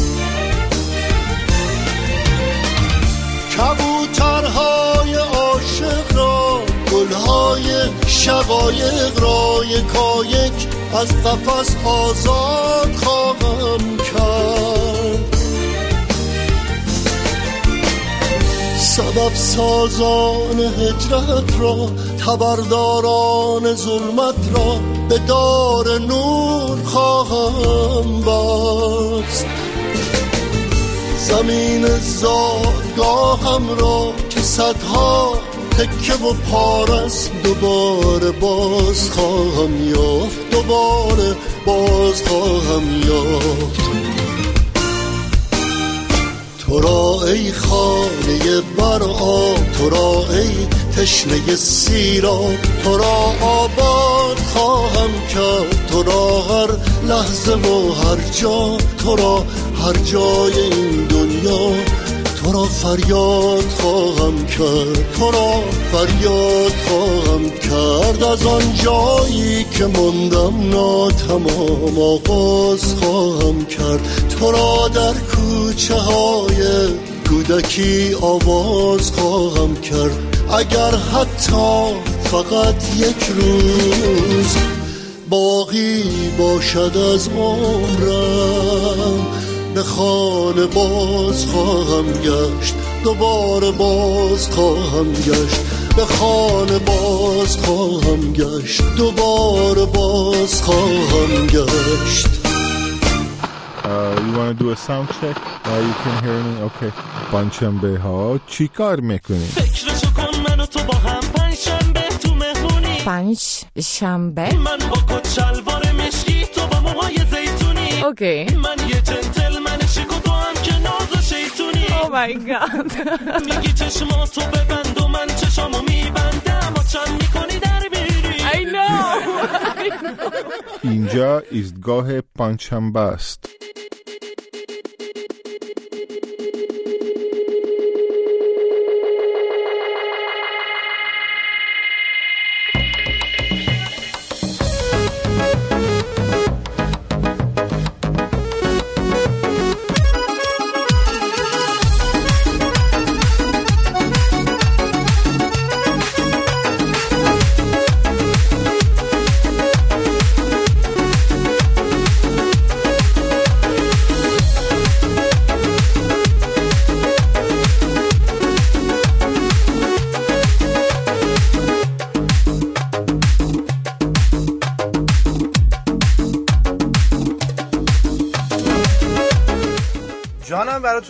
کبوترهای عاشق را گلهای شقایق را یکایک از قفس آزاد سبب سازان هجرت را تبرداران ظلمت را به دار نور خواهم بست. زمین زادگاهم را که صدها تکه و پارست دوباره باز خواهم یافت دوباره باز خواهم یافت. تو را ای خانه بر آب تو را ای تشنه سیرا تو را آباد خواهم کرد تو را هر لحظه و هر جا تو را هر جای این دنیا. تو را فریاد خواهم کرد. تو را فریاد خواهم کرد. از آن جایی که مندم ناتمام آغاز خواهم کرد. تو را در کوچه های کودکی آواز خواهم کرد. اگر حتی فقط یک روز باقی باشد از عمرم به خانه باز خواهم گشت. دوباره باز خواهم گشت. به خانه باز خواهم گشت. دوباره باز خواهم گشت. Uh, you want to do a sound check? Uh, you can hear me? Okay. پنجشنبه ها. چی کار می‌کنی؟ فکرشو کن من و تو با هم پنج شنبه تو مهمونی. پنج شنبه من با کت شلوار مشکی تو با موهای زیتونی. اوکی من یه جنتلمن my god میگی چشماتو ببند و من چشامو میبندم. و چند می‌کنی در بیری I know. اینجا ایستگاه پنجشنبه است.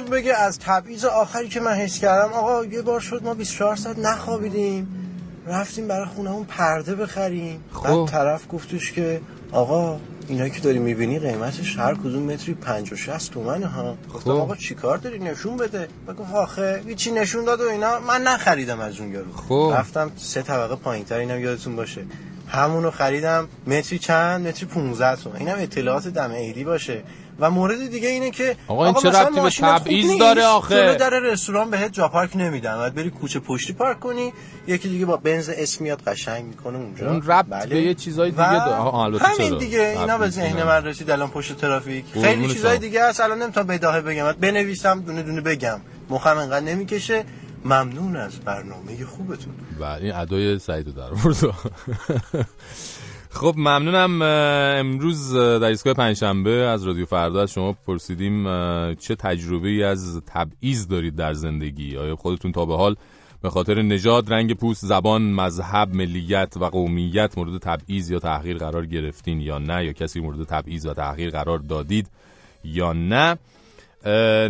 براتون بگه از تبعیض آخری که من حس کردم آقا یه بار شد ما 24 ساعت نخوابیدیم رفتیم برای خونهمون پرده بخریم. بعد طرف گفتش که آقا اینا که داری می‌بینی قیمتش هر کدوم متری؟ 50 و 60 تومنه ها. گفتم آقا چیکار داری؟ نشون بده. بگو آخه هیچی نشون داد و اینا. من نخریدم از اون یارو. خب. رفتم سه طبقه پایینتر اینم یادتون باشه. همونو خریدم. متری چند؟ متری 15 تومن. اینم اطلاعات دم عیدی باشه. و مورد دیگه اینه که آقا این چه ربطی به تبعیض داره آخه؟ جلو در رستوران بهت جا پارک نمیدن باید بری کوچه پشتی پارک کنی یکی دیگه با بنز اسم میاد قشنگ می‌کنه اونجا اون ربط بله. به یه چیزای دیگه داره. همین؟ دیگه اینا به ذهن. من رسید الان پشت ترافیک خیلی چیزای. دیگه هست الان نمی‌تونم بداهه بگم بنویسم دونه دونه بگم مخم انقدر نمی‌کشه ممنون از برنامه خوبتون بله این ادای سعید در. خب ممنونم امروز در ایستگاه پنجشنبه از رادیو فردا از شما پرسیدیم چه تجربه ای از تبعیض دارید در زندگی؟ آیا خودتون تا به حال به خاطر نژاد، رنگ پوست، زبان، مذهب، ملیت و قومیت مورد تبعیض یا تحقیر قرار گرفتین یا نه؟ یا کسی مورد تبعیض و تحقیر قرار دادید یا نه؟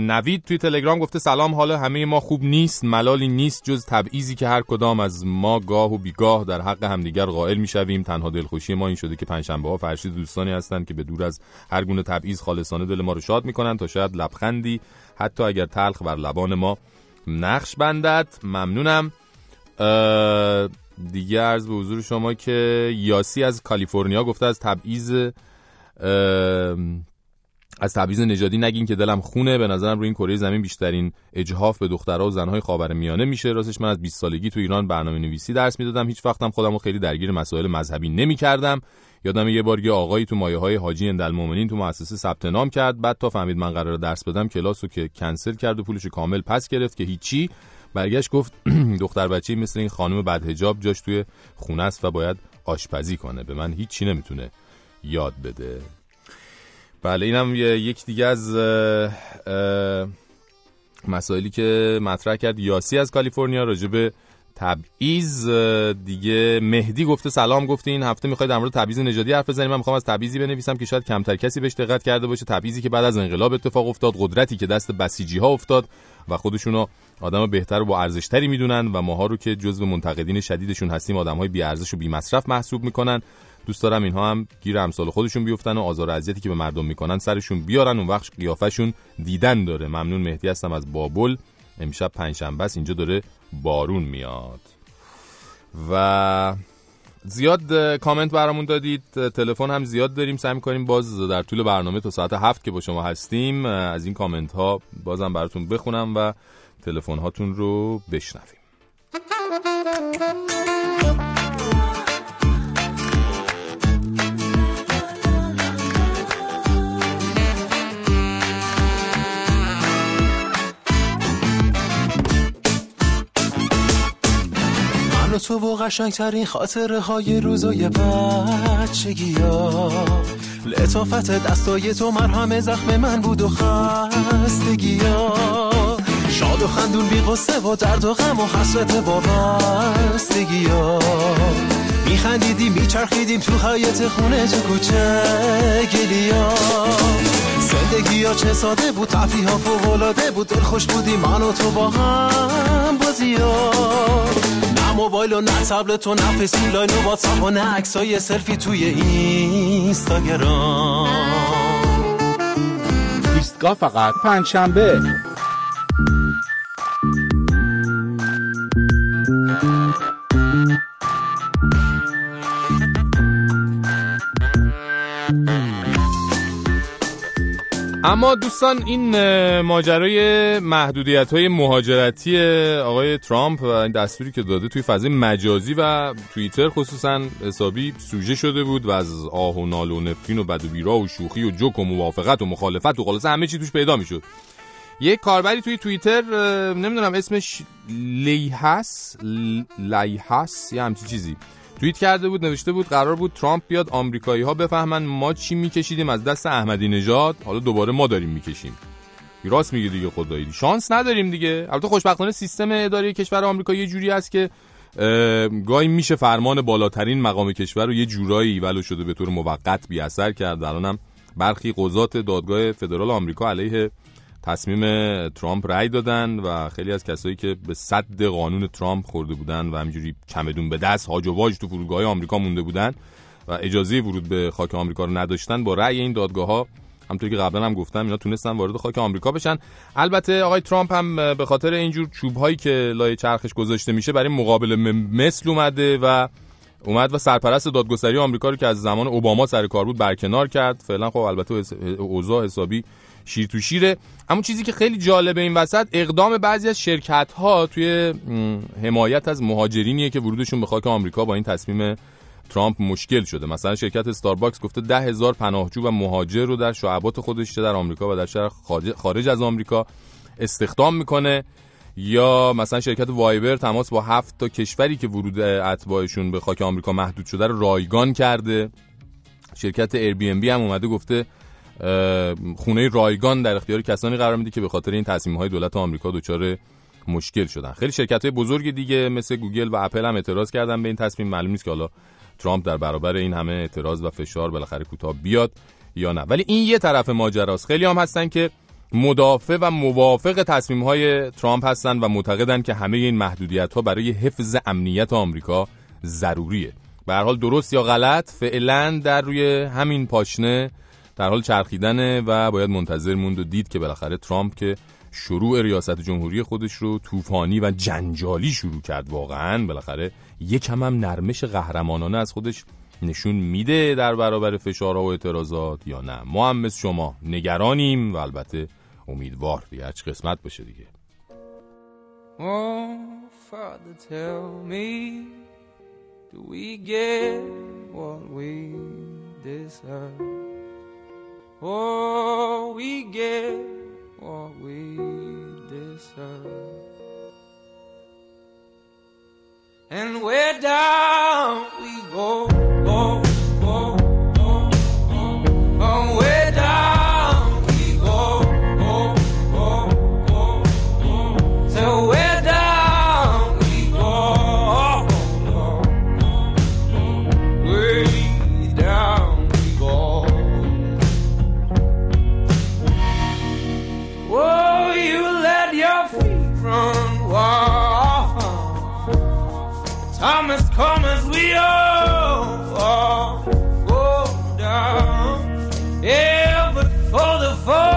نوید توی تلگرام گفته سلام حالا همه ما خوب نیست ملالی نیست جز تبعیضی که هر کدام از ما گاه و بیگاه در حق همدیگر قائل می‌شویم. تنها دلخوشی ما این شده که پنجشنبه ها فرشید دوستانی هستند که به دور از هر گونه تبعیض خالصانه دل ما رو شاد می‌کنند تا شاید لبخندی حتی اگر تلخ بر لبان ما نقش بندد. ممنونم. دیگه عرض به حضور شما که یاسی از کالیفرنیا گفته از تبعیض از تبعیض نژادی نگین که دلم خونه به نظرم روی این کره زمین بیشترین اجحاف به دخترها و زنهای خاورمیانه میشه. راستش من از 20 سالگی تو ایران برنامه نویسی درس می‌دادم. هیچ وقتم خودم رو خیلی درگیر مسائل مذهبی نمی‌کردم. یادم یه بار یه آقایی تو مایه های حاجی اندالمومنین تو مؤسسه ثبت نام کرد. بعد تا فهمید من قرار درس بدم کلاس رو که کنسل کرد و پولش کامل پس گرفت که هیچی. برگشت گفت دختر بچه مثل این خانم بعد حجاب جاش توی خونه است و باید آشپزی کنه. به من هیچی نمی‌تونه یاد بده. بله اینم یک دیگه از مسائلی که مطرح کرد. یاسی از کالیفرنیا راجع به تبعیض دیگه مهدی گفته سلام گفته این هفته می‌خواید در مورد تبعیض نژادی حرف بزنیم من می‌خوام از تبعیضی بنویسم که شاید کمتر کسی بهش دقت کرده باشه. تبعیضی که بعد از انقلاب اتفاق افتاد قدرتی که دست بسیجی ها افتاد و خودشونو آدم بهتر و با ارزشتری می‌دونن و ماها رو که جزو منتقدین شدیدشون هستیم آدم های بی ارزش و بی مصرف محسوب می‌کنن. دوست دارم اینها هم گیر امثال خودشون بیفتن و آزار اذیتی که به مردم می‌کنن سرشون بیارن. اون وقت قیافشون دیدن داره. ممنون مهدی هستم از بابل. امشب پنجشنبه است اینجا داره بارون میاد. و زیاد کامنت برامون دادید. تلفن هم زیاد داریم. سعی می‌کنیم باز در طول برنامه تا ساعت هفت که با شما هستیم از این کامنت ها بازم براتون بخونم و تلفن هاتون رو بشنویم. تو و قشنگترین خاطره های روزای بچگی ها لطافت دستای تو مرهم زخم من بود و خستگی ها شاد و خندون بی قصه و درد و غم و حسرت وابستگی ها میخندیدیم میچرخیدیم تو حیات خونه تو کوچه گلیا زندگی ها چه ساده بود تفریح ها فوق بود. دل خوش بودیم من و تو با هم بازی ها موبایل و نه تبلت و نه فیسبوک و واتساپ و نه عکسای سلفی توی اینستاگرام. ایستگاه فقط پنجشنبه. اما دوستان این ماجرای محدودیت های مهاجرتی آقای ترامپ و این دستوری که داده توی فضای مجازی و توییتر خصوصا حسابی سوژه شده بود و از آه و نال و نفرین و بد و بیرا و شوخی و جوک و موافقت و مخالفت و خلاصه همه چی توش پیدا می‌شد. یک کاربری توی توییتر نمی‌دونم اسمش لیهس لیهس یا همچی چیزی. توییت کرده بود نوشته بود قرار بود ترامپ بیاد آمریکایی ها بفهمن ما چی میکشیدیم از دست احمدی نژاد حالا دوباره ما داریم می‌کشیم. راست میگه دیگه خدایی شانس نداریم دیگه. البته خوشبختانه سیستم اداری کشور آمریکا یه جوری است که گاهی میشه فرمان بالاترین مقام کشور رو یه جورایی ولو شده به طور موقت بی اثر کرد. الانم برخی قضات دادگاه فدرال آمریکا علیه تصمیم ترامپ رأی دادن و خیلی از کسایی که به صد قانون ترامپ خورده بودن و همینجوری چمدون به دست هاج و واج تو فرودگاه آمریکا مونده بودن و اجازه ورود به خاک آمریکا رو نداشتن با رأی این دادگاه ها همونطوری که قبلا هم گفتم اینا تونستن وارد خاک آمریکا بشن. البته آقای ترامپ هم به خاطر اینجور چوب هایی که لای چرخش گذاشته میشه برای مقابل مثل اومده و اومد و سرپرست دادگستری آمریکا رو که از زمان اوباما سر کار بود برکنار کرد. فعلا خب البته اوضاع حسابی شیر تو شیره اما چیزی که خیلی جالبه این وسط اقدام بعضی از شرکت ها توی حمایت از مهاجرینیه که ورودشون به خاک آمریکا با این تصمیم ترامپ مشکل شده. مثلا شرکت استارباکس گفته ده هزار پناهجو و مهاجر رو در شعبات خودش در آمریکا و در شعب خارج از آمریکا استخدام می‌کنه. یا مثلا شرکت وایبر تماس با هفت تا کشوری که ورود اتباعشون به خاک آمریکا محدود شده رو رایگان کرده. شرکت Airbnb هم اومده گفته خونه رایگان در اختیار کسانی قرار میده که به خاطر این تصمیم های دولت آمریکا دچار مشکل شدن. خیلی شرکت های بزرگ دیگه مثل گوگل و اپل هم اعتراض کردن به این تصمیم. معلوم نیست که حالا ترامپ در برابر این همه اعتراض و فشار بالاخره کوتاه بیاد یا نه. ولی این یه طرف ماجراست. خیلی هم هستن که مدافع و موافق تصمیم های ترامپ هستن و معتقدن که همه این محدودیت ها برای حفظ امنیت آمریکا ضروریه. به هر حال درست یا غلط فعلا در روی همین پاشنه در حال چرخیدنه و باید منتظر موند و دید که بالاخره ترامپ که شروع ریاست جمهوری خودش رو طوفانی و جنجالی شروع کرد واقعا بالاخره یکم هم نرمش قهرمانانه از خودش نشون میده در برابر فشارها و اعتراضات یا نه ما هم مثل شما نگرانیم و البته امیدوار دیگه هرچی قسمت باشه دیگه Oh, tell me, do we get what we deserve? Oh, we get what we deserve. And where down we go, go, go, Time has come as we all, go down. Yeah, but for the folk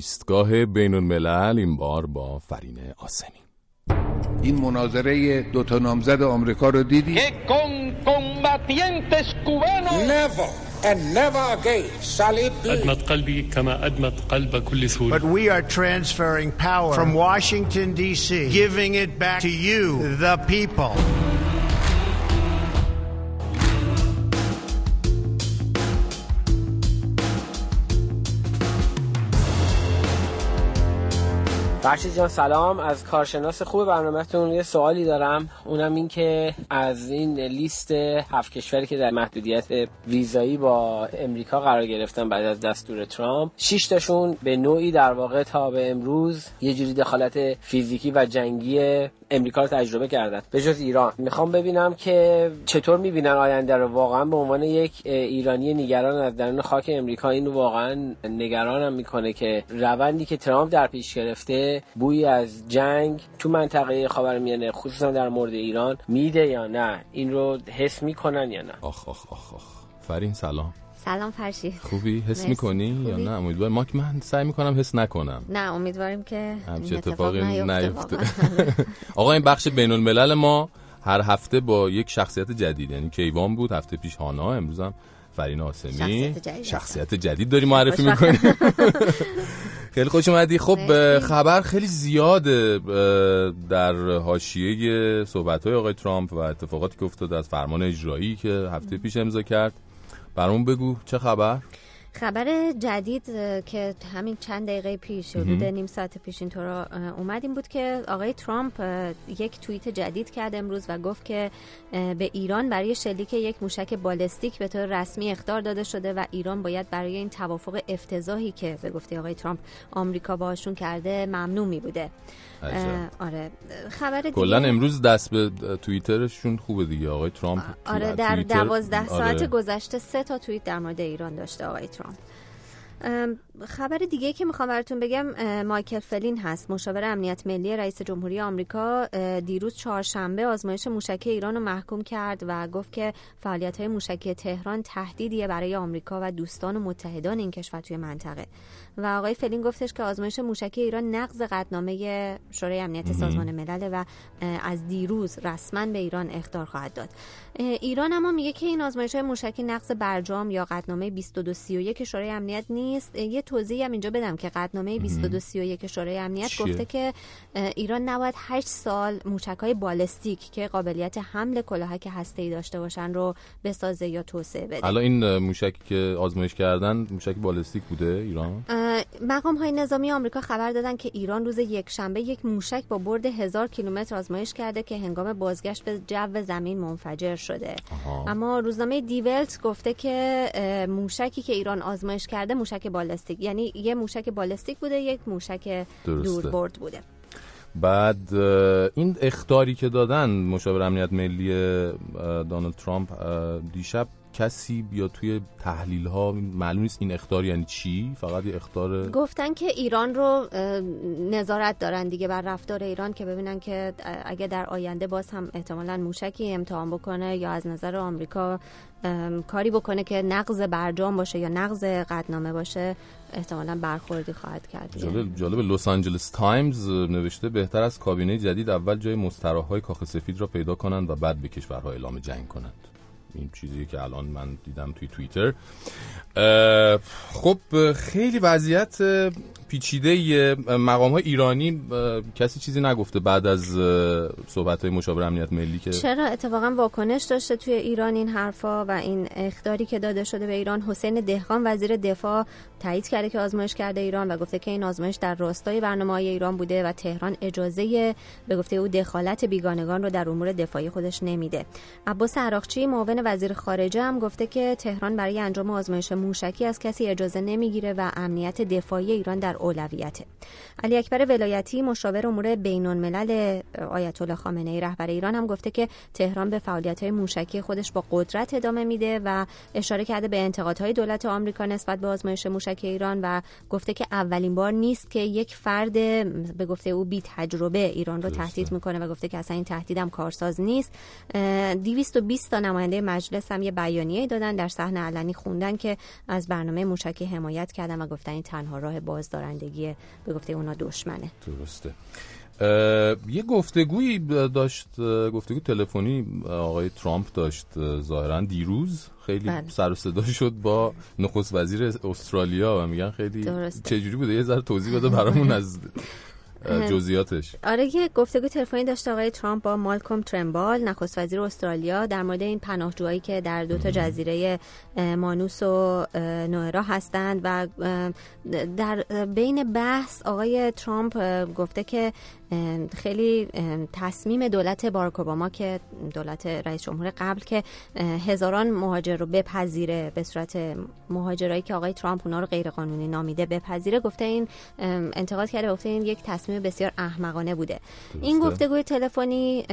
ایستگاه بین الملل این بار با فرین آسمی این مناظره دو تا نامزد آمریکا رو دیدی؟ and never again shall it be. أدمت قلبي كما أدمت قلب كل سوري But we are transferring power from Washington, D.C., giving it back to you, the people. فرشید جان سلام. از کارشناس خوب برنامهتون یه سوالی دارم. اونم این که از این لیست هفت کشوری که در محدودیت ویزایی با امریکا قرار گرفتن بعد از دستور ترامپ شش تاشون به نوعی در واقع تا به امروز یه جوری دخالت فیزیکی و جنگی امریکا رو تجربه کردن. به جز ایران. می‌خوام ببینم که چطور می‌بینن آینده رو. واقعا به عنوان یک ایرانی نگران از درون خاک امریکا اینو واقعا نگرانم می‌کنه که روندی که ترامپ در پیش گرفته بوی از جنگ تو منطقه خاورمیانه خصوصا در مورد ایران میده یا نه؟ این رو حس می‌کنن یا نه؟ آخ آخ آخ آخ. فرین سلام. سلام فرشی خوبی؟ حس. می‌کنی یا؟ نه؟ امیدوارم. ما که من سعی می‌کنم حس نکنم. نه امیدواریم که همچه اتفاقی اتفاق نیفته. آقا این بخش بین الملل ما هر هفته با یک شخصیت جدید یعنی کیوان بود هفته پیش هانا امروز هم فرین آسمی. شخصیت جدید. شخصیت جدید داری معرفی. می‌کنی خیلی خوش اومدی. خب خبر خیلی زیاده در حاشیه صحبت های آقای ترامپ و اتفاقاتی که افتاده از فرمان اجرایی که هفته پیش امضا کرد. برامون بگو چه خبر خبر جدید که همین چند دقیقه پیش حدود. نیم ساعت پیش اینطور اومد این بود که آقای ترامپ یک توییت جدید کرد امروز و گفت که به ایران برای شلیک یک موشک بالستیک به طور رسمی اخطار داده شده و ایران باید برای این توافق افتضاحی که به گفته آقای ترامپ آمریکا باشون کرده ممنوع می بوده آره. خبر دیگه کلا امروز دست به توییترشون خوبه دیگه. آقای ترامپ آره در دوازده ساعت آره. گذشته سه تا توییت در مورد ایران داشته آقای ترامپ. ام، خبر دیگه که می‌خوام براتون بگم مایکل فلین هست مشاور امنیت ملی رئیس جمهوری آمریکا. دیروز چهارشنبه آزمایش موشکی ایران رو محکوم کرد و گفت که فعالیت های موشکی تهران تهدیدیه برای آمریکا و دوستان و متحدان این کشور توی منطقه. و آقای فلین گفتش که آزمایش موشکی ایران نقض قطعنامه شورای امنیت. سازمان ملل و از دیروز رسما به ایران اخطار خواهد داد. ایران اما میگه که این آزمایش های موشکی نقض برجام یا قطعنامه 2231 شورای امنیت نیست. یه توضیحی هم اینجا بدم که قطعنامه 2231 شورای امنیت چیه؟ گفته که ایران نباید 8 سال موشک های بالستیک که قابلیت حمل کلاهک هسته‌ای داشته باشن رو بسازه یا توسعه بده الان این موشکی که آزمایش کردن موشک بالستیک بوده ایران مقام های نظامی آمریکا خبر دادن که ایران روز یک شنبه یک موشک با برد هزار کیلومتر آزمایش کرده که هنگام بازگشت به جو زمین منفجر شده آها. اما روزنامه دیولت گفته که موشکی که ایران آزمایش کرده موشک بالستیک یعنی یه موشک بالستیک بوده یک موشک درسته. دوربرد بوده بعد این اختاری که دادن مشاور امنیت ملی اه، دونالد ترامپ دیشب کسی بیا توی تحلیل ها معلوم نیست این اختار یعنی چی فقط یه اختار گفتن که ایران رو نظارت دارن دیگه بر رفتار ایران که ببینن که اگه در آینده باز هم احتمالا موشکی امتحان بکنه یا از نظر آمریکا کاری بکنه که نقض برجام باشه یا نقض قدنامه باشه احتمالا برخوردی خواهد کرد. جالب جالب. لس آنجلس تایمز نوشته بهتر از کابینه جدید اول جای مستراهای کاخ سفید را پیدا کنند و بعد به کشورها اعلام جنگ کنند. این چیزی که الان من دیدم توی توییتر. خب خیلی وضعیت پیچیده مقام های ایرانی کسی چیزی نگفته بعد از صحبت های مشاور امنیت ملی که چرا اتفاقا واکنش داشته توی ایران این حرفا و این اخطاری که داده شده به ایران؟ حسین دهقان وزیر دفاع تایید کرده که آزمایش کرده ایران و گفته که این آزمایش در راستای برنامه های ایران بوده و تهران اجازه به گفته او دخالت بیگانگان رو در امور دفاعی خودش نمیده. عباس عراقچی معاون وزیر خارجه هم گفته که تهران برای انجام آزمایش موشکی از کسی اجازه نمی‌گیره و امنیت دفاعی ایران در اولویته علی اکبر ولایتی مشاور امور بین الملل آیت الله خامنه ای رهبر ایران هم گفته که تهران به فعالیت های موشکی خودش با قدرت ادامه میده و اشاره کرده به انتقادهای دولت آمریکا نسبت به آزمایش موشک ایران و گفته که اولین بار نیست که یک فرد به گفته او بی تجربه ایران رو تهدید می‌کنه و گفته که اصلا این تهدیدم کارساز نیست. اه، 220 تا نماینده مجلس هم یه بیانیه دادن در صحنه علنی خوندن که از برنامه موشکی حمایت کردن و گفتن این تنها راه بازدارندگی به گفته اونا دشمنه درسته یه گفتگویی داشت گفتگو تلفنی آقای ترامپ داشت اه، ظاهرا دیروز خیلی بله. سر و صدا شد با نخست وزیر استرالیا و میگن خیلی درسته. چجوری بوده یه ذره توضیح بده برامون از جزئیاتش. آره یه گفتگو تلفنی داشت آقای ترامپ با مالکوم ترمبال نخست وزیر استرالیا. در مورد این پناهجوهایی که در دو تا جزیره مانوس و نوئرا هستند و در بین بحث آقای ترامپ گفته که خیلی تصمیم دولت باراک اوباما که دولت رئیس جمهور قبل که هزاران مهاجر رو بپذیره به صورت مهاجرایی که آقای ترامپ اونا رو غیرقانونی نامیده بپذیره گفته این انتقاد کرده گفته این یک تصمیم بسیار احمقانه بوده. این گفتگوی تلفنی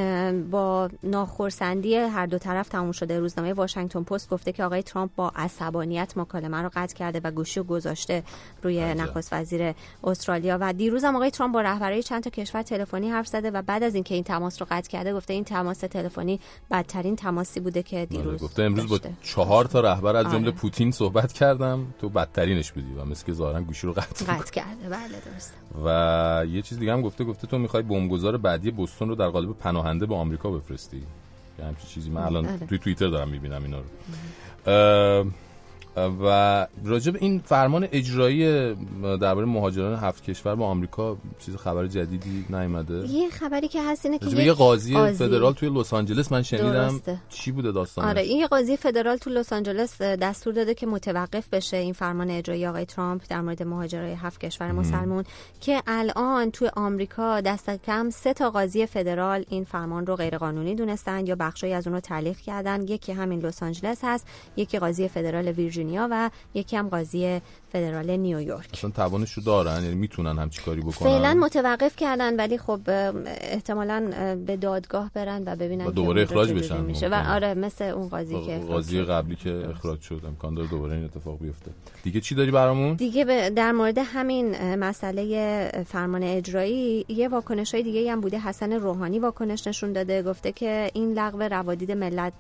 با ناخرسندی هر دو طرف تموم شده. روزنامه واشنگتن پست گفته که آقای ترامپ با عصبانیت مکالمه رو قطع کرده و گوشی گذاشته روی نخست وزیر استرالیا. و دیروز هم آقای ترامپ با رهبرای چند تا کشور تلفنی حرف زده و بعد از اینکه این تماس رو قطع کرده گفته این تماس تلفنی بدترین تماسی بوده که آره، دیروز گفته امروز با. چهار تا رهبر از جمله آره. پوتین صحبت کردم. تو بدترینش بودی و مثل که ظاهرا گوشی رو قطع قطع کرده. بله درست. و یه چیز دیگه هم گفته گفته تو می‌خوای بمبگذار بعدی بوستون رو در قالب پناهنده به آمریکا بفرستی. یه همچین چیزی من الان آره. توی توییتر دارم می‌بینم اینا رو. اه، و راجع به این فرمان اجرایی درباره مهاجران هفت کشور با آمریکا چیز خبر جدیدی نیومده یه خبری که هست اینه که یه قاضی قاضی- فدرال توی لس آنجلس من شنیدم درسته. چی بوده داستانش؟ آره این قاضی فدرال تو لس آنجلس دستور داده که متوقف بشه این فرمان اجرایی آقای ترامپ در مورد مهاجرای هفت کشور مسلمون که الان تو آمریکا دست کم سه تا قاضی فدرال این فرمان رو غیرقانونی دونستن یا بخشی از اون رو تعلیق کردن. یکی همین لس آنجلس هست یکی قاضی فدرال ویرجینیا. و یکی هم قاضی فدرال نیویورک. اصلا توانش رو دارن؟ یعنی می‌تونن همچی کاری بکنن؟ فعلا متوقف کردن ولی خب احتمالا به دادگاه برن و ببینن و دوباره اخراج بشن میشه. و. آره مثل اون قاضی که قاضی. قبلی که اخراج شد امکان داره دوباره این اتفاق بیفته. دیگه چی داری برامون؟ دیگه در مورد همین مسئله فرمان اجرایی یه واکنش های دیگه هم بوده. حسن روحانی واکنش نشون داده گفته که این لغو روادید ملت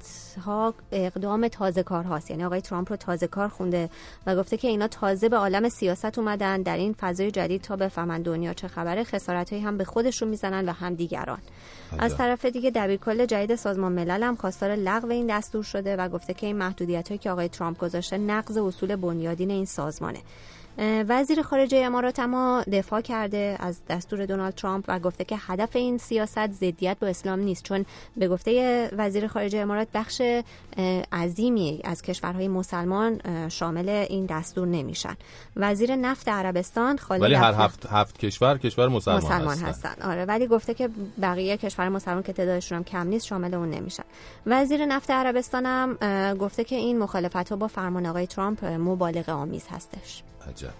ها اقدام تازه کار هاست. یعنی آقای ترامپ رو تازه کار خونده و گفته که اینا تازه به عالم سیاست اومدن در این فضای جدید تا بفهمن دنیا چه خبره. خسارت هم به خودشون می‌زنن و هم دیگران. از طرف دیگه دبیرکل جدید سازمان ملل هم خواستار لغو این دستور شده و گفته که این محدودیت هایی که آقای ترامپ گذاشته نقض اصول بنیادین این سازمانه. وزیر خارجه امارات اما دفاع کرده از دستور دونالد ترامپ و گفته که هدف این سیاست ضدیت با اسلام نیست. چون به گفته وزیر خارجه امارات بخش عظیمی از کشورهای مسلمان شامل این دستور نمیشن. وزیر نفت عربستان خالد ولی هر هفت هفت کشور کشور مسلمان, مسلمان هستن. هستن. آره ولی گفته که بقیه کشور مسلمان که تعدادشون هم کم نیست شامل اون نمیشن. وزیر نفت عربستان هم گفته که این مخالفت ها با فرمان آقای ترامپ مبالغه آمیز هستش. عجب.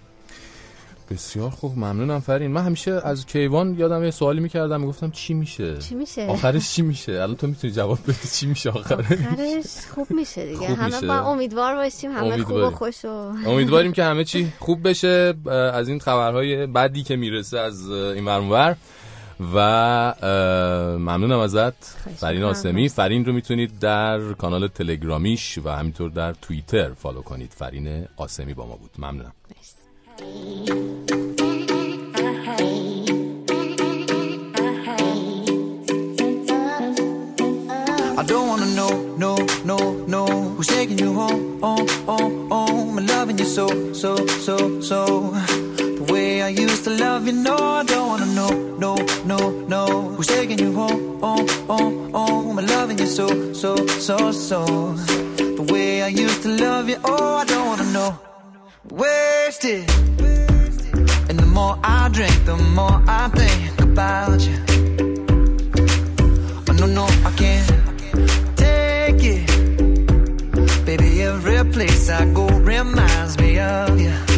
بسیار خوب ممنونم فرین. من همیشه از کیوان یادم یه سوالی می‌کردم می‌گفتم چی میشه؟ چی میشه؟ آخرش چی میشه؟ الان تو می‌تونی جواب بدی چی میشه آخرش؟ آخرش خوب میشه دیگه. خوب همه میشه. با امیدوار باشیم همه خوب و. خوش و امیدواریم که همه چی خوب بشه. از این خبرهای بدی که می‌رسه از این ورانور و ممنونم ازت. فرین آسمی. فرین رو می‌تونید در کانال تلگرامیش و همینطور در توییتر فالو کنید. فرین آسمی با ما بود. ممنونم. I don't wanna know, no, no, no Who's taking you home, home, home, home And loving you so, so, so, so. Way I used to love you, no I don't wanna know, no, no, no. Who's taking you home, home, home, home? And loving you so, so, so, so. The way I used to love you, oh I don't wanna know. Wasted. And the more I drink, the more I think about you. Oh no, no, I can't take it. Baby, every place I go reminds me of you.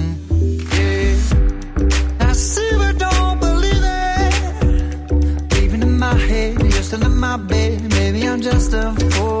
My head, you're still in my bed. Maybe I'm just a fool.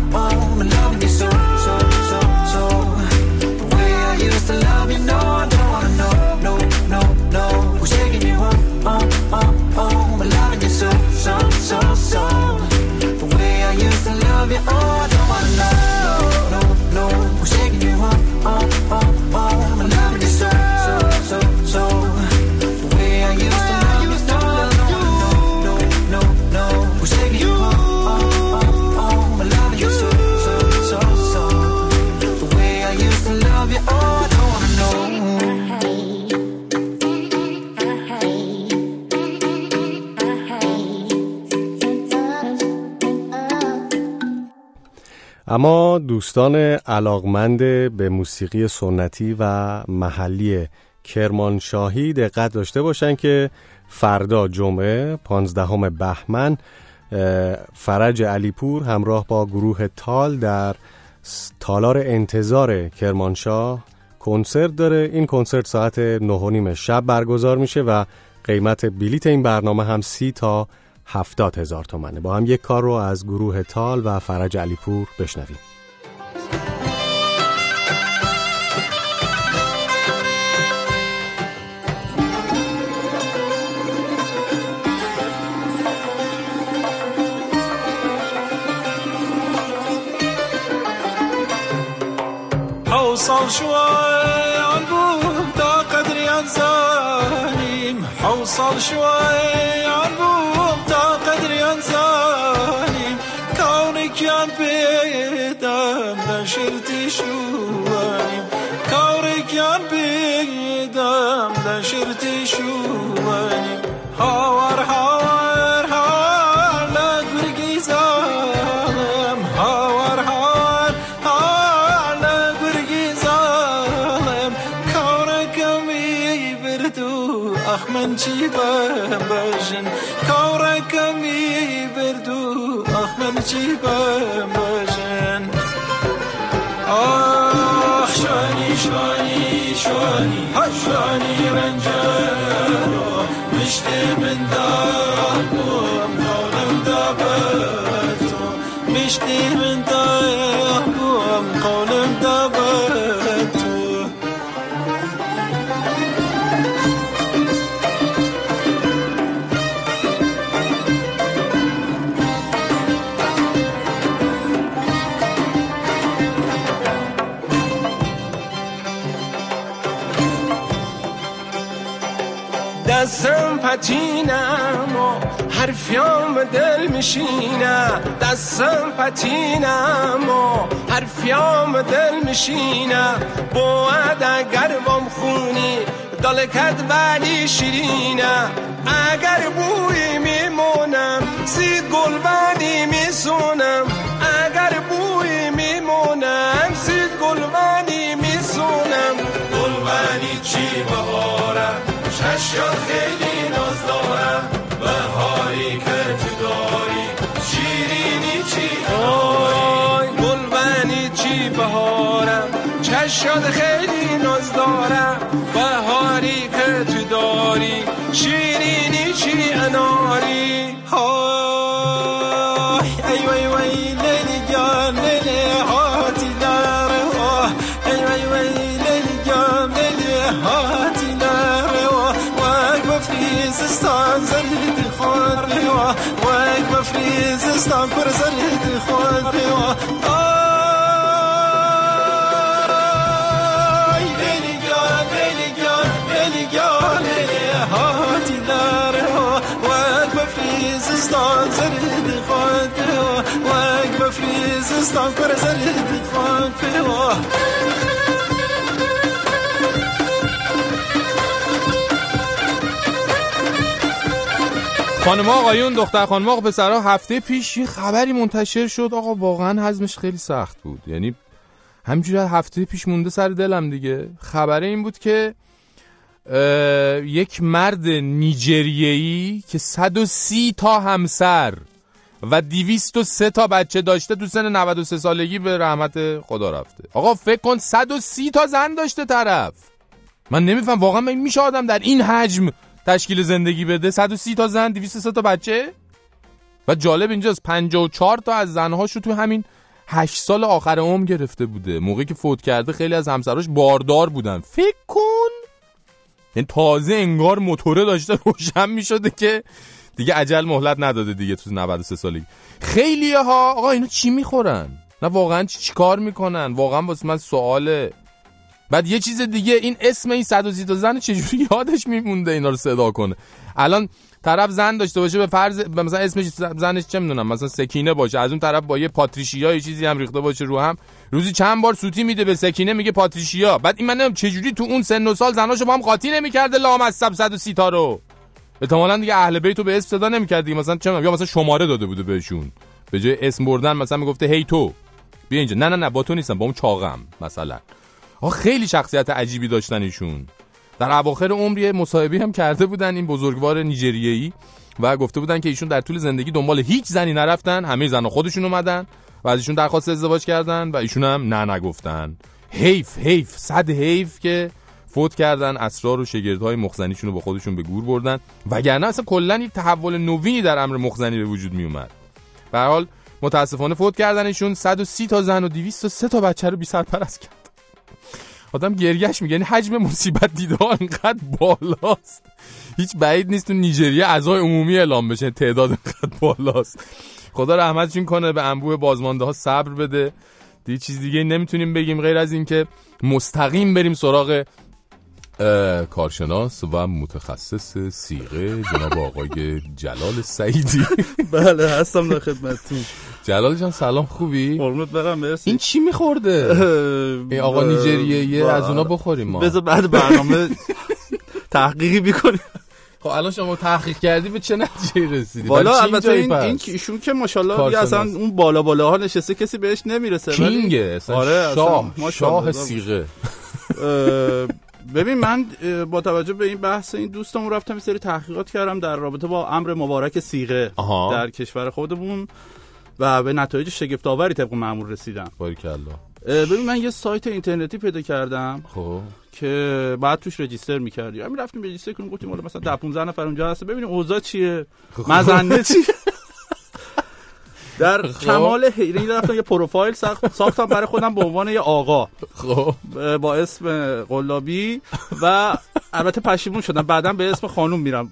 me اما دوستان علاقمند به موسیقی سنتی و محلی کرمانشاهی دقت داشته باشند که فردا جمعه 15 بهمن فرج علیپور همراه با گروه تال در تالار انتظار کرمانشاه کنسرت داره. این کنسرت ساعت 9 و نیم شب برگزار میشه و قیمت بلیت این برنامه هم سی تا هفتاد هزار تومنه. با هم یک کار رو از گروه تال و فرج علیپور بشنویم. حوصل شوي عنبوب تا قدري انزانيم حوصل شوي ئەخ من چی بەمبژن کاڕەکەمی بردو ئەخ من چی بەمبژن ئاخ شانی شانی شانی هەشانی رەنجە رنجارو مشتی من دارم قولم دابتو مشتی من دارم قولم دستم پتینم و حرفیام به دل میشینه. دستم پتینم و حرفیام به دل میشینه. باید اگر بام خونی دالکت ولی شیرینه. اگر بوی میمونم سید گل ولی میسونم. چشیات خیلی ناز دارم بهاری که تو داری. شیرینی چی؟ آی گلبنی چی بهارم؟ چشیات خیلی ناز دارم بهاری که تو داری. شیرینی چی اناری؟ کوردستان پرزەری خۆت پێوە هاتی دارەوە وەک بە فریزستان زەرد خۆت پێوە وەک بە فریزستان کوەرە زەرد خۆت پێوە. خانم آقایون دختر خانم آقا پسرها هفته پیش یه خبری منتشر شد. آقا واقعا هضمش خیلی سخت بود. یعنی همینجوری هفته پیش مونده سر دلم دیگه. خبره این بود که یک مرد نیجریه‌ای که 130 تا همسر و 203 تا بچه داشته تو سن 93 سالگی به رحمت خدا رفته. آقا فکر کن 130 تا زن داشته طرف. من نمیفهم واقعا میشه آدم در این حجم تشکیل زندگی بده. 130 تا زن 203 تا بچه. و جالب اینجاست 54 تا از زنهاشو تو همین 8 سال آخر عمر گرفته بوده. موقعی که فوت کرده خیلی از همسراش باردار بودن. فکر کن! این تازه انگار موتوره داشته روشن می‌شده که دیگه عجل مهلت نداده دیگه تو 93 سالگی خیلی ها آقا اینا چی می‌خورن؟ نه واقعا چی چیکار می‌کنن؟ واقعا واسه من سواله بعد یه چیز دیگه این اسم این 130 تا زن چجوری یادش میمونده اینا رو صدا کنه؟ الان طرف زن داشته باشه به فرض مثلا اسمش زنش چه می‌دونم مثلا سکینه باشه از اون طرف با یه پاتریشیا یه چیزی هم ریخته باشه رو هم روزی چند بار سوتی میده به سکینه میگه پاتریشیا. بعد این من نمی‌دونم چجوری تو اون سن و سال زناشو با هم قاطی نمی‌کرده لامصب 130 تا رو؟ احتمالاً دیگه اهل بیت رو به اسم صدا نمی‌کرد دیگه مثلا چه یا مثلا شماره داده بوده بهشون. به جای اسم بردن مثلا می‌گفته هی تو بیا اینجا. نه نه نه با تو نیستم با اون چاقم مثلا. خیلی شخصیت عجیبی داشتن ایشون. در اواخر عمر یه مصاحبه هم کرده بودن این بزرگوار نیجریه‌ای و گفته بودن که ایشون در طول زندگی دنبال هیچ زنی نرفتن همه زنها خودشون اومدن و از ایشون درخواست ازدواج کردن و ایشون هم نه نگفتن. حیف حیف صد حیف که فوت کردن اسرار و شگردهای مخزنیشون رو با خودشون به گور بردن. وگرنه اصلا کلا یک تحول نوینی در امر مخزنی به وجود می اومد به حال متاسفانه فوت کردنشون 130 تا زن و 203 تا بچه رو بی سرپرست کرد. آدم گریهش میگه یعنی حجم مصیبت دیده ها انقدر بالاست. هیچ بعید نیست تو نیجریه اعضای عمومی اعلام بشه تعداد انقدر بالاست. خدا رحمتشون کنه به انبوه بازمانده ها صبر بده. دیگه چیز دیگه نمی‌تونیم بگیم غیر از اینکه مستقیم بریم سراغ کارشناس و متخصص سیغه جناب آقای جلال سعیدی بله هستم در خدمتتون جلال جان سلام خوبی؟ قربونت برم مرسی این چی میخورده؟ این آقا نیجریه یه از اونا بخوریم ما بذار بعد برنامه تحقیقی می‌کنیم خب الان شما تحقیق کردی به چه نتیجه رسیدی بالا چی البته این؟ این ایشون که ماشاءالله. دیگه اصلا اون بالا بالاها نشسته کسی بهش نمی‌رسه ولی- کینگه اصلا آره اصلا شاه ماشاءالله. شاه سیغه ببین من با توجه به این بحث این دوستمون رفتم یه سری تحقیقات کردم در رابطه با امر مبارک سیغه آها. در کشور خودمون و به نتایج شگفت آوری طبق معمول رسیدم. باریکلا. اه، ببین من یه سایت اینترنتی پیدا کردم خب. که بعد توش رجیستر می‌کردی. همین رفتیم رجیستر کنیم گفتیم مثلا 10 15 نفر اونجا هست ببینیم اوضاع چیه؟ مزنه چیه؟ در خب. کمال حیرانی رفتم یه پروفایل ساخت- ساختم برای خودم به عنوان یه آقا. خب. با اسم قلابی و البته پشیمون شدم. بعدا به اسم خانوم میرم.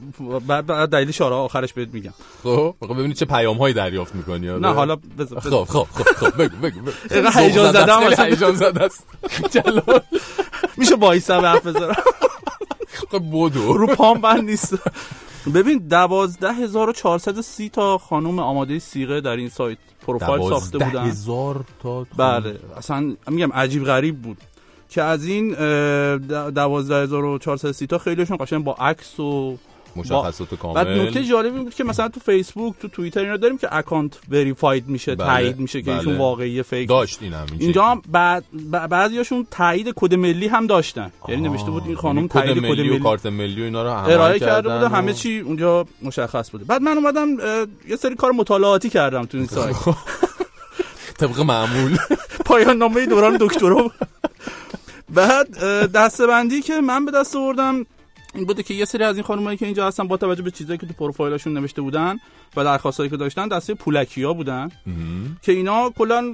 بعد دلیل شاره آخرش بهت میگم. خب. خب ببینید چه پیام هایی دریافت می‌کنی. نه حالا بذار- خب خب خب خب بگو بگو هیجان اصلا. هیجان زده است. جلال. میشه بایستم حرف بذارم؟ خب بدو. رو پام بند نیست. ببین 12430 تا خانم آماده سیغه در این سایت پروفایل ساخته بودن. هزار تا بله. اصلا میگم عجیب غریب بود که از این اه، د- 12430 تا خیلیشون قشنگ با عکس و مشخصات کامل. بعد نکته جالبی بود که مثلا تو فیسبوک تو توییتر اینا داریم که اکانت verified میشه بله، تایید میشه که بله. ایشون واقعی fake. داشت اینم این اینجا هم بعد بعضیاشون تایید کد ملی هم داشتن. یعنی نوشته بود این خانم یعنی کد تایید کد ملی و کارت ملی و اینا رو هماهنگ ارائه کرده بوده و- همه چی اونجا مشخص بوده. بعد من اومدم یه سری کار مطالعاتی کردم تو این سایت. طبق معمول. پایان نامه دوران دکترا بود. بعد دسته بندی که من به دست آوردم این بوده که یه سری از این خانمایی که اینجا هستن با توجه به چیزایی که تو پروفایلشون نوشته بودن و درخواستایی که داشتن دسته پولکیا بودن. که اینا کلا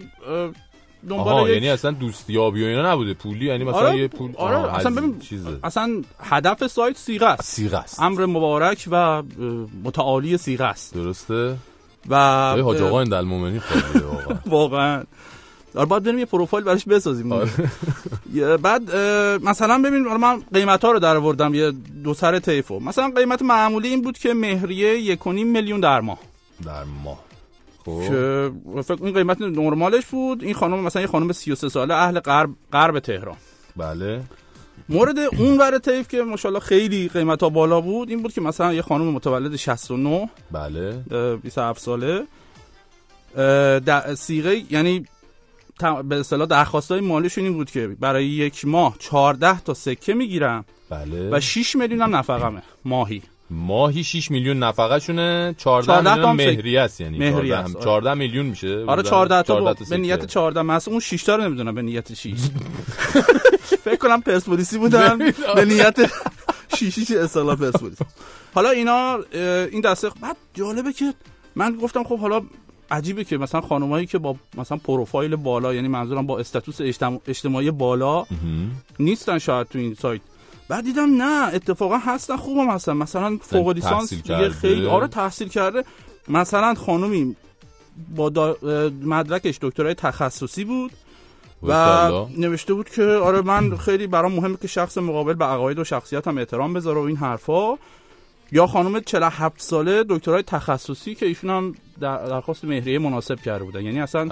دنبال آها یعنی اصلا دوستیابی و اینا نبوده. پولی یعنی مثلا آره یه پول آره آها، اصلا ببین چیزه. اصلا هدف سایت سیغه است. سیغه است. امر مبارک و متعالی سیغه است. درسته؟ و حاج آقا اندلمومنی خالیه واقعا؟ واقعا. آره باید بریم یه پروفایل براش بسازیم. آره. بعد مثلا ببین من قیمت ها رو در آوردم یه دو سر طیفو مثلا قیمت معمولی این بود که مهریه یک و نیم میلیون در ماه. در ماه. خب. که فکر این قیمت نرمالش بود. این خانم مثلا یه خانم 33 ساله اهل غرب غرب تهران. بله. مورد اون ور طیف که ماشاءالله خیلی قیمت ها بالا بود این بود که مثلا یه خانم متولد 69 بله. اه، 27 ساله سیغه یعنی به اصطلاح درخواستای مالیشون این بود که برای یک ماه 14 تا سکه می‌گیرم. بله. و 6 میلیون هم نفقمه. ماهی. ماهی 6 میلیون نفقه شونه 14 14 میلیون مهریه است یعنی مهریه 14 است، آره. 14 میلیون میشه. آره بودن. 14 تا با-. به نیت 14 مثلا اون 6 تا رو نمی‌دونم به نیت 6 فکر کنم پرسپولیسی بودن. به نیت شیشیش اصطلاح پرسپولیس. حالا اینا این دسته بعد جالبه که من گفتم خب حالا عجیبه که مثلا خانمایی که با مثلا پروفایل بالا یعنی منظورم با استاتوس اجتماع- اجتماعی بالا نیستن شاید تو این سایت. بعد دیدم نه اتفاقا هستن خوبم هستن. مثلا فوق لیسانس کرده. خیلی آره تحصیل کرده. مثلا خانومی با دا- مدرکش دکترای تخصصی بود و. نوشته بود که آره من خیلی برام مهمه که شخص مقابل به عقاید و شخصیتم احترام بذاره و این حرفا. یا خانم 47 ساله دکترای تخصصی که ایشون هم در درخواست مهریه مناسب کرده بودن. یعنی اصلا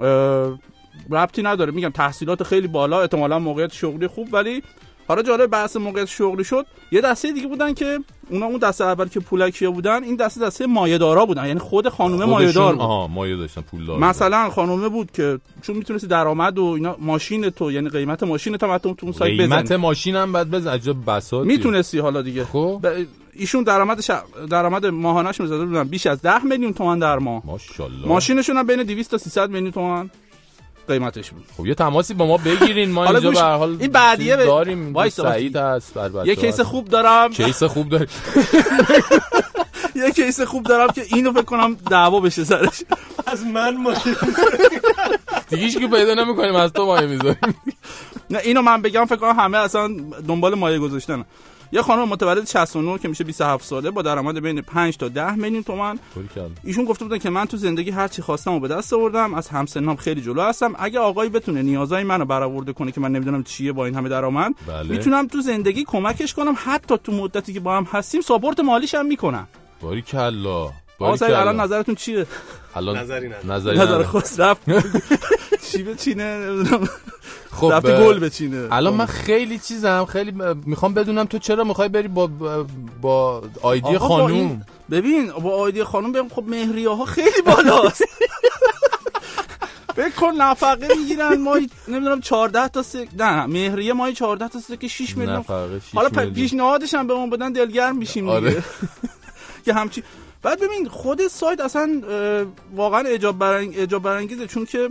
اه، ربطی نداره. میگم تحصیلات خیلی بالا احتمالا موقعیت شغلی خوب ولی حالا جالب بحث موقعیت شغلی شد. یه دسته دیگه بودن که اونا اون دسته اول که پولکیا بودن این دسته دسته مایه‌دارا بودن. یعنی خود خانومه مایه‌دار بود. آها مایه داشتن پول دار مثلا خانومه بود که چون می‌تونستی درآمد و اینا ماشین تو یعنی قیمت ماشین تو حتی تو اون سایت قیمت بزنی ماشین هم بعد بزن. عجب بساطی می‌تونستی حالا دیگه. خب؟ ب- ایشون درآمد ش... درآمد ماهانه‌ش می‌زده بودن. بیش از 10 میلیون تومان در ماه. ماشاءالله. ماشینشون هم بین 200 تا 300 میلیون تومان قیمتش بود. خب یه تماسی با ما بگیرین. ما حالا اینجا به هر حال این بعدیه داریم. وایسا، سعید. هست. بر یه case خوب دارم. case خوب داری یه case خوب دارم که اینو فکر کنم دعوا بشه سرش. از من ماشین دیگه هیچ کی پیدا نمی‌کنیم از تو مایه می‌ذاریم. نه اینو من بگم فکر کنم همه اصلا دنبال مایه گذاشتن یه خانم متولد 69 که میشه 27 ساله با درآمد بین 5 تا 10 میلیون تومان. ایشون گفته بودن که من تو زندگی هر چی خواستم و به دست آوردم از همسنام خیلی جلو هستم. اگه آقایی بتونه نیازهای منو برآورده کنه که من نمی‌دونم چیه با این همه درآمد بله. می‌تونم تو زندگی کمکش کنم. حتی تو مدتی که با هم هستیم ساپورت مالیش هم می‌کنم. باری کلا. سعید، الان نظرتون چیه؟ الان نظری نظر نداره. خواست رفت. چی بچینه نمی‌دونم. خب رفته گل بچینه الان من خیلی چیزم خیلی می‌خوام بدونم تو چرا می‌خوای بری با با آیدی خانوم ببین با آیدی خانوم بگم خب مهریه ها خیلی بالاست فکر کن نفقه می‌گیرن ماهی نمی‌دونم 14 تا سک نه مهریه ماهی 14 تا سکه 6 میلیون حالا. پیشنهادش هم به اون بدن دلگرم میشیم آره. دیگه که همچی بعد ببین خود سایت اصلا واقعا. اجاب برانگیزه چون که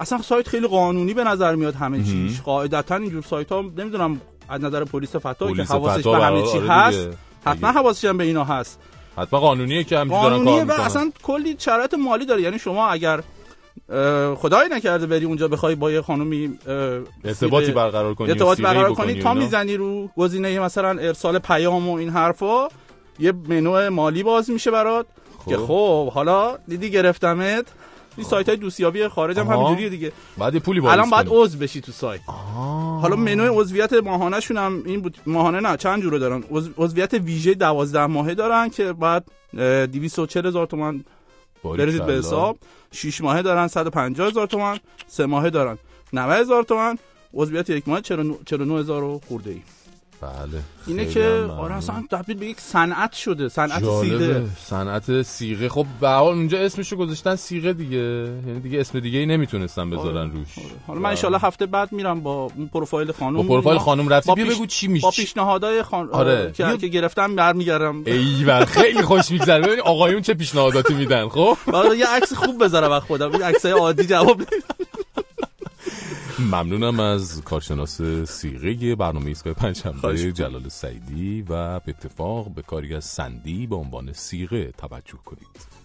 اصلا سایت خیلی قانونی به نظر میاد همه چیش. قاعدتا اینجور سایت ها نمی‌دونم از نظر پلیس فتا که حواسش به همه چی آره هست دیگه. حتما حواسش هم به اینا هست. حتما قانونیه که همینجوری دارن قانونیه کار و می‌کنن. اصلا کلی شرایط مالی داره. یعنی شما اگر اه، خدایی نکرده بری اونجا بخوای با یه خانومی ارتباطی برقرار کنی ارتباطی برقرار کنی تا. می‌زنی رو گزینه مثلا ارسال پیام و این حرفا یه منو مالی باز میشه برات. که خب حالا دیدی گرفتمت. این سایت های دوستیابی خارج هم. همینجوریه دیگه. بعد پولی واریز الان باید. عضو بشی تو سایت. حالا منوی عضویت ماهانه شون هم این بود. ماهانه نه چند جوره دارن؟ عضو- عضویت ویژه 12 ماهه دارن که بعد اه، 240 هزار تومان. بریزید به حساب. 6 ماهه دارن 150 هزار تومان. 3 ماهه دارن 90 هزار تومان. عضویت یک ماه 49 هزار خورده ای بله. اینه که. آره اصلا تبدیل به یک صنعت شده صنعت. سیغه. صنعت سیغه. خب به حال اونجا اسمشو گذاشتن سیغه دیگه. یعنی دیگه اسم دیگه ای نمی‌تونستن بذارن روش. حالا من انشالله هفته بعد میرم با اون پروفایل خانم. با پروفایل خانم رفتی بیا پیش- بگو چی میشه. با پیشنهادهای خان... آره. که, بیا- که گرفتم برمیگردم. ایول خیلی خوش میگذره. ببین آقایون چه پیشنهاداتی میدن خب؟ حالا یه عکس خوب بذارم از خودم. این عکسای عادی جواب نمیده. ممنونم از کارشناس سیغه برنامه ایستگاه خواهش پنجشنبه. جلال سعیدی و به اتفاق به کاری از سندی به عنوان سیغه توجه کنید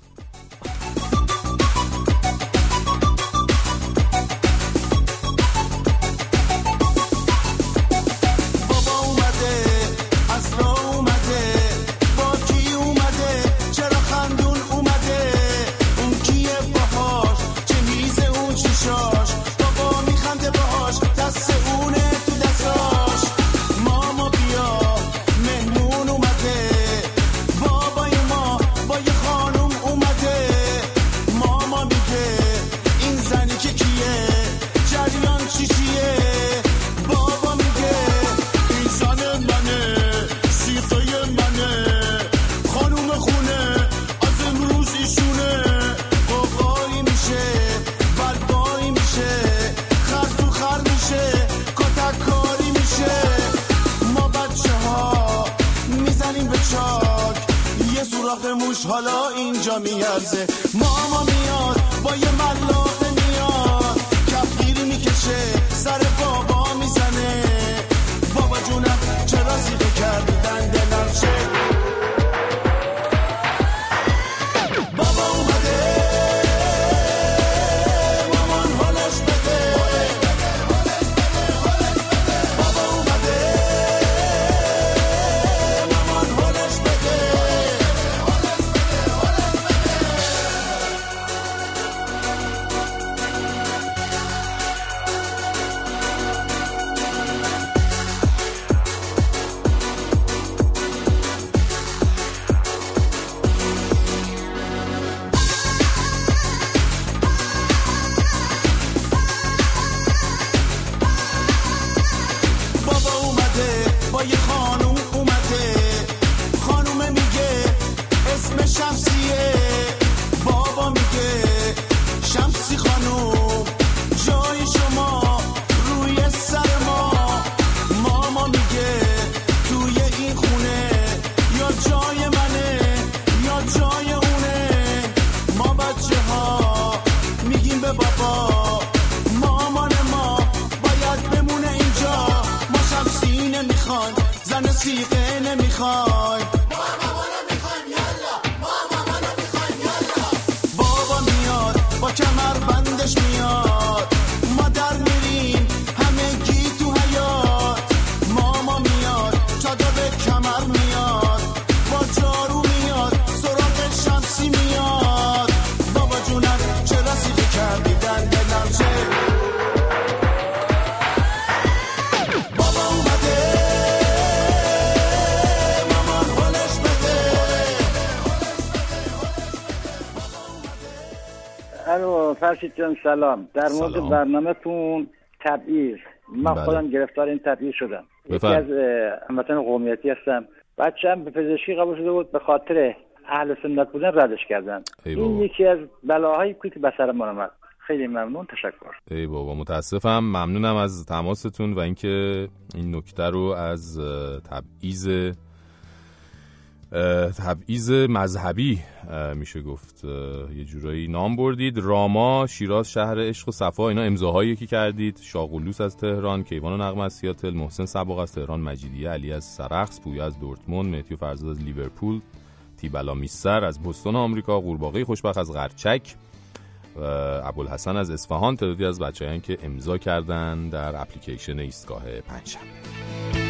فرشید جان سلام در مورد سلام. برنامهتون تبعیض من بله. خودم گرفتار این تبعیض شدم یکی. از هموطن قومیتی هستم بچه هم به پزشکی قبول شده بود به خاطر اهل سنت بودن ردش کردن ای این. یکی از بلاهایی بود که به سر ما آمد خیلی ممنون تشکر ای بابا متاسفم ممنونم از تماستون و اینکه این نکته رو از تبعیض تبعیض مذهبی میشه گفت یه جورایی نام بردید. راما شیراز شهر عشق و صفا اینا امضاهایی که کردید. شاغولوس از تهران کیوان و نغمه از سیاتل محسن سباق از تهران مجیدیه علی از سرخس پویا از دورتموند مهدی فرزاد از لیورپول تیبلا میسر از بوستون آمریکا قورباغه خوشبخت از غرچک ابوالحسن از اصفهان تعدادی از بچه‌هایی که امضا کردن در اپلیکیشن ایستگاه پنجشنبه.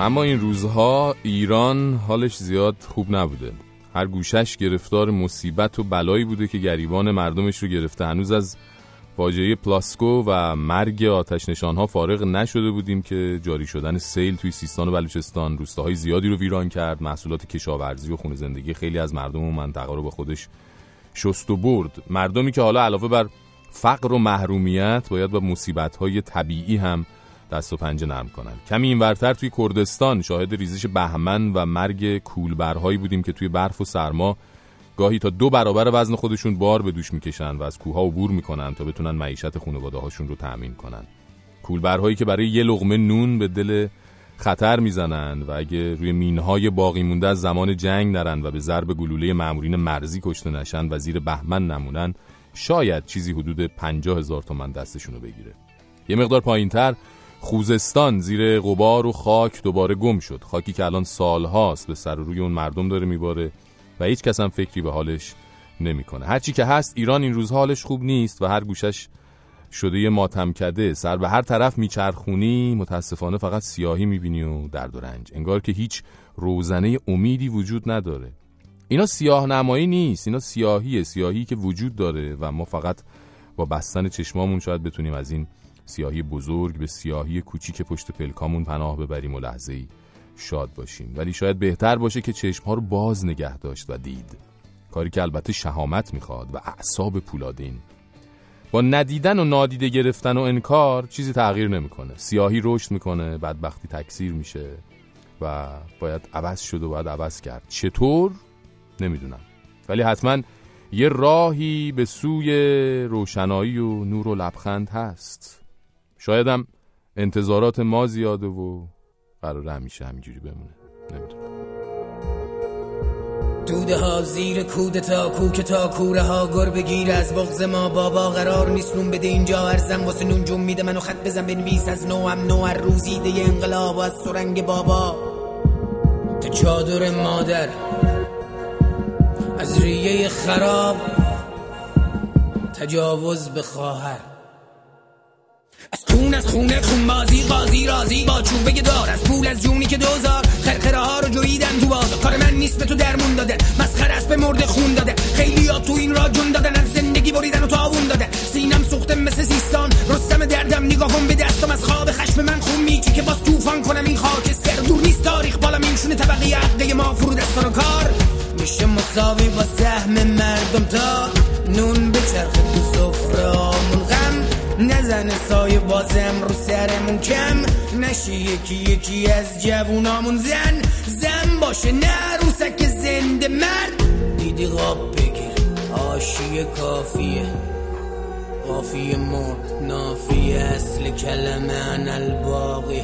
اما این روزها ایران حالش زیاد خوب نبوده. هر گوشش گرفتار مصیبت و بلایی بوده که گریبان مردمش رو گرفته. هنوز از فاجعه پلاسکو و مرگ آتش نشانها فارغ نشده بودیم که جاری شدن سیل توی سیستان و بلوچستان روستاهای زیادی رو ویران کرد. محصولات کشاورزی و خونه زندگی خیلی از مردم و منطقه رو به خودش شست و برد. مردمی که حالا علاوه بر فقر و محرومیت باید با مصیبت‌های طبیعی هم دست و پنجه نرم کنن کمی اینورتر توی کردستان شاهد ریزش بهمن و مرگ کولبرهایی بودیم که توی برف و سرما گاهی تا دو برابر وزن خودشون بار به دوش می‌کشن و از کوهها عبور می‌کنن تا بتونن معیشت خانواده هاشون رو تأمین کنن. کولبرهایی که برای یه لغمه نون به دل خطر می‌زنن و اگه روی مینهای باقی مونده از زمان جنگ نرن و به ضرب گلوله مامورین مرزی کشته نشن و زیر بهمن نمونن شاید چیزی حدود پنجاه هزار تومن دستشونو بگیره. یه مقدار پایینتر خوزستان زیر غبار و خاک دوباره گم شد. خاکی که الان سالهاست به سر و روی اون مردم داره میباره و هیچ کس هم فکری به حالش نمی‌کنه. هرچی که هست ایران این روز حالش خوب نیست و هر گوشش شده یه ماتم کده سر به هر طرف میچرخونی متاسفانه فقط سیاهی می‌بینی و درد و رنج. انگار که هیچ روزنه امیدی وجود نداره. اینا سیاه نمایی نیست اینا سیاهیه. سیاهی که وجود داره و ما فقط با بستن چشمامون شاید بتونیم از این سیاهی بزرگ به سیاهی کوچیک پشت پلکامون پناه ببریم و لحظه ای شاد باشیم. ولی شاید بهتر باشه که چشمها رو باز نگه داشت و دید. کاری که البته شهامت می‌خواد و اعصاب پولادین. با ندیدن و نادیده گرفتن و انکار چیزی تغییر نمی‌کنه. سیاهی رشد می‌کنه بدبختی تکثیر میشه و باید عوض شد و باید عوض کرد. چطور؟ نمی‌دونم. ولی حتما یه راهی به سوی روشنایی و نور و لبخند هست. شایدم انتظارات ما زیاده و قرار همیشه همینجوری بمونه. نمی‌دونم. دوده ها زیر کودتا کوکتا کوره ها گر بگیر. از بغز ما بابا قرار نیست نون بده. اینجا ارزم واسه نون جون میده. منو خط بزن بنویس. از نو هم نو هر روزیده انقلاب از سرنگ بابا. تا چادر مادر. از ریه خراب تجاوز به خواهر. از کون از خونه خون بازی قاضی رازی با چوبه دار. از پول از جونی که دوزار. خرخره ها رو جویدن تو بازار. کار من نیست به تو درمون داده. مسخره است به مرد خون داده. خیلی ها تو این را جون دادن از زندگی بریدن و تاوون داده. سینم سوخته مثل سیستان رستم دردم نگاهم به دستم. از خواب خشم من خون میچی که باز طوفان کنم. این خاکستر دور نیست تاریخ بالا میشونه طبقه عقده ما فرو دستان و کار. میشه مساوی با سهم مردم تا نون به چرخ تو سفرامون غم نزنه سایه بازم رو سرمون کم. نشه یکی یکی از جوونامون زن. زن باشه نه روسک زنده مرد. دیدی غاب بگیر آشیه کافیه. قافیه مرد نافیه اصل کلمه ان الباقی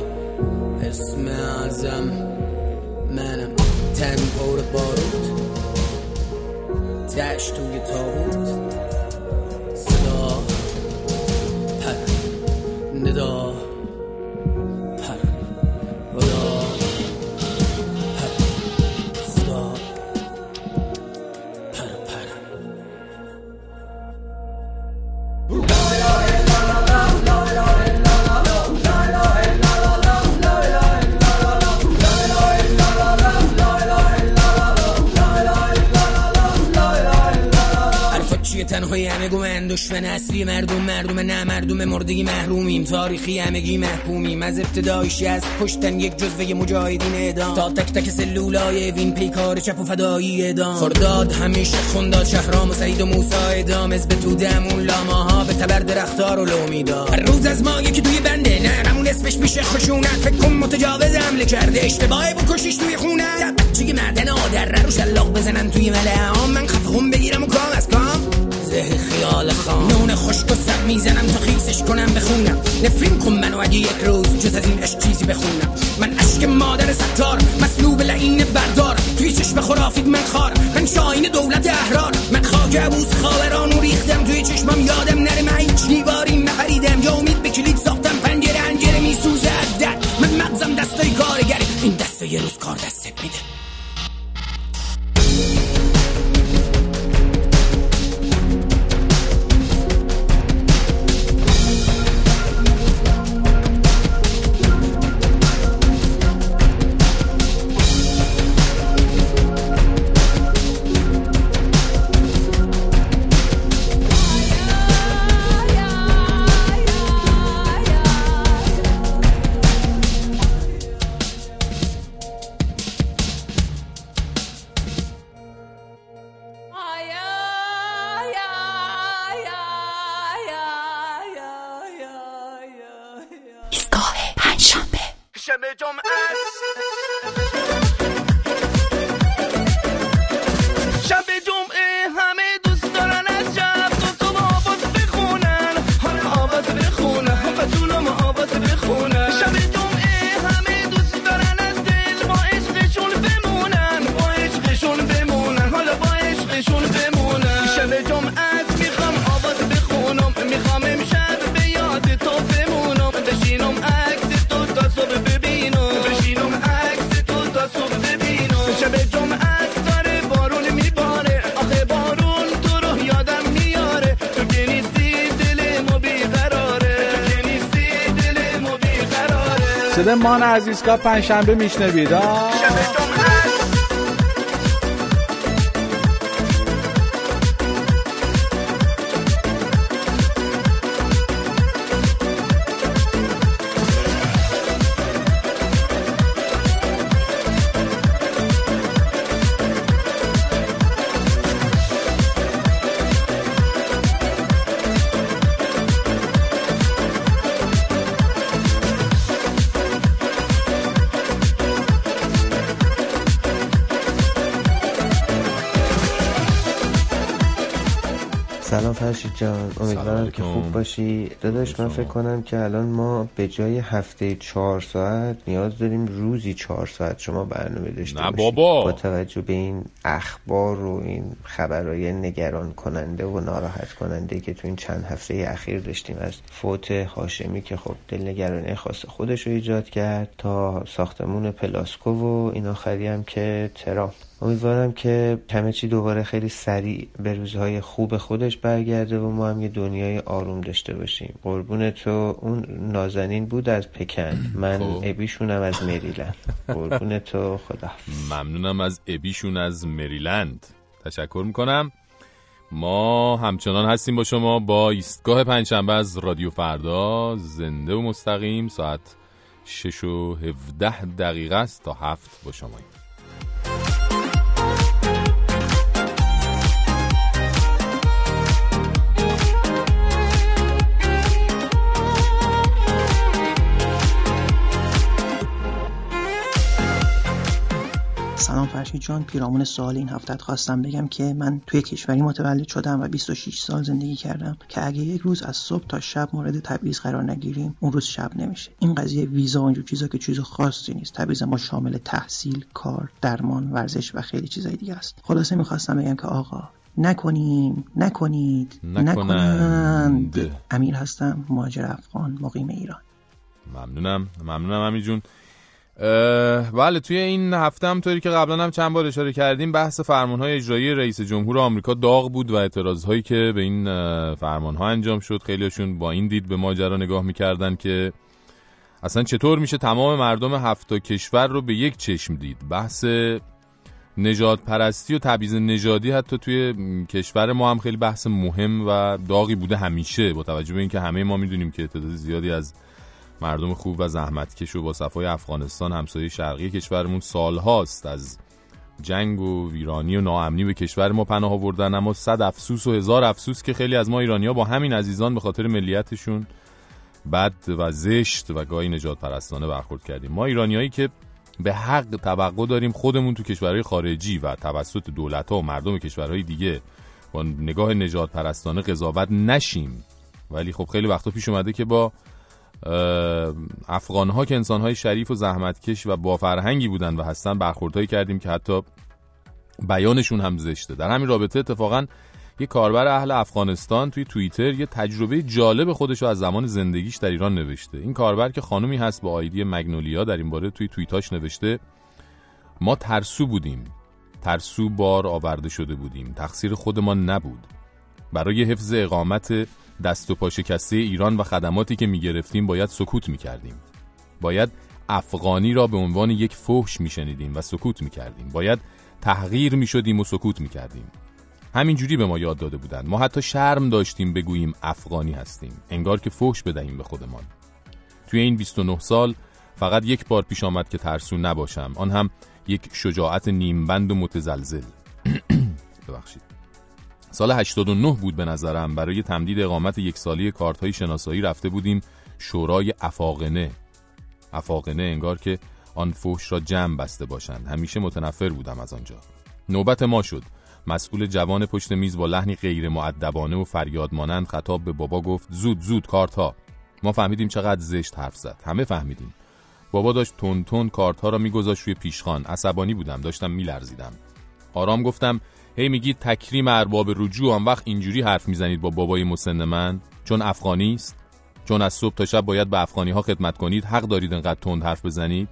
اسم اعظم منم. تن پر بارود. تش توی تابوت ندا پر همه گومن دشمن اصلی مردم مردم نه مردم مردگی محرومیم. تاریخی همگی محکومیم. از ابتدایش از پشتن یک جزوه مجاهدین اعدام. تا تک تک سلولای وین پیکار چپ و فدایی اعدام. خرداد همیشه خونداد شهرام و سعید و موسی اعدام. از به تو دمون لاماها به تبر درختار و لومیدا هر روز از ما یکی توی بنده نه همون اسمش میشه خشونت. فکر کن متجاوز حمله کرده. اشتباهی بکشیش توی خونه. بچگی معدن آدر رو شلاق بزنن توی ملعام من خفهم بگیرم و کام از کام. زه خیال خام. نون خشک و سر می‌زنم تا خیسش کنم بخونم نفرین کن منو اگه یک روز جز از این عشق چیزی بخونم. من اشک مادر ستار مسلوب لعین بردار. توی چشم خرافید من خار من شاین دولت احرار. من خاک عبوس خاورانو ریختم توی چشمم یادم نره. من هیچ دیواری نپریدم. یا امید به کلید ساختم پنجره انجره میسوزه از در من مغزم دستای کارگره این دسته یه روز کار دستت میده. بیقراره صدای مان عزیزگاه پنجشنبه میشنوید. جان امیدوارم که خوب باشی داداش من فکر کنم که الان ما به جای هفته چهار ساعت نیاز داریم روزی چهار ساعت شما برنامه داشته نه. بابا. با توجه به این اخبار و این خبرهای نگران کننده و ناراحت کننده که تو این چند هفته اخیر داشتیم از فوت هاشمی که خب دلنگرانی خاص خودش رو ایجاد کرد تا ساختمون پلاسکو و این آخری هم که ترامپ امیدوارم که همه چی دوباره خیلی سریع به روزهای خوب خودش برگرده و ما هم یه دنیای آروم داشته باشیم. قربون تو. اون نازنین بود از پکن. من خب. ابیشونم از مریلند. قربون تو. خدا ممنونم از ابیشون از مریلند. تشکر می‌کنم. ما همچنان هستیم با شما با ایستگاه پنجشنبه از رادیو فردا. زنده و مستقیم ساعت 6 و 17 دقیقه است تا هفت با شما سلام فرشید جان. پیرامون سوال این هفتت خواستم بگم که من توی کشوری متولد شدم و 26 سال زندگی کردم که اگه یک روز از صبح تا شب مورد تبعیض قرار نگیریم اون روز شب نمیشه. این قضیه ویزا و اینجور چیزا که چیز خاصی نیست. تبعیض ما شامل تحصیل کار درمان ورزش و خیلی چیزای دیگه است. خلاصه می‌خواستم بگم که آقا نکنیم نکنید نکنند. امیر هستم مهاجر افغان مقیم ایران. ممنونم ممنونم امی جون بله توی این هفته هم طوری که قبلا هم چند بار اشاره کردیم بحث فرمان های اجرایی رئیس جمهور آمریکا داغ بود و اعتراض هایی که به این فرمان ها انجام شد. خیلیشون با این دید به ماجرا نگاه می‌کردن که اصلا چطور میشه تمام مردم هفت کشور رو به یک چشم دید؟ بحث نجات پرستی و تبعیض نژادی حتی توی کشور ما هم خیلی بحث مهم و داغی بوده همیشه با توجه به اینکه همه ما می‌دونیم که تعداد زیادی از مردم خوب و زحمتکش و با صفای افغانستان همسایه شرقی کشورمون سالهاست. از جنگ و ویرانی و ناامنی به کشور ما پناه آوردن اما صد افسوس و هزار افسوس که خیلی از ما ایرانیا با همین عزیزان به خاطر ملیتشون بد و زشت و گاهی نجات پرستانه برخورد کردیم. ما ایرانیایی که به حق توقع داریم خودمون تو کشورهای خارجی و توسط دولت و مردم کشورهای دیگه با نگاه نجات پرستانه قضاوت نشیم. ولی خب خیلی وقتا پیش اومده که با افغان ها که انسان های شریف و زحمتکش و با فرهنگی بودن و هستن برخوردهایی کردیم که حتی بیانشون هم زشته. در همین رابطه اتفاقا یه کاربر اهل افغانستان توی توییتر یه تجربه جالب خودش از زمان زندگیش در ایران نوشته. این کاربر که خانومی هست با آیدی مگنولیا در این باره توی توییتاش نوشته ما ترسو بودیم. ترسو بار آورده شده بودیم. تقصیر خودمان نبود. برای حفظ اقامت دست و پا شکسته ایران و خدماتی که می گرفتیم باید سکوت می کردیم. باید افغانی را به عنوان یک فحش می شنیدیم و سکوت می کردیم. باید تحقیر می شدیم و سکوت می کردیم. همینجوری به ما یاد داده بودند. ما حتی شرم داشتیم بگوییم افغانی هستیم. انگار که فحش بدهیم به خودمان. توی این 29 سال فقط یک بار پیش آمد که ترسو نباشم. آن هم یک شجاعت نیمبند و متزلزل. ببخشید. سال 89 بود به نظرم. برای تمدید اقامت یک سالی کارت های شناسایی رفته بودیم شورای افاقنه. افاقنه انگار که آن فوش را جمع بسته باشند. همیشه متنفر بودم از آنجا. نوبت ما شد. مسئول جوان پشت میز با لحنی غیر معدبانه و فریاد مانند خطاب به بابا گفت زود زود کارت ها ما فهمیدیم چقدر زشت حرف زد. همه فهمیدیم. بابا داشت تون تون کارت ها را میگذاشت روی پیشخان. عصبانی بودم. داشتم میلرزیدم. آرام گفتم هی میگید تکریم ارباب رجوع آن وقت اینجوری حرف می‌زنید با بابای مسن من؟ چون افغانی است؟ چون از صبح تا شب باید به افغانی ها خدمت کنید حق دارید انقدر تند حرف بزنید؟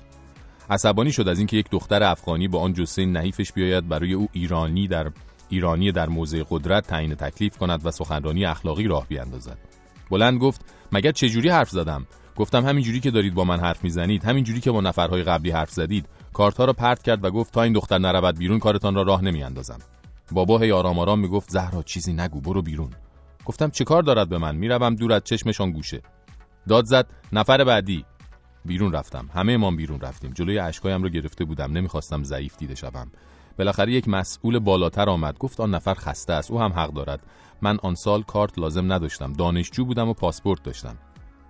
عصبانی شد از اینکه یک دختر افغانی با آن جثه نحیفش بیاید برای او ایرانی در ایرانی در موضع قدرت تعیین تکلیف کند و سخنرانی اخلاقی راه بیاندازد. بلند گفت مگر چه جوری حرف زدم؟ گفتم همینجوری که دارید با من حرف می‌زنید همینجوری که با نفرهای قبلی حرف زدید. کارتها را پرت کرد و گفت تا این دختر نرود بیرون کارتان را راه نمیاندازم. بابا هی آرام آرام می‌گفت زهرا چیزی نگو برو بیرون. گفتم چه کار دارد به من؟ می‌روم دور از چشمشان گوشه. داد زد نفر بعدی. بیرون رفتم. همه ما بیرون رفتیم. جلوی اشکایم رو گرفته بودم. نمی‌خواستم ضعیف دیده شوم. بالاخره یک مسئول بالاتر آمد. گفت آن نفر خسته است. او هم حق دارد. من آن سال کارت لازم نداشتم. دانشجو بودم و پاسپورت داشتم.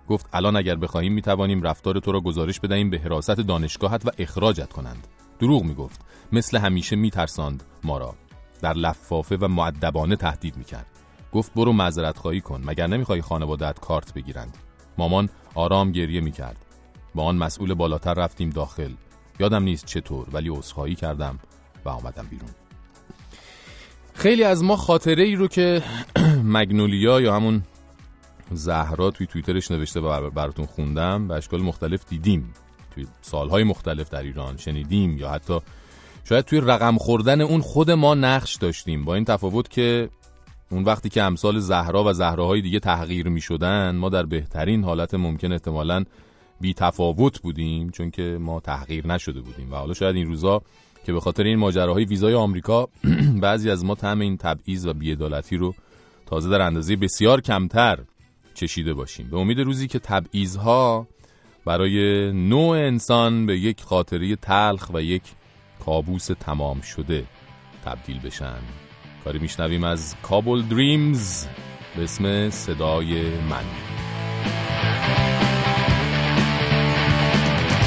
گفت الان اگر بخواهیم می‌توانیم رفتار تو را گزارش بدهیم به حراست دانشگاهت و اخراجت کنند. دروغ می‌گفت. مثل همیشه میترساند ما را. در لفافه و معدبانه تهدید می‌کرد. گفت برو معذرت خواهی کن مگر نمی‌خوای خانوادت کارت بگیرند؟ مامان آرام گریه می‌کرد. با آن مسئول بالاتر رفتیم داخل. یادم نیست چطور ولی عذرخواهی کردم و آمدم بیرون. خیلی از ما خاطره ای رو که مگنولیا یا همون زهرا توی توییترش نوشته و بر- براتون خوندم به اشکال مختلف دیدیم. توی سالهای مختلف در ایران شنیدیم یا حتی شاید توی رقم خوردن اون خود ما نقش داشتیم. با این تفاوت که اون وقتی که امثال زهرا و زهراهای دیگه تحقیر می شدن ما در بهترین حالت ممکن احتمالاً بی تفاوت بودیم چون که ما تحقیر نشده بودیم. و حالا شاید این روزا که به خاطر این ماجراهای ویزای آمریکا بعضی از ما طعم این تبعیض و بیعدالتی رو تازه در اندازه بسیار کمتر چشیده باشیم. به امید روزی که تبعیضها برای نوع انسان به یک خاطره تلخ و یک کابوس تمام شده. تبدیل بشن. کاری میشنویم از کابل دریمز به اسم صدای من.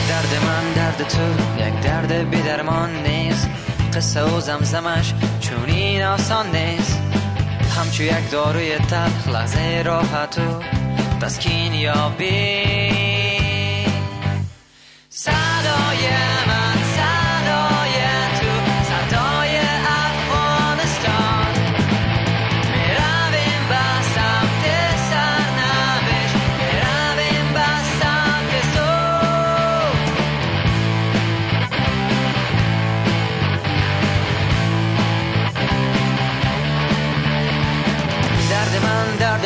درد من درد تو یک درد بیدرمان نیست. قصه و زمزمش چون این آسان نیست. همچو یک داروی تلخ لحظه راحت و تسکین یابی. صدای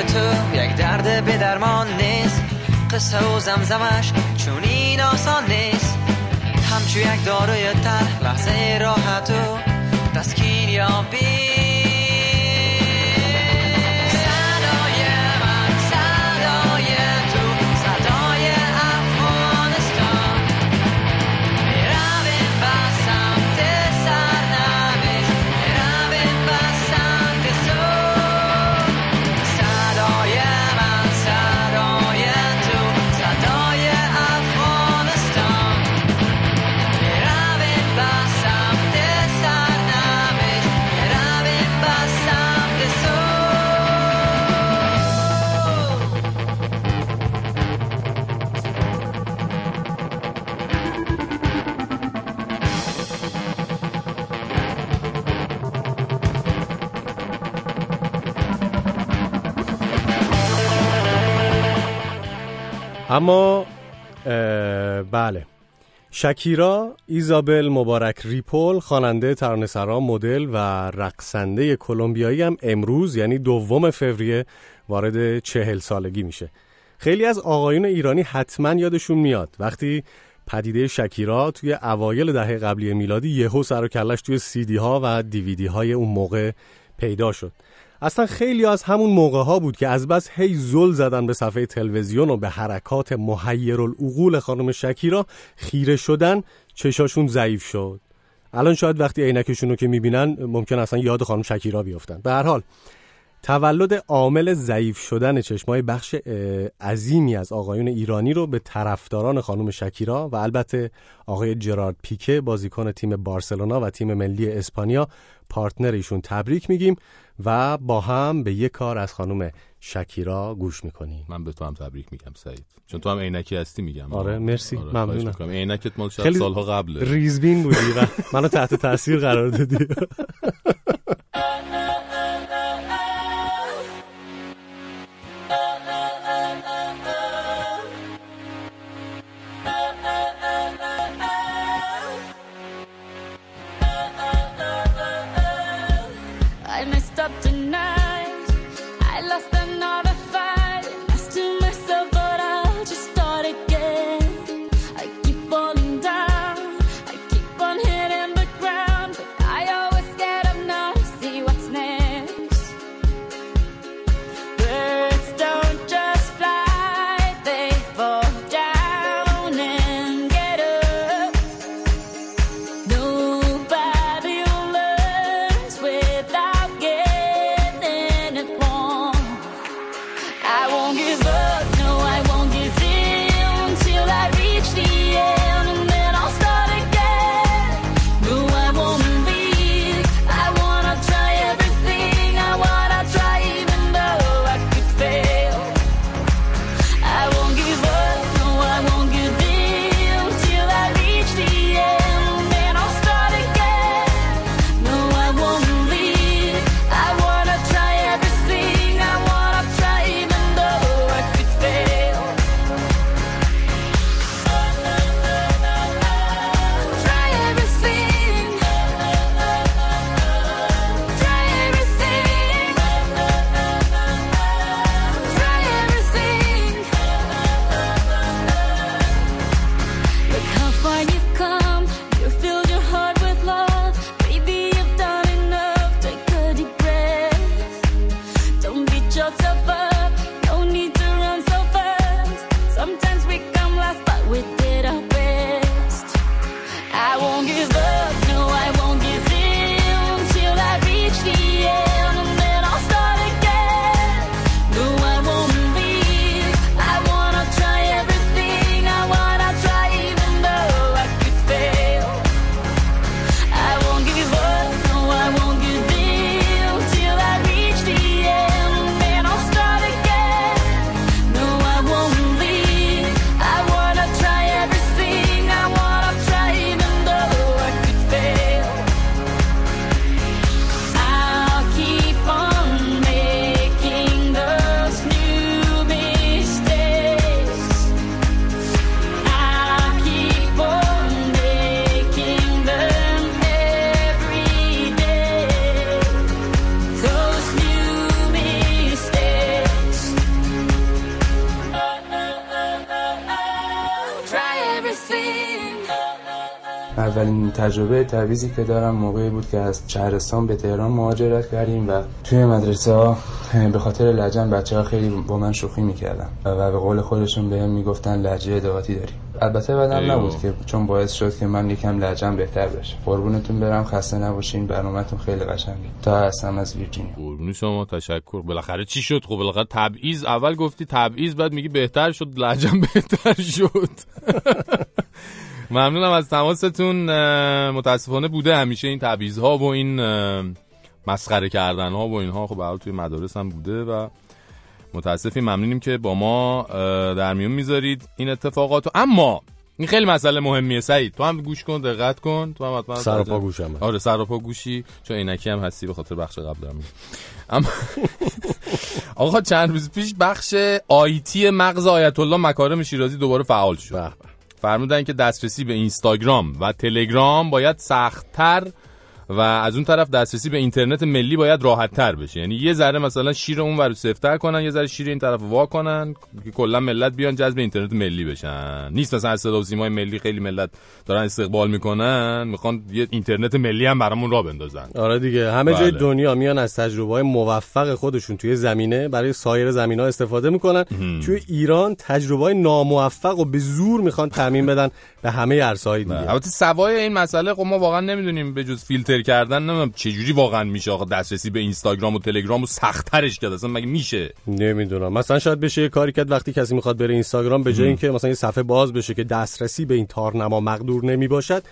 تو یک درد به درمان نیست. قصه و زمزمش چون این آسان نیست. همچو یک داروی تر لحظه راحت و تسکین یابی صدای اما بله. شکیرا ایزابل مبارک ریپول خواننده ترانه‌سرا مدل و رقصنده کلمبیایی هم امروز یعنی دوم فوریه وارد چهل سالگی میشه. خیلی از آقایون ایرانی حتما یادشون میاد. وقتی پدیده شکیرا توی اوایل دهه قبلی میلادی یهو سر و کلش توی سیدی ها و دیویدی های اون موقع پیدا شد. اصلا خیلی از همون موقع ها بود که از بس هی زل زدن به صفحه تلویزیون و به حرکات محیرالعقول خانم شکیرا خیره شدن چشاشون ضعیف شد. الان شاید وقتی عینکشون رو که می‌بینن ممکن اصلا یاد خانم شکیرا بیفتن. به هر حال تولد عامل ضعیف شدن چشمای بخش عظیمی از آقایون ایرانی رو به طرفداران خانم شکیرا و البته آقای جرارد پیکه بازیکن تیم بارسلونا و تیم ملی اسپانیا پارتنر ایشون تبریک میگیم. و با هم به یک کار از خانم شکیرا گوش می‌کنیم. من به تو هم تبریک میگم سعید. چون تو هم عینکی هستی میگم. آره مرسی. خواهش ممنونم. عینکت مال سالها قبله. ریزبین بودی و منو تحت تاثیر قرار دادی. تعویزی که دارم موقعی بود که از شهرستان به تهران مهاجرت کردیم و توی مدرسه ها به خاطر لجن بچه ها خیلی با من شوخی می‌کردن و به قول خودشون بهم می‌گفتن لجه ادواتی داری. البته بدم. نبود که چون باعث شد که من یکم لجن بهتر بشه. قربونتون برم خسته نباشین برنامهتون خیلی قشنگه. تا هستم از ویرجینیا. قربون شما تشکر. بالاخره چی شد؟ خب بالاخره تبعیض اول گفتی تبعیض بعد میگی بهتر شد لهجم بهتر شد. ممنونم از تماستون متاسفانه بوده همیشه این تبعیض ها و این مسخره کردن ها و اینها. خب حال توی مدارس هم بوده و متاسفیم ممنونیم که با ما در میون می‌ذارید این اتفاقات. اما این خیلی مسئله مهمیه. سعید تو هم گوش کن دقت کن. تو هم حتما سر و پا گوشم. آره سر و پا گوشی. چون عینکی هم هستی به خاطر بخش قبل دارم. اما آقا چند روز پیش بخش آیتی مغز آیت الله مکارم شیرازی دوباره فعال شد. فرمودن که دسترسی به اینستاگرام و تلگرام باید سختتر و از اون طرف دسترسی به اینترنت ملی باید راحت تر بشه. یعنی یه ذره مثلا شیر اون ور سفتر کنن یه ذره شیر این طرف وا کنن که کلا ملت بیان جذب اینترنت ملی بشن. نیست مثلا از صدا و سیمای ملی خیلی ملت دارن استقبال می‌کنن می‌خوان یه اینترنت ملی هم برامون را بندازن. آره دیگه. همه جای بله. دنیا میان از تجربه های موفق خودشون توی زمینه برای سایر زمین ها استفاده می‌کنن. توی ایران تجربه های ناموفق و به زور می‌خوان تعمین بدن. به همه عرصه‌های دیگه. البته سوای این مسئله خب ما واقعا نمی‌دونیم به جز فیلتر کردن نمی‌دونم چه جوری واقعا میشه آقا دسترسی به اینستاگرام و تلگرام رو سخت‌ترش کرد اصلا مگه میشه؟ نمی‌دونم. مثلا شاید بشه یه کاری کرد وقتی کسی می‌خواد بره اینستاگرام به جای اینکه مثلا یه صفحه باز بشه که دسترسی به این تارنما مقدور نمی باشد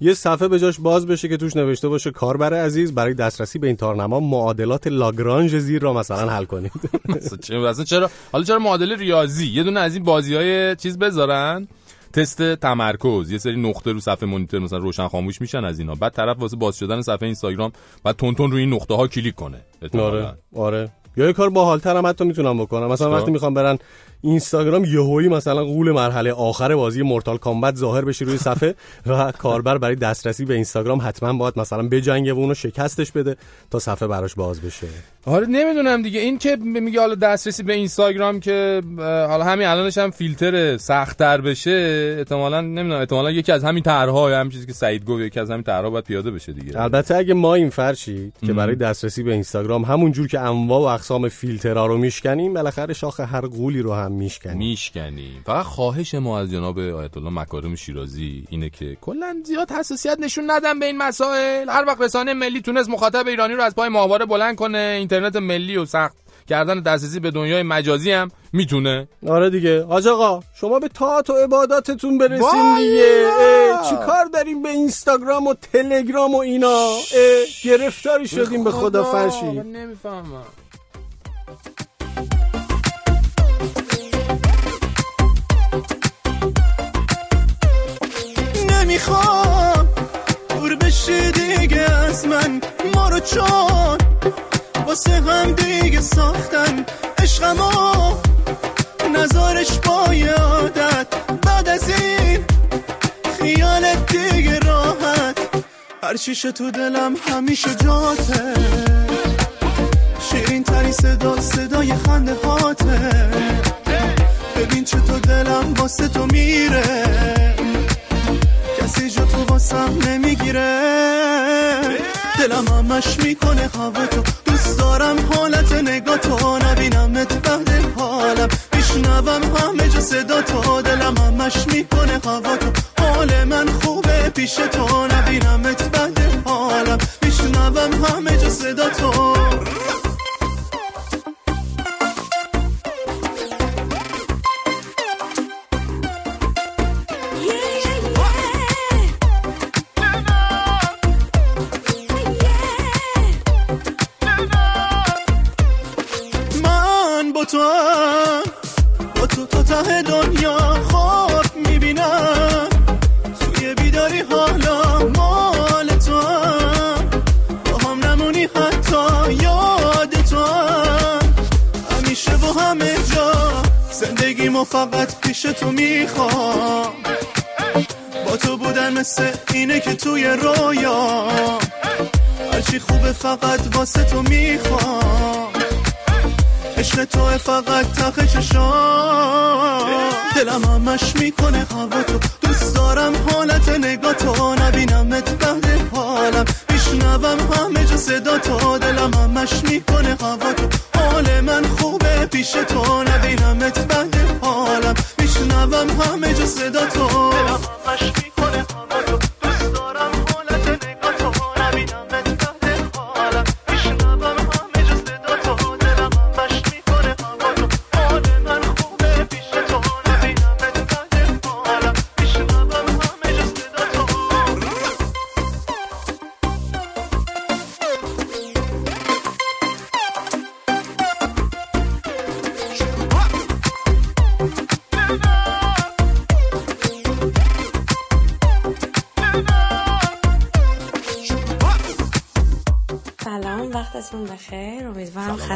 یه صفحه به جاش باز بشه که توش نوشته باشه کاربر عزیز برای دسترسی به این تارنما معادلات لاگرانژ زیر را مثلا حل کنید. اصلا چرا حالا چرا معادله ریاضی؟ یه دونه از این بازی های چیز بذارن؟ تست تمرکز یه سری نقطه رو صفحه مونیتور مثلا روشن خاموش میشن از اینا بعد طرف واسه باز شدن صفحه اینستاگرام بعد تون تون روی این نقطه ها کلیک کنه. آره آره یا یه کار باحال‌تر هم حتی می‌تونم بکنم مثلا؟ وقتی می‌خوام برن اینستاگرام یهویی مثلا قول مرحله آخر بازی مورتال کامبت ظاهر بشه روی صفحه و کاربر برای دسترسی به اینستاگرام حتما باید مثلا بجنگه و اونو شکستش بده تا صفحه براش باز بشه. آره نمی‌دونم دیگه. این که میگه حالا دسترسی به اینستاگرام که حالا همین الانش هم فیلتر سختتر بشه احتمالاً نمی‌دونم احتمالاً یکی از همین طرح‌ها هم چیزی که سعید گفت یکی از همین طرح‌ها باید پیاده بشه دیگه. البته اگه ما این فرشید که. برای دسترسی به اینستاگرام همون جور که انواع و اقسام فیلترها رو میشکنیم بالاخره شاخ هر قولی رو هم میشکنیم. میشکنیم. فقط خواهش ما از جناب آیت الله مکارم شیرازی اینه که کلا زیاد حساسیت نشون ندن به این مسائل. هر وقت رسانه ملی تونست مخاطب ایرانی رو از پای ماهواره بلند کنه اینترنت ملی و سخت کردن دسترسی به دنیای مجازی هم می‌تونه. آره دیگه. آج آقا شما به تاعت و عباداتتون برسین دیگه. چی کار داریم به اینستاگرام و تلگرام و اینا؟ گرفتاری شدیم به خدا فرشی نمی‌فهمم. نمی‌خوام. دور بشی دیگه از من. ما رو چون. واسه هم دیگه ساختن عشقمو. نظارش با یه عادت. بعد از این خیالت دیگه راحت. هر تو دلم همیشه جاته. شیرین تری صدا صدای خنده هاته. ببین چطور دلم واسه تو میره. کسی جا تو واسم نمی‌گیره؟ دلم همش می‌کنه هوا تو دوست دارم حالت نگاه تو نبینمت بعد حالم. میشنوم همه جا صدا تو. دلم همش می‌کنه هوا تو حال من خوبه پیش تو نبینمت بعد حالم. میشنوم همه جا صدا تو. تو با تو تا ته دنیا خواب می‌بینم. توی بیداری حالا مال تو با هم نمونی حتی یاد تو هم. همیشه و همه جا زندگیمو فقط پیش تو می‌خوام. با تو بودن مثل اینه که توی رویا. هرچی خوبه فقط واسه تو می‌خوام. عشق تو فقط تخ چشام. دلم همش می‌کنه هوا تو. دوست دوست دارم حالت نگاه تو. نبینمت بعد حالم. میشنوم همه جا صدا تو. دلم همش می‌کنه هوا تو. حال من خوبه پیش تو. نبینمت بعد حالم. میشنوم همه جا صدا تو. دلم همش می‌کنه هوا تو.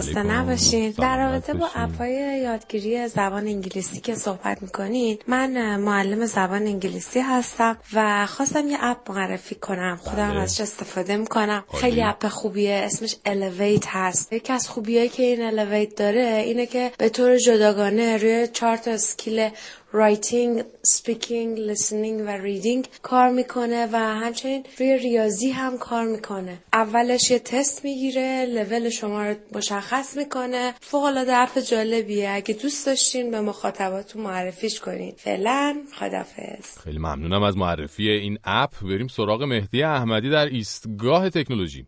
خسته. نباشین در رابطه با. اپای یادگیری زبان انگلیسی که صحبت می‌کنین من معلم زبان انگلیسی هستم و خواستم یه اپ معرفی کنم خودم بله. ازش استفاده می‌کنم عالی. خیلی اپ خوبیه اسمش Elevate هست یکی از خوبیایی که این Elevate داره اینه که به طور جداگانه روی چهار تا skill writing، speaking، listening و reading کار می‌کنه و همچنین روی ریاضی هم کار می‌کنه. اولش یه تست می‌گیره لول شما رو مشخص می‌کنه. فوق العاده اپ جالبیه. اگه دوست داشتین به مخاطباتون معرفیش کنین. فعلا خدافظ خیلی ممنونم از معرفی این اپ. بریم سراغ مهدی احمدی در ایستگاه تکنولوژی.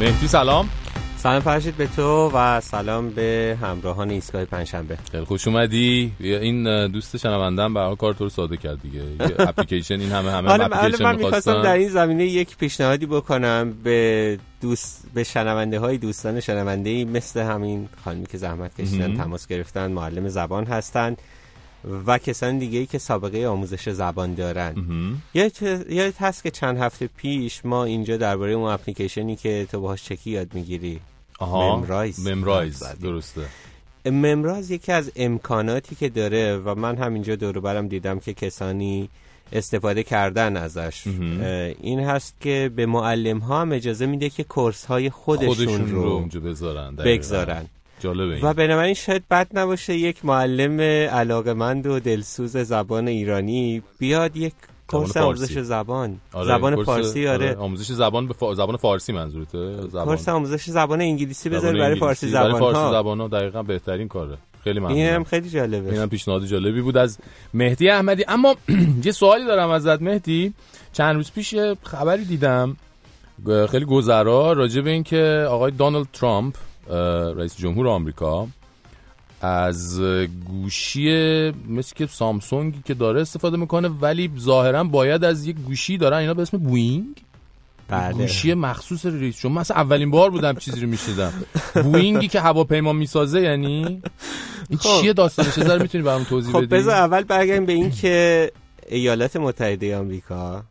مهدی سلام. سلام فرشید به تو و سلام به همراهان ایستگاه پنجشنبه. خیلی خوش اومدی. این دوست شنوندم حال کار تو رو ساده کرد دیگه. اپلیکیشن این همه همه حالا اپلیکیشن من می‌خواستم در این زمینه یک پیشنهادی بکنم به دوست به شنونده های دوستان شنونده ای مثل همین خانمی که زحمت کشیدن. تماس گرفتن معلم زبان هستند و کسان دیگه ای که سابقه آموزش زبان دارن. یادت هست که چند هفته پیش ما اینجا درباره اون اپلیکیشنی که تو باهاش چکی یاد می‌گیری؟ آها. ممرایز ممرایز. درسته. ممراز یکی از امکاناتی که داره و من همینجا دور و برم دیدم که کسانی استفاده کردن ازش. این هست که به معلم ها هم اجازه میده که کورس های خودشون, خودشون رو رو. بگذارن. جالبه این. و بنابراین شاید بد نباشه یک معلم علاقمند و دلسوز زبان ایرانی بیاد یک کورس فارسی. آموزش زبان. آره، زبان فارسی آره. آموزش زبان به فا- زبان فارسی منظورته زبان. کورس آموزش زبان انگلیسی بذاری برای. فارسی برای زبان فارسی ها زبان ها دقیقا بهترین کاره. خیلی ممنون. این هم خیلی جالبه. این هم پیشنهاد جالبی بود از مهدی احمدی. اما یه سوالی دارم ازت مهدی. چند روز پیش خبری دیدم. خیلی گذرا راجع به این که آقای دونالد ترامپ رئیس جمهور آمریکا از گوشی مثل که سامسونگی که داره استفاده می‌کنه ولی ظاهرا باید از یک گوشی دارن. اینا به اسم بوینگ. بله. گوشی مخصوص رئیس جمهور مثلا اولین بار بودم چیزی رو میشنیدم. بوینگی که هواپیما می‌سازه یعنی؟ این خب. چیه داستانش؟ ذره می‌تونی برام توضیح خب بدی؟ بذار اول برگردیم به این که ایالات متحده آمریکا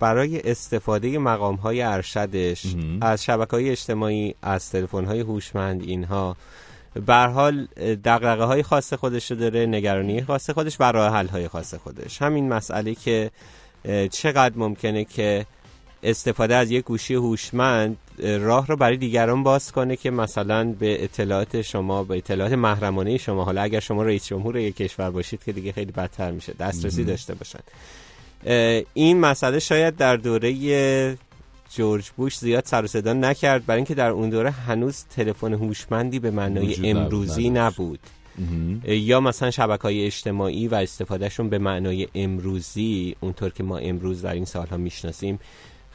برای استفاده مقام های ارشدش از شبکه های اجتماعی از تلفن های هوشمند اینها. به هر حال دقدقه های خاص خودش رو داره نگرانی خاص خودش و راه حل های خاص خودش. همین مسئله که چقدر ممکنه که استفاده از یک گوشی هوشمند اه، راه رو برای دیگران باز کنه که مثلا به اطلاعات شما به اطلاعات محرمانه شما حالا اگر شما رئیس جمهور یک کشور باشید که دیگه خیلی بدتر میشه دسترسی. داشته باشن این مسئله شاید در دوره جورج بوش زیاد سر و صدا نکرد برای اینکه در اون دوره هنوز تلفن هوشمندی به معنای امروزی. نبود. یا مثلا شبکه های اجتماعی و استفادهشون به معنای امروزی اونطور که ما امروز در این سالها می‌شناسیم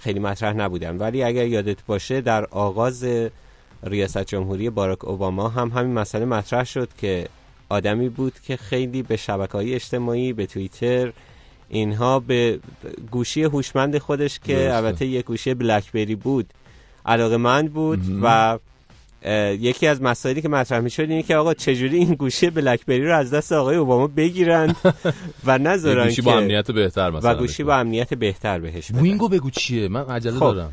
خیلی مطرح نبودن ولی اگر یادت باشه در آغاز ریاست جمهوری باراک اوباما هم همین مسئله مطرح شد که آدمی بود که خیلی به شبکه های اجتماعی به توییتر اینها به گوشی هوشمند خودش که. البته یک گوشی بلکبری بود علاقه مند بود مهم. و یکی از مسائلی که مطرح می‌شد اینه که آقا چجوری این گوشی بلکبری رو از دست آقای اوباما بگیرن و نذارن گوشی با امنیت بهتر مثلا و گوشی با امنیت بهتر بهش بدن. بوینگو بگو چیه من عجله خب. دارم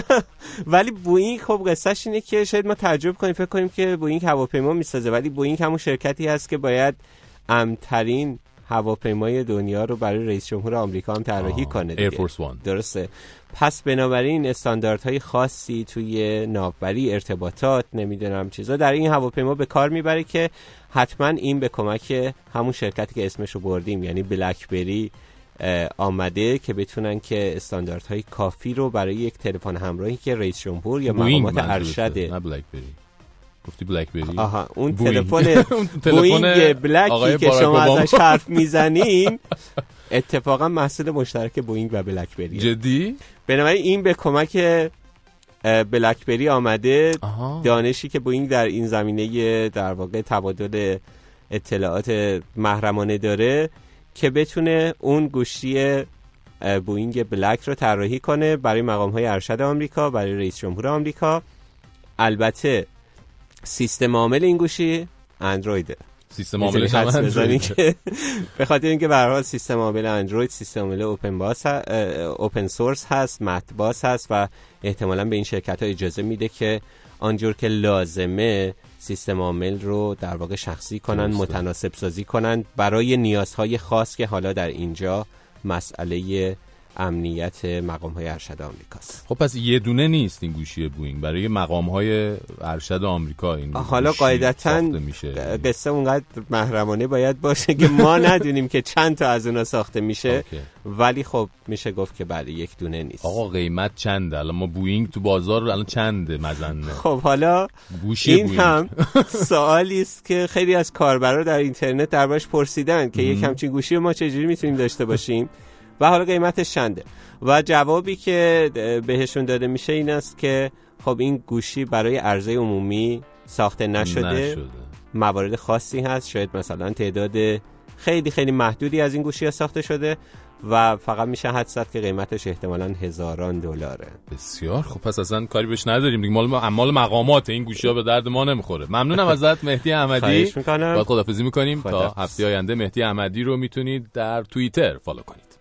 ولی بوینگ خب قصهش اینه که شاید ما تعجب کنیم فکر کنیم که بوینگ هواپیما می‌سازه ولی بوینگ همون شرکتی هست که باید امترین هواپیمای دنیا رو برای رئیس جمهور آمریکا هم طراحی کنه دیگه. Air Force One. درسته پس بنابراین استانداردهای خاصی توی ناوبری ارتباطات نمی‌دونم چیزا در این هواپیما به کار می‌بره که حتما این به کمک همون شرکتی که اسمشو بردیم یعنی بلکبری آمده که بتونن که استانداردهای کافی رو برای یک تلفن همراهی که رئیس جمهور یا مقامات ارشد گفتی بلکبری آها اون. تلفن بوینگ بلکی که شما. ازش حرف می‌زنین اتفاقا محصول مشترک بوینگ و بلکبری جدی؟ بنابراین این به کمک اه، بلکبری آمده. دانشی که بوینگ در این زمینه در واقع تبادل اطلاعات محرمانه داره که بتونه اون گوشی بوینگ بلک رو طراحی کنه برای مقام های ارشد آمریکا برای رئیس جمهور آمریکا. البته سیستم عامل این گوشی اندرویده سیستم عاملش هم. که به خاطر اینکه به حال سیستم عامل اندروید سیستم عامل اوپن باس اوپن سورس هست مت باس هست و احتمالا به این شرکت ها اجازه میده که آنجور که لازمه سیستم عامل رو در واقع شخصی کنن. متناسب سازی کنن برای نیازهای خاص که حالا در اینجا مسئله امنیت مقام های ارشد آمریکاست. خب پس یه دونه نیست این گوشی بوینگ. برای مقام های ارشد آمریکا این حالا قاعدتا میشه. قصه اونقدر محرمانه باید باشه که ما ندونیم که چند تا از اونا ساخته میشه. ولی خب میشه گفت که بله یک دونه نیست. آقا قیمت چنده؟ الان ما بوینگ تو بازار الان چنده مزنه؟ خب حالا گوشی این بوینگ. هم سوالی است که خیلی از کاربرا در اینترنت دربارش پرسیدن که یک همچین گوشی ما چجوری می‌تونیم داشته باشیم؟ و حالا قیمتش چنده و جوابی که بهشون داده میشه این است که خب این گوشی برای عرضه عمومی ساخته نشده, نشده. موارد خاصی هست. شاید مثلا تعداد خیلی خیلی محدودی از این گوشی ها ساخته شده و فقط میشه حد زد که قیمتش احتمالا هزاران دلاره. بسیار خب پس اصلا کاری بهش نداریم دیگه. مال مال مقامات این گوشی ها به درد ما نمی‌خوره. ممنونم ازت مهدی احمدی. خواهش می‌کنم. باید خدافزی می‌کنیم. تا خداحافظ. هفته آینده مهدی احمدی رو می‌تونید در توییتر فالو کنید.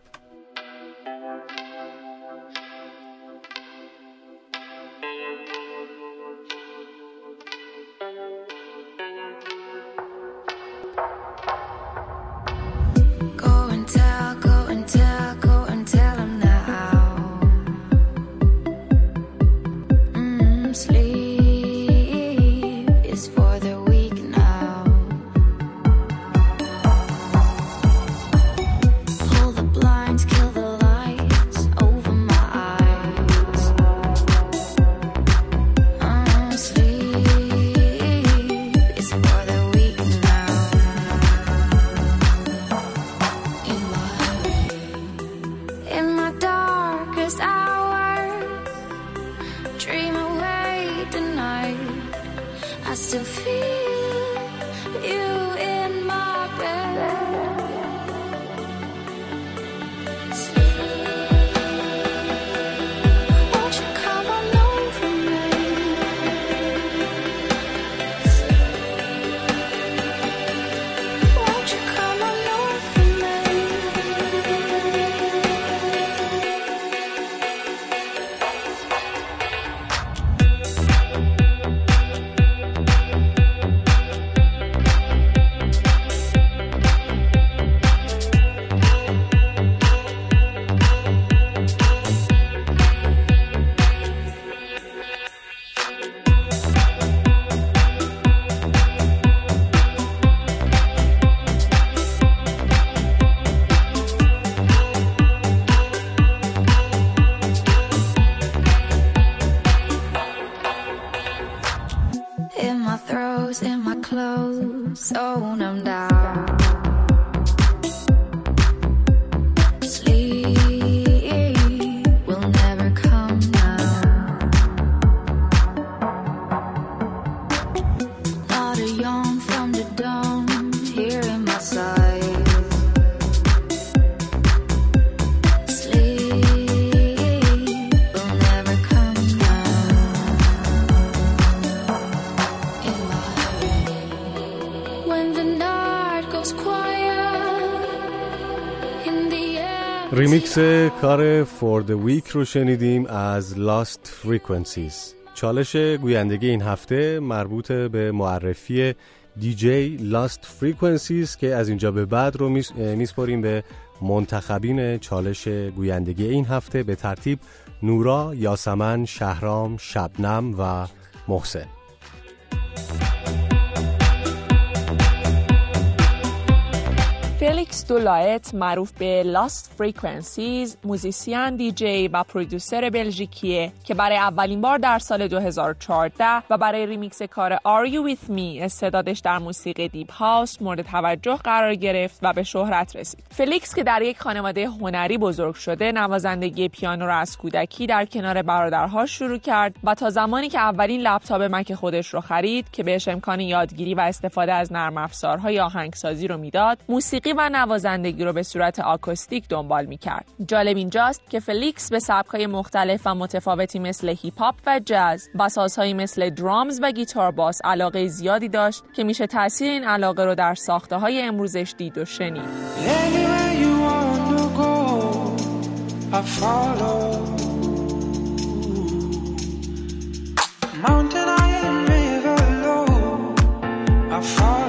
my throws in my clothes, oh, own them down. ریمیکس کار for the week رو شنیدیم از Lost Frequencies. چالش گویندگی این هفته مربوط به معرفی DJ Lost Frequencies که از اینجا به بعد رو میس- میسپاریم به منتخبین چالش گویندگی این هفته به ترتیب نورا، یاسمن، شهرام، شبنم و محسن. فلیکس دولایت معروف به Lost Frequencies موزیسین دیجی و producer بلژیکیه که برای اولین بار در سال 2014 و برای ریمیکس کار Are You With Me استعدادش در موسیقی deep house مورد توجه قرار گرفت و به شهرت رسید. فلیکس که در یک خانواده هنری بزرگ شده نوازندگی پیانو را از کودکی در کنار برادرها شروع کرد و تا زمانی که اولین لپتاپ مک خودش رو خرید که بهش امکان یادگیری و استفاده از نرم افزارهای آهنگسازی رو می‌داد موسیقی و نوازندگی رو به صورت آکوستیک دنبال می‌کرد جالب اینجاست که فلیکس به سبکهای مختلف و متفاوتی مثل هیپ هاپ و جاز و سازهایی مثل drums و گیتار باس علاقه زیادی داشت که میشه تاثیر این علاقه رو در ساخته های امروزش دید و شنید I. Mountain high and river I follow.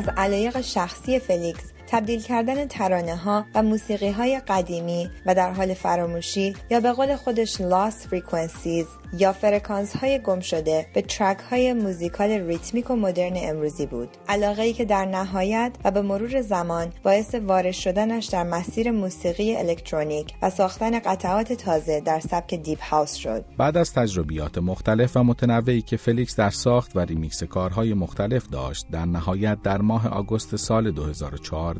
از علایق شخصی فلیکس تبدیل کردن ترانه ها و موسیقی های قدیمی و در حال فراموشی یا به قول خودش lost frequencies یا فرکانس های گم شده به track های موزیکال ریتمیک و مدرن امروزی بود. علاقه ای که در نهایت و به مرور زمان باعث وارد شدنش در مسیر موسیقی الکترونیک و ساختن قطعات تازه در سبک deep house شد. بعد از تجربیات مختلف و متنوعی که فلیکس در ساخت و ریمیکس کارهای مختلف داشت در نهایت در ماه آگوست سال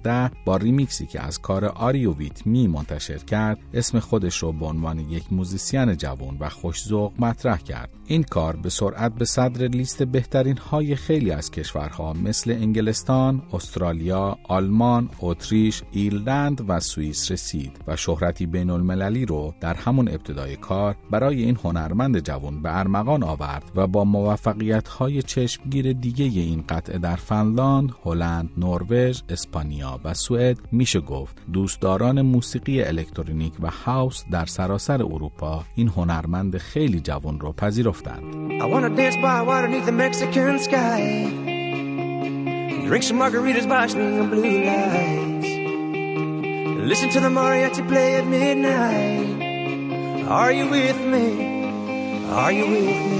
2014 با ریمیکسی که از کار Are You with Me منتشر کرد اسم خودش رو به عنوان یک موزیسین جوان و خوشذوق مطرح کرد. این کار به سرعت به صدر لیست بهترین های خیلی از کشورها مثل انگلستان، استرالیا، آلمان، اتریش، ایرلند و سوئیس رسید و شهرتی بین المللی رو در همون ابتدای کار برای این هنرمند جوان به ارمغان آورد و با موفقیت های چشمگیر دیگه این قطعه در فنلاند، هلند، نروژ، اسپانیا و سوئد میشه گفت دوستداران موسیقی الکترونیک و house در سراسر اروپا این هنرمند خیلی جوان رو پذیرفتند. Are you with me?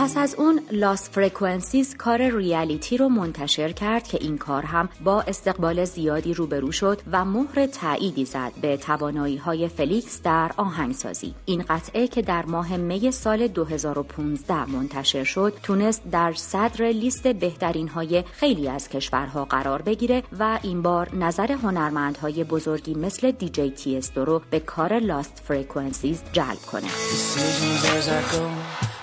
پس از اون Lost Frequencies کار Reality رو منتشر کرد که این کار هم با استقبال زیادی روبرو شد و مهر تأییدی زد به توانایی های فلیکس در آهنگسازی. این قطعه که در ماه می سال 2015 منتشر شد تونست در صدر لیست بهترین های خیلی از کشورها قرار بگیره و این بار نظر هنرمندهای بزرگی مثل دیجی تیستو رو به کار Lost Frequencies جلب کنه.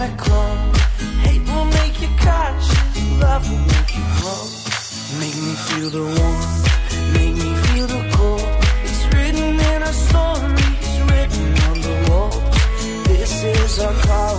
I. Hate will make you cautious, love will make you grow. Make me feel the warmth, make me feel the cold. It's written in our stories, written on the walls. This is our call,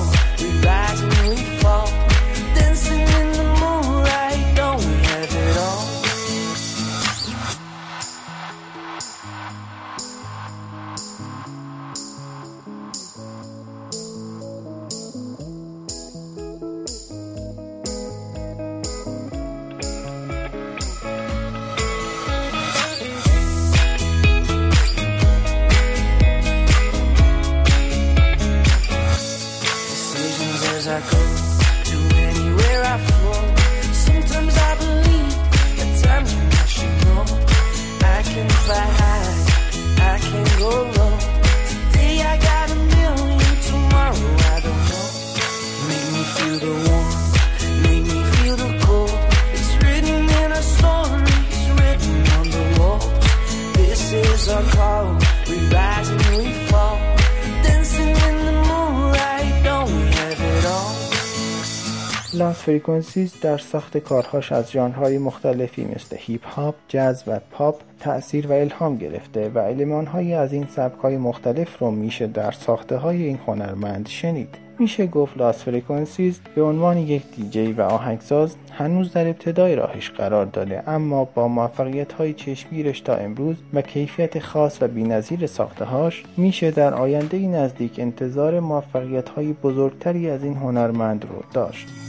Lost Frequencies در ساخت کارهاش از ژانرهای مختلفی مثل هیپ هاپ، جاز و پاپ تأثیر و الهام گرفته و المانهایی از این سبکهای مختلف رو میشه در ساخته های این هنرمند شنید. میشه گفت Lost Frequencies به عنوان یک دیجی و آهنگساز هنوز در ابتدای راهش قرار داره اما با موفقیت های چشمگیرش تا امروز و کیفیت خاص و بینظیر ساختهاش میشه در آینده نزدیک انتظار موفقیت های بزرگتری از این هنرمند رو داشت.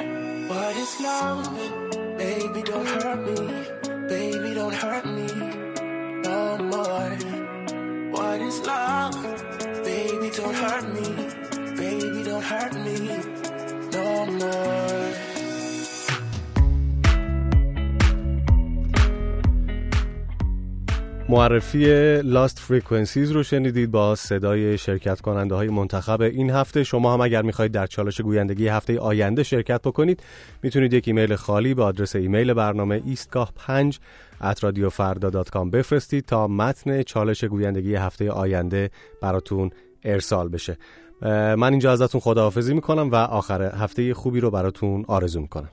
What is love? Baby, don't hurt me. Baby, don't hurt me no more. What is love? Baby, don't hurt me. Baby, don't hurt me no more. معرفی لاست فریکونسیز رو شنیدید با صدای شرکت کننده های منتخب این هفته. شما هم اگر می‌خواهید در چالش گویندگی هفته آینده شرکت بکنید می‌تونید یک ایمیل خالی به آدرس ایمیل برنامه ایستگاه 5 @radiofarda.com بفرستید تا متن چالش گویندگی هفته آینده براتون ارسال بشه. من اینجا ازتون خداحافظی می‌کنم و آخر هفته خوبی رو براتون آرزو می‌کنم.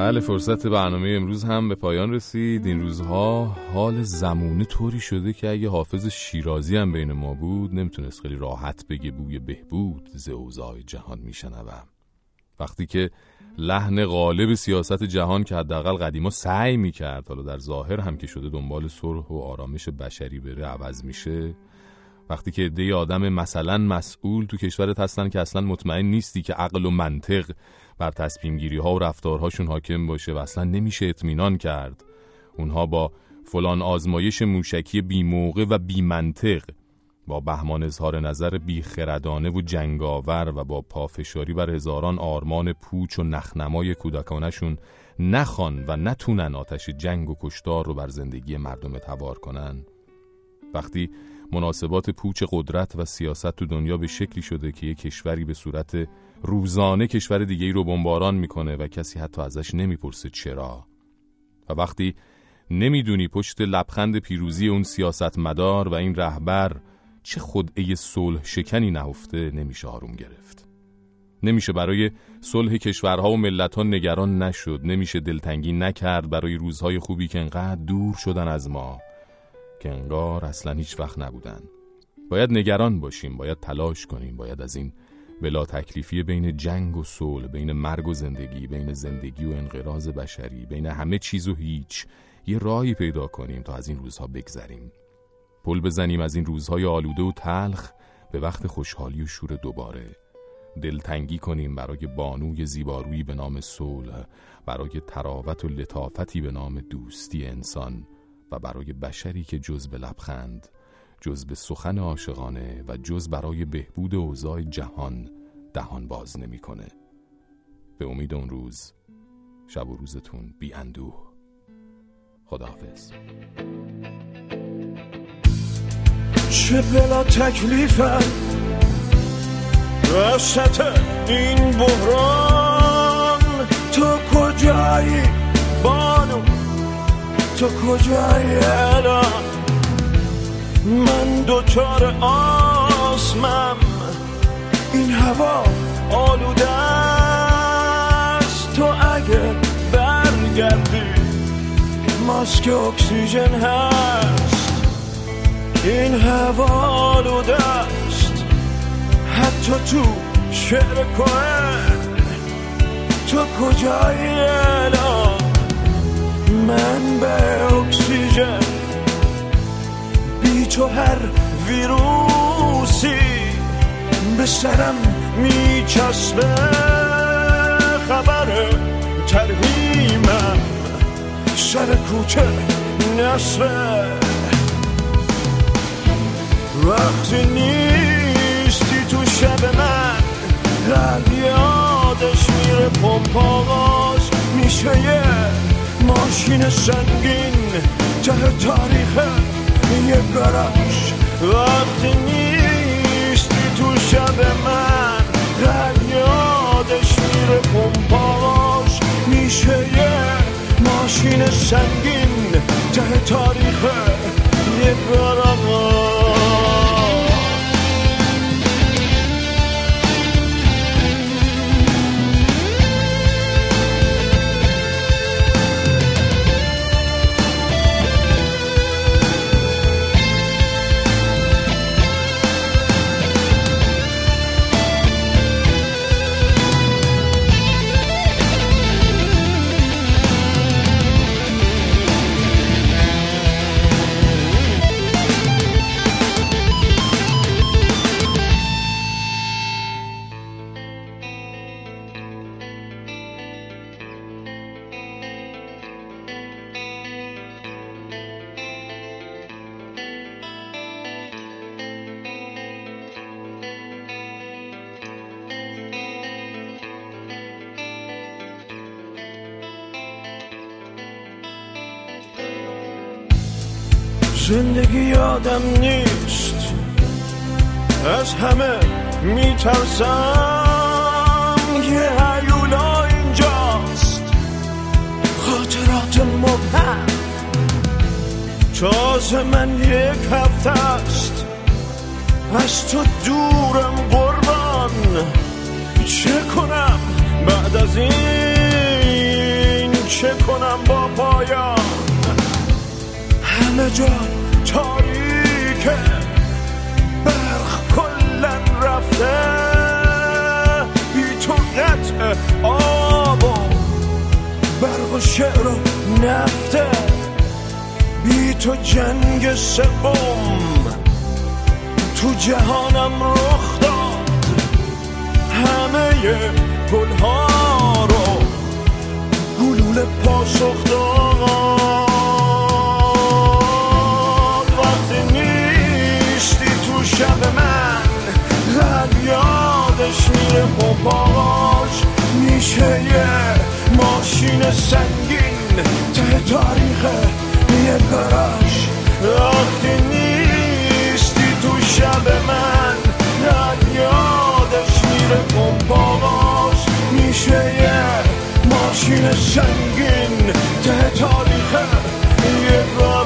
بله فرصت برنامه امروز هم به پایان رسید. این روزها حال زمونه طوری شده که اگه حافظ شیرازی هم بین ما بود نمی‌تونست خیلی راحت بگه بوی بهبود ز اوضاع جهان میشنوم. وقتی که لحن غالب سیاست جهان که حداقل قدیما سعی می‌کرد حالا در ظاهر هم که شده دنبال صلح و آرامش بشری بره عوض میشه وقتی که عده آدم مثلا مسئول تو کشورت هستن که اصلا مطمئن نیستی که عقل و منطق بر تصمیم گیری ها و رفتارهاشون حاکم باشه و اصلا نمیشه اطمینان کرد. اونها با فلان آزمایش موشکی بی موقع و بی منطق با بهمان اظهار نظر بیخردانه و جنگاور و با پافشاری بر هزاران آرمان پوچ و نخنمای کودکانشون نخوان و نتونن آتش جنگ و کشتار رو بر زندگی مردم تبار کنن. وقتی مناسبات پوچ قدرت و سیاست تو دنیا به شکلی شده که یک کشوری به صورت روزانه کشور دیگه رو بمباران می‌کنه و کسی حتی ازش نمی‌پرسه چرا. و وقتی نمی‌دونی پشت لبخند پیروزی اون سیاست مدار و این رهبر چه خدعه صلح شکنی نهفته نمیشه آروم گرفت. نمیشه برای صلح کشورها و ملتها نگران نشد نمیشه دلتنگی نکرد برای روزهای خوبی که انقدر دور شدن از ما. که انگار اصلا هیچ وقت نبودن. باید نگران باشیم باید تلاش کنیم باید از این بلا تکلیفی بین جنگ و صلح بین مرگ و زندگی بین زندگی و انقراض بشری بین همه چیز و هیچ یه راهی پیدا کنیم تا از این روزها بگذریم. پل بزنیم از این روزهای آلوده و تلخ به وقت خوشحالی و شور دوباره. دلتنگی کنیم برای بانوی زیبارویی به نام صلح برای تراوت و لطافتی به نام دوستی انسان. و برای بشری که جز به لبخند جز به سخن عاشقانه و جز برای بهبود اوضاع جهان دهان باز نمی‌کنه. به امید اون روز شب و روزتون بی اندوه. خداحافظ. چه بلا تکلیفم وسط این بحران. تو کجایی؟ تو کجایی الان من دوچار آسمم. این هوا آلوده است. تو اگه برگردی ماسک اکسیژن هست. این هوا آلوده است. حتی تو شعر کوهن. تو کجایی الان من به اکسیژن بی تو هر ویروسی به سرم میچسبه خبر ترهیمم سر کوچه نصفه وقتی نیستی تو شب من قلب یادش میره پمپاغاز میشه یه ماشین سنگین ته تاریخ یه گراش وقتی نیستی تو شب من قلب یادش میره پمپاغاز میشه یه ماشین سنگین ته تاریخ یه گراش یادم نیست. از همه میترسم یه هیولا اینجاست. خاطرات مبهم. تازه من یک هفته است. از تو دورم قربان. چه کنم بعد از این؟ چه کنم با پایان؟ همه جا تاریکه برق کلن رفته. بی تو قطع آب و برق و شعر و نفته. بی تو جنگ سوم تو جهانم رخ داد. همه گلها رو گلوله پاسخ داد. ماشین باباش میشه یه ماشین سنگین ته تاریخ یه گراش وقتی نیستی تو شب من رد یادش میره باباش میشه یه ماشین سنگین ته تاریخ یه گراش